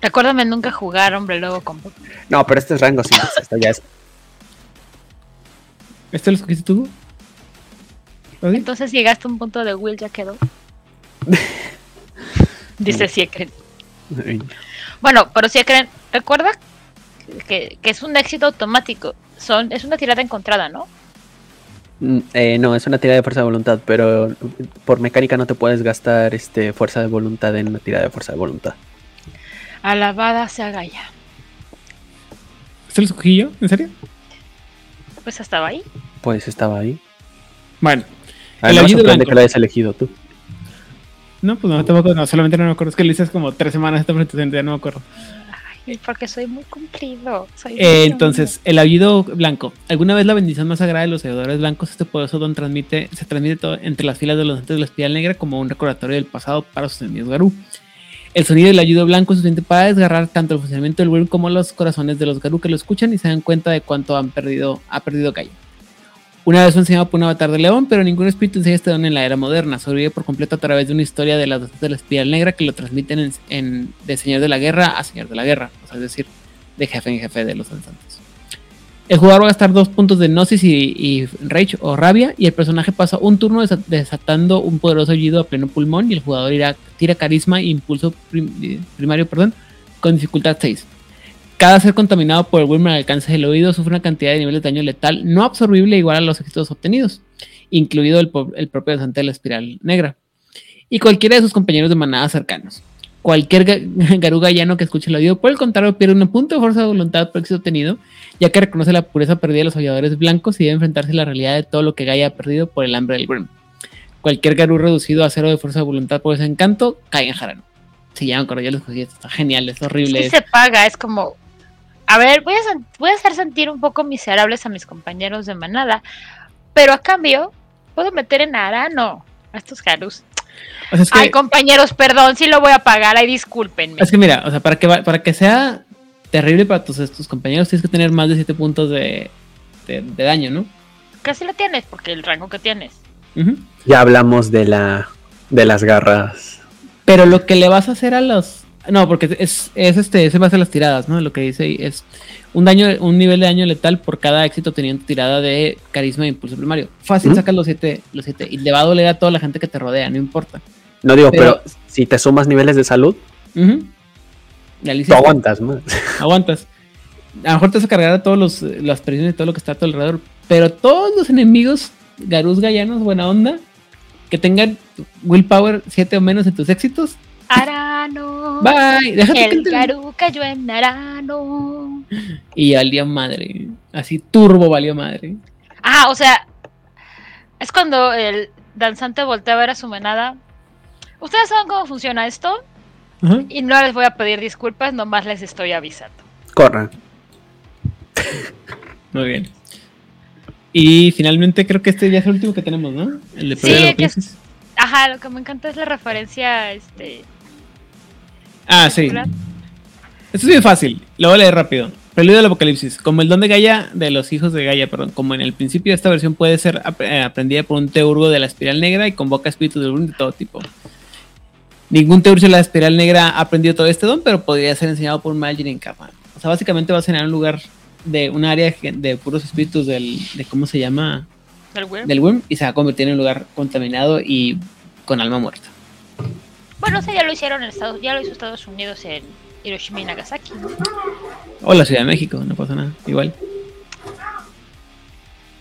Recuérdame nunca jugar hombre lobo con. No, pero este es rango 5. Esto ya es. ¿Esto lo escogiste tú? Entonces llegaste a un punto de Will ya quedó. Dice Siekren. Bueno, pero Siekren, recuerda que, que es un éxito automático. Son, es una tirada encontrada, ¿no? Mm, eh, no, es una tirada de fuerza de voluntad, pero por mecánica no te puedes gastar este fuerza de voluntad en una tirada de fuerza de voluntad. Alabada sea Gaia. ¿Esto lo escogí yo? ¿En serio? Pues estaba ahí. Pues estaba ahí. Bueno, A El mí me apellido sorprende blanco. que lo hayas elegido tú. No, pues no, tampoco, no, solamente no me acuerdo. Es que lo hice como tres semanas esta presentación, ya no me acuerdo. Ay, porque soy muy cumplido. Soy Eh, entonces, el aullido blanco. ¿Alguna vez la bendición más sagrada de los seguidores blancos? Este poderoso don transmite, se transmite todo entre las filas de los antes de la espiral negra como un recordatorio del pasado para sus enemigos Garú. El sonido del aullido blanco es suficiente para desgarrar tanto el funcionamiento del Wyrm como los corazones de los Garú que lo escuchan y se dan cuenta de cuánto han perdido, ha perdido Gaia. Una vez fue enseñado por un avatar de león, pero ningún espíritu enseña este don en la era moderna. Sobrevive por completo a través de una historia de las dos de la espiral negra que lo transmiten en, de señor de la guerra a señor de la guerra. O sea, es decir, de jefe en jefe de los danzantes. El jugador va a gastar dos puntos de Gnosis y, Rage o Rabia, y el personaje pasa un turno desa- desatando un poderoso aullido a pleno pulmón, y el jugador irá, tira carisma e impulso prim- primario perdón, con dificultad 6. Cada ser contaminado por el Wyrm al alcance del oído sufre una cantidad de niveles de daño letal no absorbible igual a los éxitos obtenidos, incluido el, propio desante de la espiral negra, y cualquiera de sus compañeros de manada cercanos. Cualquier ga- garuga llano que escuche el oído, por el contrario, pierde un punto de fuerza de voluntad por éxito obtenido, ya que reconoce la pureza perdida de los aulladores blancos y debe enfrentarse a la realidad de todo lo que Gaia ha perdido por el hambre del Grim. Cualquier Garú reducido a cero de fuerza de voluntad por ese encanto cae en Jarano. Sí, ya me acuerdo, yo lo escogí, esto está genial, es horrible. Sí se paga, es como... A ver, voy a, voy a hacer sentir un poco miserables a mis compañeros de manada, pero a cambio puedo meter en Arano a estos Garus. O sea, es que, Ay, compañeros, perdón, sí lo voy a pagar, ay, discúlpenme. es que mira, o sea, para que, para que sea terrible para tus, tus compañeros tienes que tener más de 7 puntos de, de- de daño, ¿no? Casi lo tienes, porque el rango que tienes. Ya hablamos de la de las garras. Pero lo que le vas a hacer a los. No, porque es, es este, se basa en las tiradas, ¿no? Lo que dice es un daño, un nivel de daño letal por cada éxito obtenido en tu tirada de carisma e impulso primario. Fácil, Ujú. sacas los siete, los siete. Y le va a doler a toda la gente que te rodea, no importa. No digo, Pero- pero, si te sumas niveles de salud, le tú aguantas más. Aguantas. A lo mejor te vas a cargar a todos los, las presiones y todo lo que está a tu alrededor. Pero todos los enemigos, garús gallanos, buena onda, que tengan willpower 7 o menos en tus éxitos. Arano. Bye. Déjate que El Garu cayó en Arano. Y valió madre. Así turbo valió madre. Ah, o sea, es cuando el danzante voltea a ver a su manada. Ustedes saben cómo funciona esto y no les voy a pedir disculpas, nomás les estoy avisando. Corran. Muy bien. Y finalmente creo que este ya es el último que tenemos, ¿no? El de Sí, que es-. Ajá, lo que me encanta es la referencia, este, Ah, sí. Esto es muy fácil. Lo voy a leer rápido. Preludio del Apocalipsis. Como el don de Gaia, de los hijos de Gaia, perdón. Como en el principio, esta versión puede ser ap- eh, aprendida por un teurgo de la espiral negra y convoca espíritus de Urun de todo tipo. Ningún teurgo de la espiral negra ha aprendido todo este don, pero podría ser enseñado por un Magin en capa. O sea, básicamente vas a tener un lugar de un área de, puros espíritus del, de cómo se llama, del Wyrm. del Wyrm, y se va a convertir en un lugar contaminado y con alma muerta. Bueno, eso ya lo hicieron en Estados, ya lo hizo Estados Unidos en Hiroshima y Nagasaki. O la Ciudad de México, no pasa nada. Igual.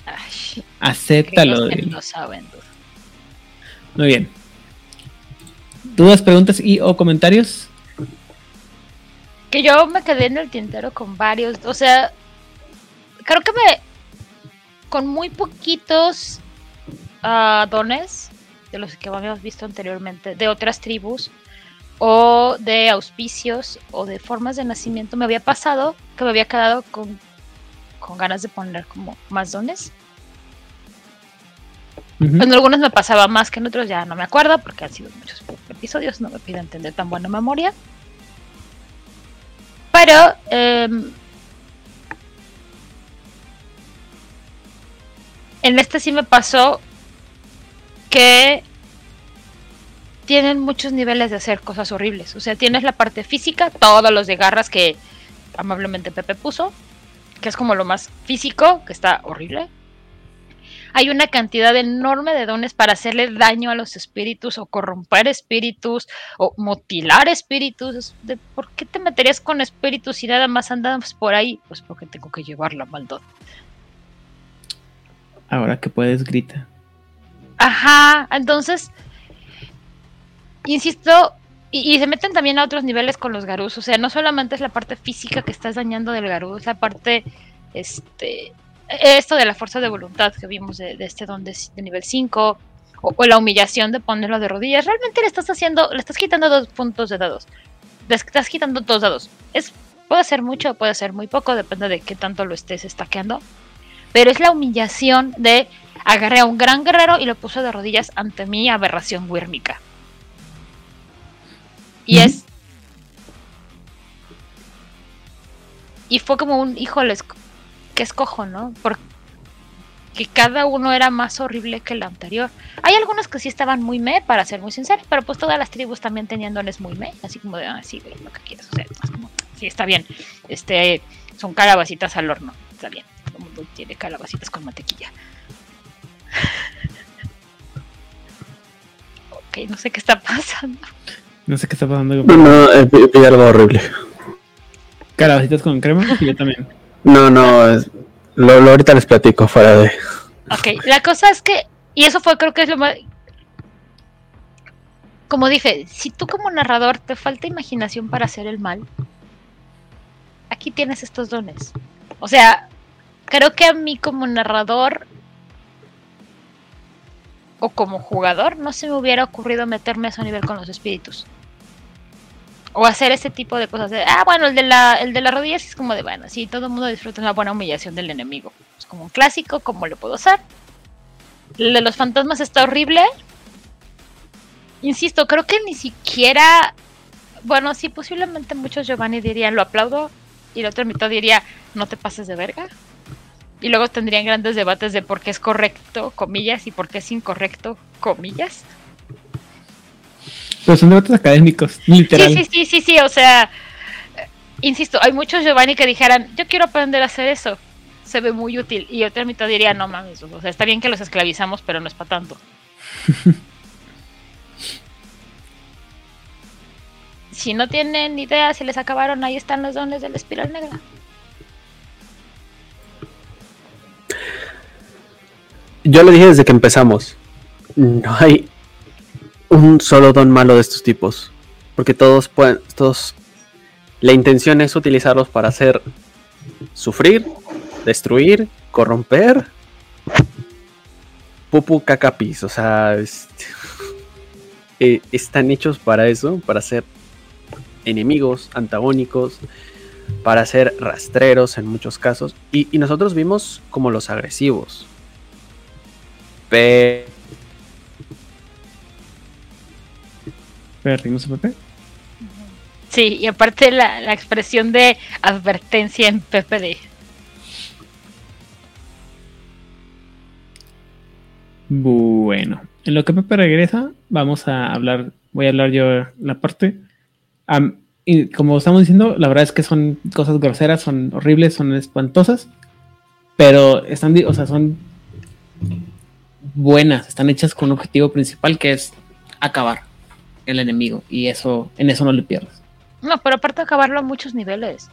Ay, Acéptalo. que no saben. Muy bien. ¿Dudas, preguntas y o comentarios? Que yo me quedé en el tintero con varios. O sea, creo que me. Con muy poquitos ah, dones de los que habíamos visto anteriormente, de otras tribus, o de auspicios, o de formas de nacimiento, me había pasado que me había quedado con, con ganas de poner como más dones. Ujú. En algunos me pasaba más que en otros, ya no me acuerdo, porque han sido muchos episodios, no me pido tener tan buena memoria. Pero, em, en este sí me pasó que tienen muchos niveles de hacer cosas horribles. O sea, tienes la parte física, todos los de garras que amablemente Pepe puso, que es como lo más físico, que está horrible hay una cantidad enorme de dones para hacerle daño a los espíritus o corromper espíritus o mutilar espíritus. ¿Por qué te meterías con espíritus si nada más andamos por ahí? Pues porque tengo que llevar la maldad. Ahora que puedes, grita. Ajá, entonces, insisto, y, se meten también a otros niveles con los garús. O sea, no solamente es la parte física que estás dañando del garú, es la parte, este, esto de la fuerza de voluntad que vimos de, este don de, de nivel 5, o, o la humillación de ponerlo de rodillas. Realmente le estás haciendo, le estás quitando dos puntos de dados. Le estás quitando dos dados. Es, puede ser mucho, puede ser muy poco, depende de qué tanto lo estés estaqueando. Pero es la humillación de agarré a un gran guerrero y lo puse de rodillas ante mi aberración wírmica. Y es. Y fue como un, híjole, que escojo, ¿no? Porque cada uno era más horrible que el anterior. Hay algunos que sí estaban muy me, para ser muy sinceros, pero pues todas las tribus también tenían dones muy me, así como de, ah, sí, lo que quieras. O sea, es como, sí, está bien. Este, son calabacitas al horno, está bien. Todo el mundo tiene calabacitas con mantequilla. Ok, no sé qué está pasando. No sé qué está pasando. No, no, eh, pide algo horrible. Calabacitas con crema y yo también. No, no, es- lo, lo ahorita les platico fuera de. Ok, la cosa es que, y eso fue creo que es lo más... Como dije, si tú como narrador te falta imaginación para hacer el mal, aquí tienes estos dones. O sea, creo que a mí como narrador o como jugador no se me hubiera ocurrido meterme a ese nivel con los espíritus. O hacer ese tipo de cosas. De, ah, bueno, el de, la, el de las rodillas es como de, bueno, sí, todo el mundo disfruta una buena humillación del enemigo. Es como un clásico, como lo puedo hacer. El de los fantasmas está horrible. Insisto, creo que ni siquiera. Bueno, sí, posiblemente muchos Giovanni dirían lo aplaudo. Y la otra mitad diría no te pases de verga. Y luego tendrían grandes debates de por qué es correcto, comillas, y por qué es incorrecto, comillas. Pero son debates académicos, literal. Sí, sí, sí, sí, sí, o sea, eh, insisto, hay muchos Giovanni que dijeran, yo quiero aprender a hacer eso, se ve muy útil, y otra mitad diría, no mames, o sea, está bien que los esclavizamos, pero no es para tanto. si no tienen idea, si les acabaron, ahí están los dones de la espiral negra. Yo lo dije desde que empezamos. No hay un solo don malo de estos tipos. Porque todos pueden. Todos. La intención es utilizarlos para hacer sufrir, destruir, corromper. Pupu cacapis. O sea. eh, están hechos para eso. Para ser enemigos, antagónicos. Para ser rastreros en muchos casos. Y, y nosotros vimos como los agresivos. Pe- Perdimos a Pepe. Sí, y aparte la, la expresión de advertencia en PPD. Bueno, en lo que Pepe regresa, vamos a hablar, voy a hablar yo la parte. Y como estamos diciendo, la verdad es que son cosas groseras, son horribles, son espantosas, pero están, o sea, son buenas, están hechas con un objetivo principal que es acabar el enemigo y eso, en eso no le pierdes. No, pero aparte de acabarlo a muchos niveles.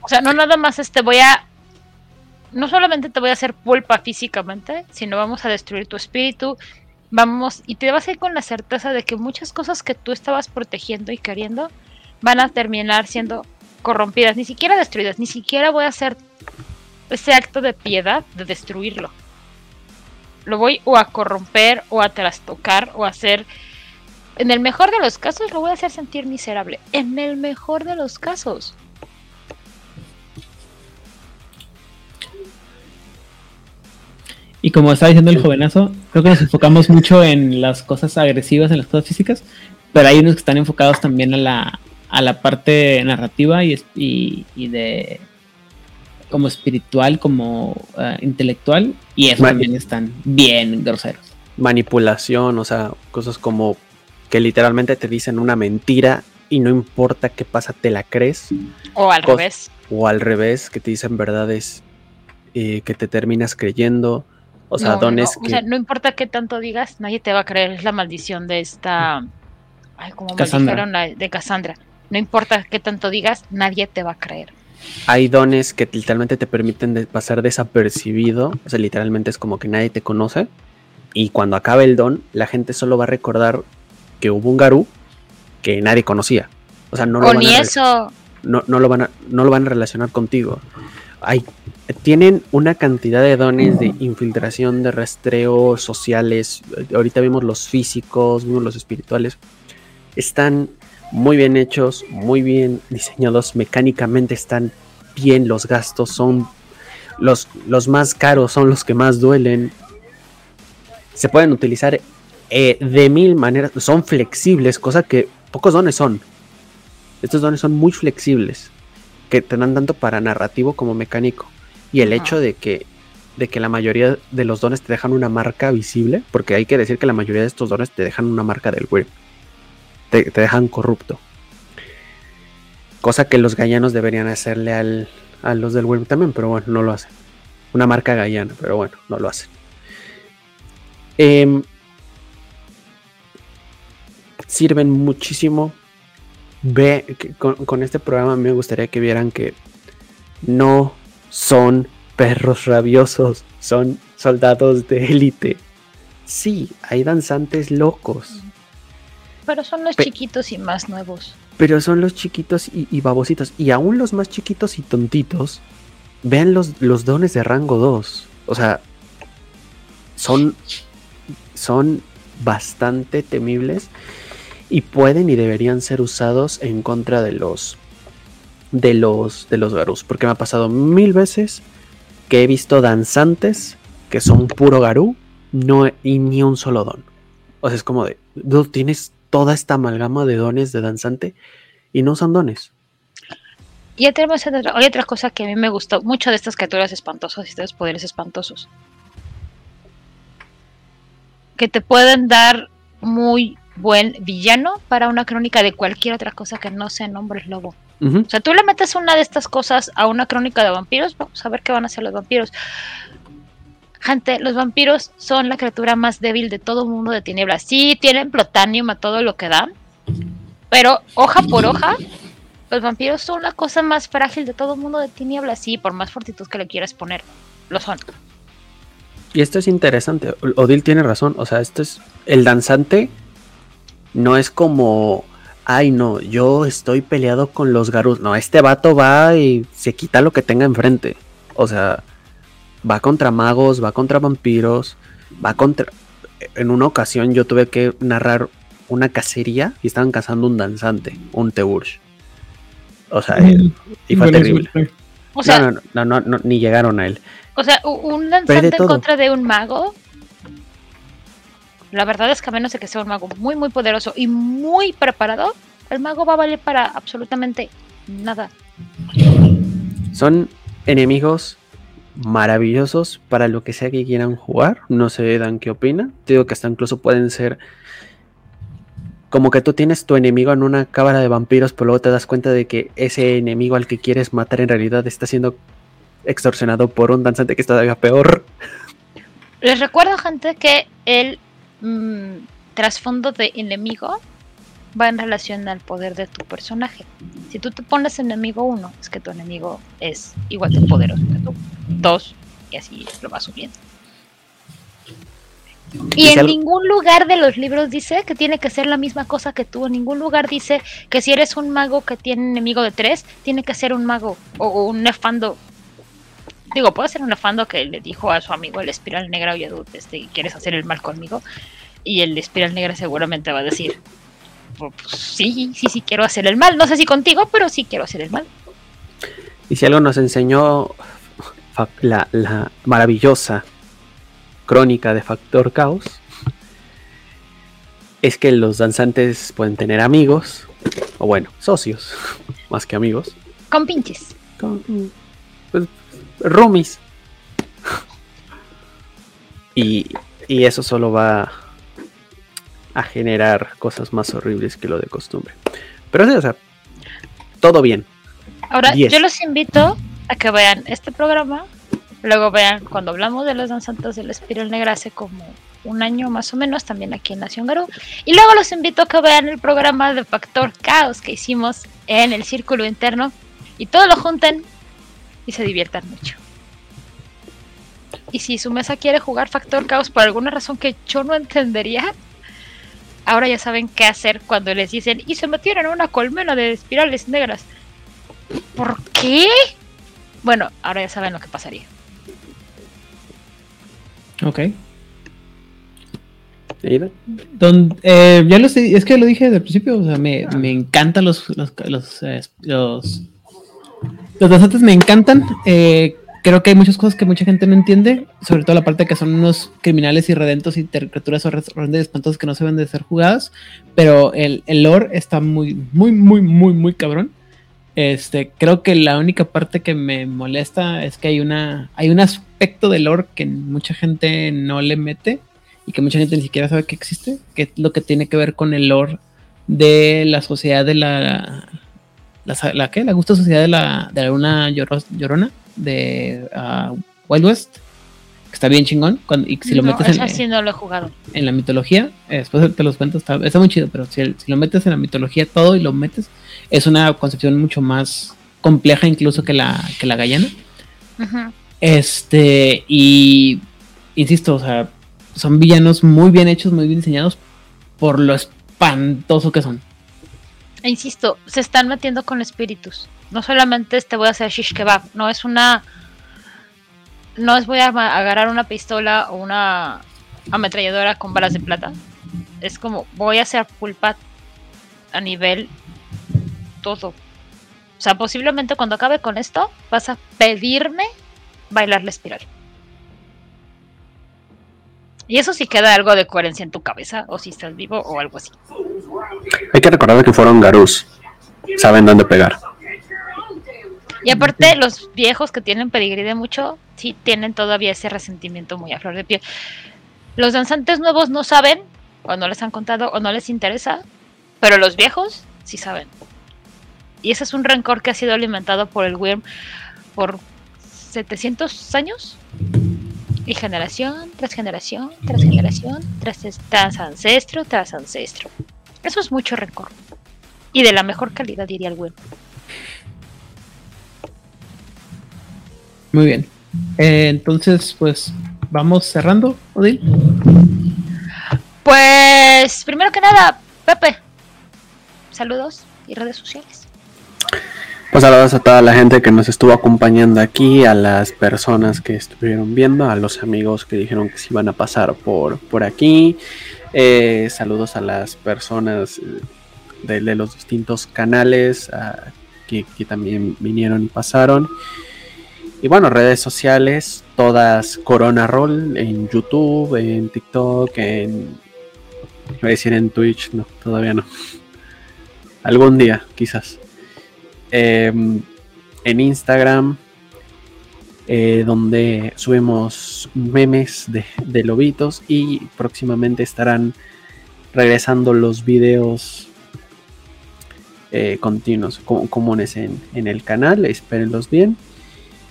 O sea, no nada más este voy a. No solamente te voy a hacer pulpa físicamente, sino vamos a destruir tu espíritu. Vamos, y te vas a ir con la certeza de que muchas cosas que tú estabas protegiendo y queriendo van a terminar siendo corrompidas, ni siquiera destruidas, ni siquiera voy a hacer ese acto de piedad de destruirlo. Lo voy o a corromper o a trastocar o a hacer en el mejor de los casos lo voy a hacer sentir miserable. En el mejor de los casos. Y como estaba diciendo el jovenazo, creo que nos enfocamos mucho en las cosas agresivas, en las cosas físicas, pero hay unos que están enfocados también a la, a la parte narrativa y, y, y de como espiritual, como eh, intelectual, y eso también están bien groseros. Manipulación, o sea, cosas como que literalmente te dicen una mentira y no importa qué pasa, te la crees. O al Cos- revés. O al revés, que te dicen verdades eh, que te terminas creyendo. O sea, No, dones no, que... o sea, no importa qué tanto digas, nadie te va a creer. Es la maldición de esta. Ay, como Cassandra. maldijeron la- de Cassandra. No importa qué tanto digas, nadie te va a creer. Hay dones que literalmente te permiten de- pasar desapercibido. O sea, literalmente es como que nadie te conoce. Y cuando acabe el don, la gente solo va a recordar que hubo un Garú que nadie conocía. O sea, no lo van ni a eso. no, no lo van a, no lo van a relacionar contigo. Hay, tienen una cantidad de dones de infiltración, de rastreo sociales. Ahorita vimos los físicos, vimos los espirituales. Están muy bien hechos, muy bien diseñados. Mecánicamente están bien. Los gastos son los, los más caros, son los que más duelen. Se pueden utilizar eh, de mil maneras. Son flexibles, cosa que pocos dones son. Estos dones son muy flexibles, que te dan tanto para narrativo como mecánico. Y el hecho de que, de que la mayoría de los dones te dejan una marca visible, porque hay que decir que la mayoría de estos dones te dejan una marca del Wyrm. Te, dejan corrupto. Cosa que los gallanos deberían hacerle al, a los del Wyrm también, pero bueno, no lo hacen. Una marca gallana, pero bueno, no lo hacen. Em, sirven muchísimo ve que con, con este programa me gustaría que vieran que no son perros rabiosos, son soldados de élite. Sí, hay danzantes locos, Pero son los Pe- chiquitos y más nuevos. pero son los chiquitos y, y babositos. Y aún los más chiquitos y tontitos, vean los, los dones de rango 2. O sea, son, son bastante temibles y pueden y deberían ser usados en contra de los de los de los garús porque me ha pasado mil veces que he visto danzantes que son puro garú no y ni un solo don o sea es como de "Dude, tienes toda esta amalgama de dones de danzante y no son dones Y tenemos otra, hay otra cosa que a mí me gustó mucho de estas criaturas espantosas y estos poderes espantosos. Que te pueden dar muy buen villano para una crónica de cualquier otra cosa que no sea nombres lobo. O sea, tú le metes una de estas cosas a una crónica de vampiros, vamos a ver qué van a hacer los vampiros. Gente, los vampiros son la criatura más débil de todo mundo de tinieblas. Sí, tienen plutanium a todo lo que dan, pero hoja por hoja, los vampiros son la cosa más frágil de todo mundo de tinieblas. Sí, por más fortitud que le quieras poner, lo son. Y esto es interesante. Odil tiene razón. O sea, esto es. El danzante no es como. Ay, no, yo estoy peleado con los garus. No, este vato va y se quita lo que tenga enfrente. O sea, va contra magos, va contra vampiros, va contra. En una ocasión yo tuve que narrar una cacería y estaban cazando un danzante, un Teursh. O sea, eh, y fue terrible. O sea, no, no, no, no, no, ni llegaron a él. O sea, un lanzante en contra de un mago. La verdad es que a menos de que sea un mago muy, muy poderoso y muy preparado, el mago va a valer para absolutamente nada. Son enemigos maravillosos para lo que sea que quieran jugar. No sé, Dan, qué opina. Te digo que hasta incluso pueden ser como que tú tienes tu enemigo en una cámara de vampiros, pero luego te das cuenta de que ese enemigo al que quieres matar en realidad está siendo extorsionado por un danzante que está todavía peor. Les recuerdo, gente, que el mm, trasfondo de enemigo va en relación al poder de tu personaje. Si tú te pones enemigo uno, es que tu enemigo es igual de poderoso que tú. Dos, y así lo vas subiendo. Y en ningún lugar de los libros dice que tiene que ser la misma cosa que tú. En ningún lugar dice que si eres un mago que tiene enemigo de tres, tiene que ser un mago o, un nefando. Digo, puede ser un nefando que le dijo a su amigo el espiral negra, oye, este, ¿quieres hacer el mal conmigo? Y el espiral negra seguramente va a decir, sí, sí, sí quiero hacer el mal. No sé si contigo, pero sí quiero hacer el mal. Y si algo nos enseñó la, la maravillosa crónica de Factor Caos, es que los danzantes pueden tener amigos, o bueno, socios, más que amigos. Con pinches. Con, pues, roomies. Y, y eso solo va a generar cosas más horribles que lo de costumbre. Pero sí, o sea, todo bien. Ahora, yo los invito a que vean este programa. Luego vean cuando hablamos de los danzantes del Espiral Negra hace como un año más o menos, también aquí en Nación Garú. Y luego los invito a que vean el programa de Factor Caos que hicimos en el Círculo Interno. Y todo lo junten y se diviertan mucho. Y si su mesa quiere jugar Factor Caos por alguna razón que yo no entendería, ahora ya saben qué hacer cuando les dicen y se metieron en una colmena de espirales negras. ¿Por qué? Bueno, ahora ya saben lo que pasaría. Ok. Don, eh, ya lo sé, es que lo dije desde el principio, o sea, me, me encantan los los, los, eh, los, los danzantes, me encantan. Eh, creo que hay muchas cosas que mucha gente no entiende, sobre todo la parte de que son unos criminales irredentos y criaturas horrendas y que no se deben de ser jugadas, pero el, el lore está muy, muy, muy, muy, muy cabrón. Este, creo que la única parte que me molesta es que hay una, hay un aspecto del lore que mucha gente no le mete y que mucha gente ni siquiera sabe que existe, que es lo que tiene que ver con el lore de la sociedad de la, la, la, ¿qué? la gusta sociedad de la, de una llorona de uh, Wild West, que está bien chingón. Cuando, y si lo metes en, no lo he jugado. en la mitología, eh, después te los cuento, está, está muy chido, pero si, si, lo metes en la mitología todo y lo metes, es una concepción mucho más compleja incluso que la, que la gallana. Este, y insisto, o sea, son villanos muy bien hechos, muy bien diseñados por lo espantoso que son. E insisto, se están metiendo con espíritus. No solamente te voy a hacer shish kebab, no es una. No es voy a agarrar una pistola o una ametralladora con balas de plata. Es como voy a hacer pulpa a nivel todo. O sea, posiblemente cuando acabe con esto, vas a pedirme bailar la espiral. Y eso sí queda algo de coherencia en tu cabeza, o si estás vivo o algo así. Hay que recordar que fueron Garus. Saben dónde pegar. Y aparte, los viejos que tienen pedigrí de mucho, sí tienen todavía ese resentimiento muy a flor de piel. Los danzantes nuevos no saben, o no les han contado, o no les interesa, pero los viejos sí saben. Y ese es un rencor que ha sido alimentado por el Wyrm por 700 años. Y generación tras generación, tras generación, tras, tras ancestro, tras ancestro. Eso es mucho rencor. Y de la mejor calidad, diría el Wyrm. Muy bien. Eh, entonces, pues, vamos cerrando, Odil. Pues, primero que nada, Pepe, saludos y redes sociales. Pues saludos a toda la gente que nos estuvo acompañando aquí, a las personas que estuvieron viendo, a los amigos que dijeron que se iban a pasar por, por aquí. Eh, saludos a las personas de, los distintos canales que, que también vinieron y pasaron. Y bueno, redes sociales, todas Corona Roll en YouTube, en TikTok, en. Voy a decir en Twitch, no, todavía no. Algún día, quizás. Em, en Instagram, eh, donde subimos memes de, lobitos y próximamente estarán regresando los videos eh, continuos, comunes en, en el canal. Espérenlos bien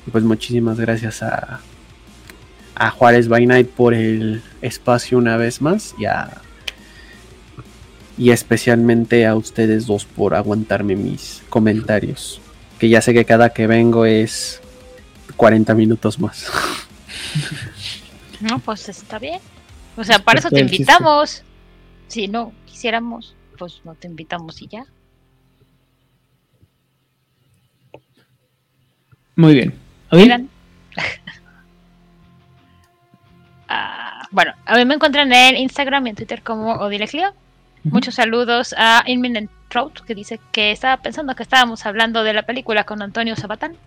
pues muchísimas gracias a, a Juárez by Night por el espacio una vez más y a, y especialmente a ustedes dos por aguantarme mis comentarios. Que ya sé que cada que vengo es 40 minutos más. No, pues está bien. O sea, para eso te invitamos. Si no quisiéramos, pues no te invitamos y ya. Muy bien. Ah, bueno, a mí me encuentran en Instagram y en Twitter como Odilexlio. Muchos saludos a Inminent Trout, que dice que estaba pensando que estábamos hablando de la película con Antonio Sabatán.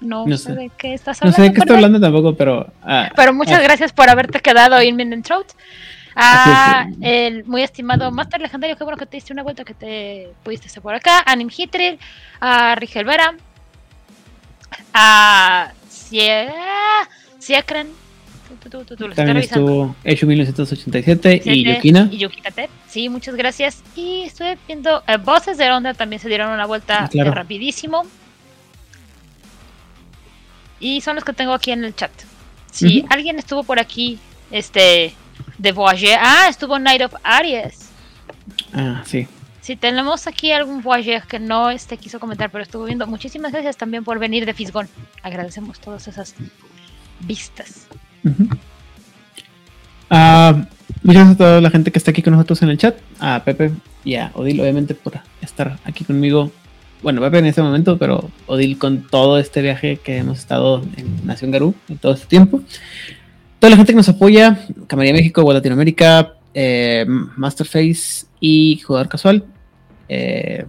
No, sé. de qué estás hablando. No sé de qué está hablando tampoco, pero. Ah, pero muchas ah. gracias por haberte quedado, Inminent Trout. A el muy estimado Master Legendario, qué bueno que te diste una vuelta, que te pudiste estar por acá. A Nim Hitril, a Rigel Vera, a Siakran. También estuvo Hecho 1987 y Yukina. Y Sí, muchas gracias. Y estoy viendo eh, Voces de Onda también se dieron una vuelta ah, rapidísimo. Y son los que tengo aquí en el chat. Si alguien estuvo por aquí, este, de Voyager. Ah, estuvo Night of Aries. Ah, sí. Si tenemos aquí algún Voyager que no este quiso comentar, pero estuvo viendo, muchísimas gracias también por venir de Fisgón. Agradecemos todas esas vistas. Ah, muchas gracias a toda la gente que está aquí con nosotros en el chat. A Pepe y a Odil, obviamente, por estar aquí conmigo. Bueno, Pepe en este momento, pero Odil con todo este viaje que hemos estado en Nación Garú en todo este tiempo. Toda la gente que nos apoya, Camarilla México, World Latinoamérica, eh, Masterface y Jugador Casual. Eh,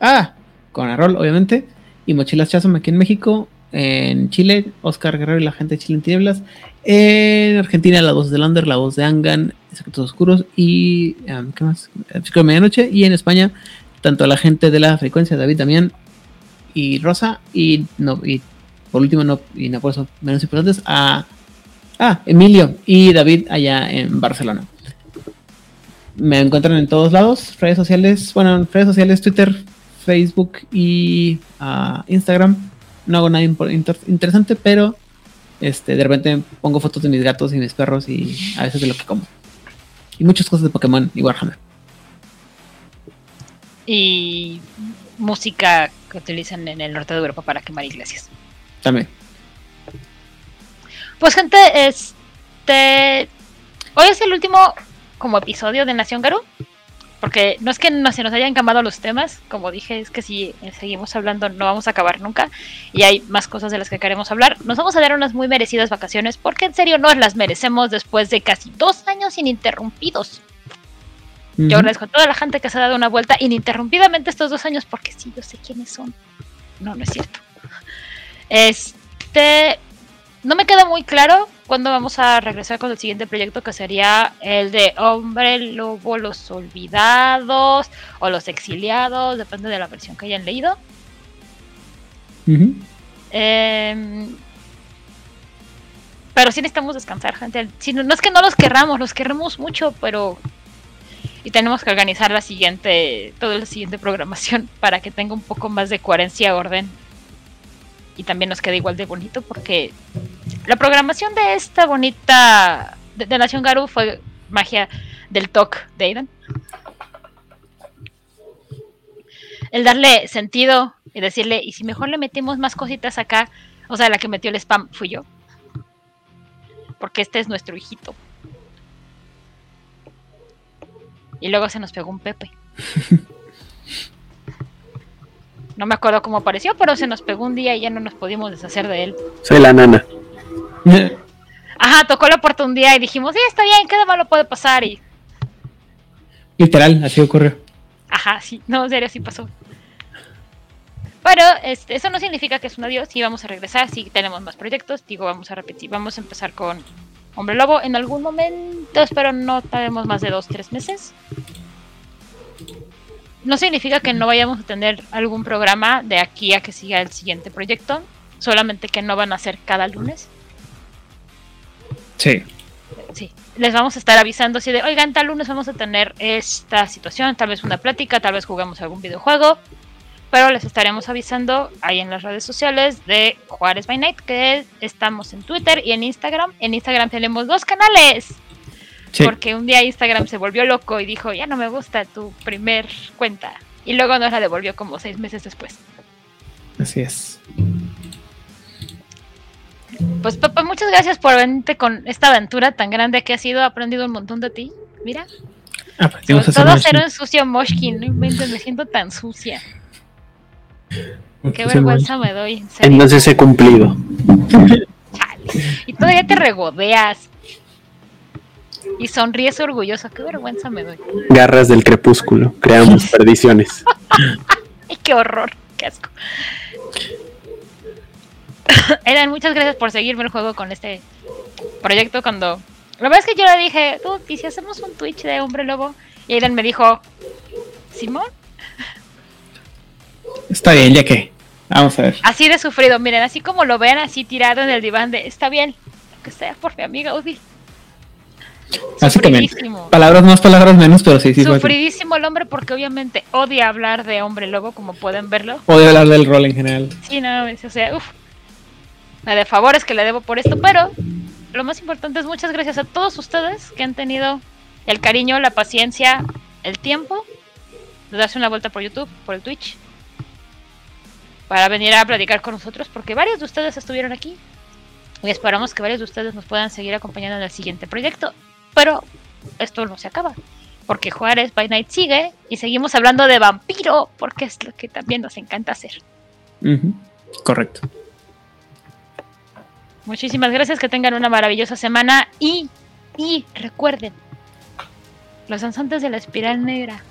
ah, con Arrol, obviamente. Y Mochilas Chasm aquí en México. En Chile, Oscar Guerrero y la gente de Chile en Tinieblas. En Argentina, la voz de Lander, la voz de Angan, Secretos Oscuros y. Um, ¿Qué más? De Medianoche. Y en España, tanto la gente de la frecuencia, David también. Y Rosa. Y, no, y por último, no, y no por eso menos importantes, a. Ah, Emilio y David allá en Barcelona. Me encuentran en todos lados, redes sociales, bueno, en redes sociales, Twitter, Facebook y uh, Instagram. No hago nada interesante, pero este, de repente pongo fotos de mis gatos y mis perros y a veces de lo que como. Y muchas cosas de Pokémon y Warhammer. Y música que utilizan en el norte de Europa para quemar iglesias. También. Pues gente, este... Hoy es el último como episodio de Nación Garú. Porque no es que no se nos hayan cambiado los temas, como dije, es que si seguimos hablando no vamos a acabar nunca y hay más cosas de las que queremos hablar. Nos vamos a dar unas muy merecidas vacaciones porque en serio nos las merecemos después de casi dos años ininterrumpidos. Yo agradezco a toda la gente que se ha dado una vuelta ininterrumpidamente estos dos años porque sí, yo sé quiénes son. No, no es cierto. Este, no me queda muy claro cuándo vamos a regresar con el siguiente proyecto que sería el de Hombre Lobo, los olvidados o los exiliados, depende de la versión que hayan leído. Em, pero sí necesitamos descansar, gente. no, es que no los querramos, los queremos mucho, pero... Y tenemos que organizar la siguiente, toda la siguiente programación para que tenga un poco más de coherencia, orden y también nos queda igual de bonito porque la programación de esta bonita de, Nación Garu fue magia del talk de Aidan. El darle sentido y decirle, y si mejor le metimos más cositas acá, o sea, la que metió el spam fui yo. Porque este es nuestro hijito. Y luego se nos pegó un Pepe. No me acuerdo cómo apareció, pero se nos pegó un día y ya no nos pudimos deshacer de él. Soy la nana. Ajá, tocó la puerta un día y dijimos, sí, está bien, ¿qué de malo puede pasar? Y... Literal, así ocurrió. Ajá, sí, no, en serio, así pasó. Pero este, eso no significa que es un adiós, sí vamos a regresar, sí tenemos más proyectos, digo, vamos a repetir, vamos a empezar con Hombre Lobo en algún momento, espero no tardemos más de dos, tres meses no significa que no vayamos a tener algún programa de aquí a que siga el siguiente proyecto, solamente que no van a ser cada lunes. Sí. Sí, les vamos a estar avisando si de, oigan, tal lunes vamos a tener esta situación, tal vez una plática, tal vez jugamos algún videojuego, pero les estaremos avisando ahí en las redes sociales de Juárez by Night, que estamos en Twitter y en Instagram. En Instagram tenemos dos canales. Sí. Porque un día Instagram se volvió loco y dijo, ya no me gusta tu primer cuenta. Y luego nos la devolvió como seis meses después. Así es. Pues Pepe, muchas gracias por venirte con esta aventura tan grande que ha sido. He aprendido un montón de ti. Mira, Aprendimos sobre a todo hacer ser un sucio Moshkin. No inventes, me siento tan sucia. Qué vergüenza me doy. en. Entonces he cumplido. Chale. Y todavía te regodeas. Y sonríes orgulloso. Qué vergüenza me doy. Garras del crepúsculo. Creamos perdiciones. Ay, qué horror. Qué asco. Eran, muchas gracias por seguirme el juego con este proyecto cuando... La verdad es que yo le dije, tú, ¿y si hacemos un Twitch de Hombre Lobo? Y Aidan me dijo, ¿Simón? Está bien, ya que. Vamos a ver. Así de sufrido, miren, así como lo ven así tirado en el diván de, está bien, que sea por mi amiga Udi. Básicamente. Palabras más, palabras menos, pero sí, sí. Sufridísimo el hombre porque obviamente odia hablar de hombre lobo, como pueden verlo. Odio hablar del rol en general. Sí, no, es- o sea, uff. La de favores que le debo por esto, pero lo más importante es muchas gracias a todos ustedes que han tenido el cariño, la paciencia, el tiempo de darse una vuelta por YouTube, por el Twitch, para venir a platicar con nosotros, porque varios de ustedes estuvieron aquí y esperamos que varios de ustedes nos puedan seguir acompañando en el siguiente proyecto. Pero esto no se acaba, porque Juárez by Night sigue y seguimos hablando de vampiro, porque es lo que también nos encanta hacer. Correcto. Muchísimas gracias, que tengan una maravillosa semana y, y recuerden, los danzantes de la espiral negra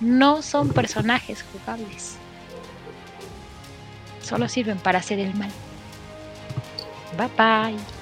no son personajes jugables. Solo sirven para hacer el mal. Bye bye.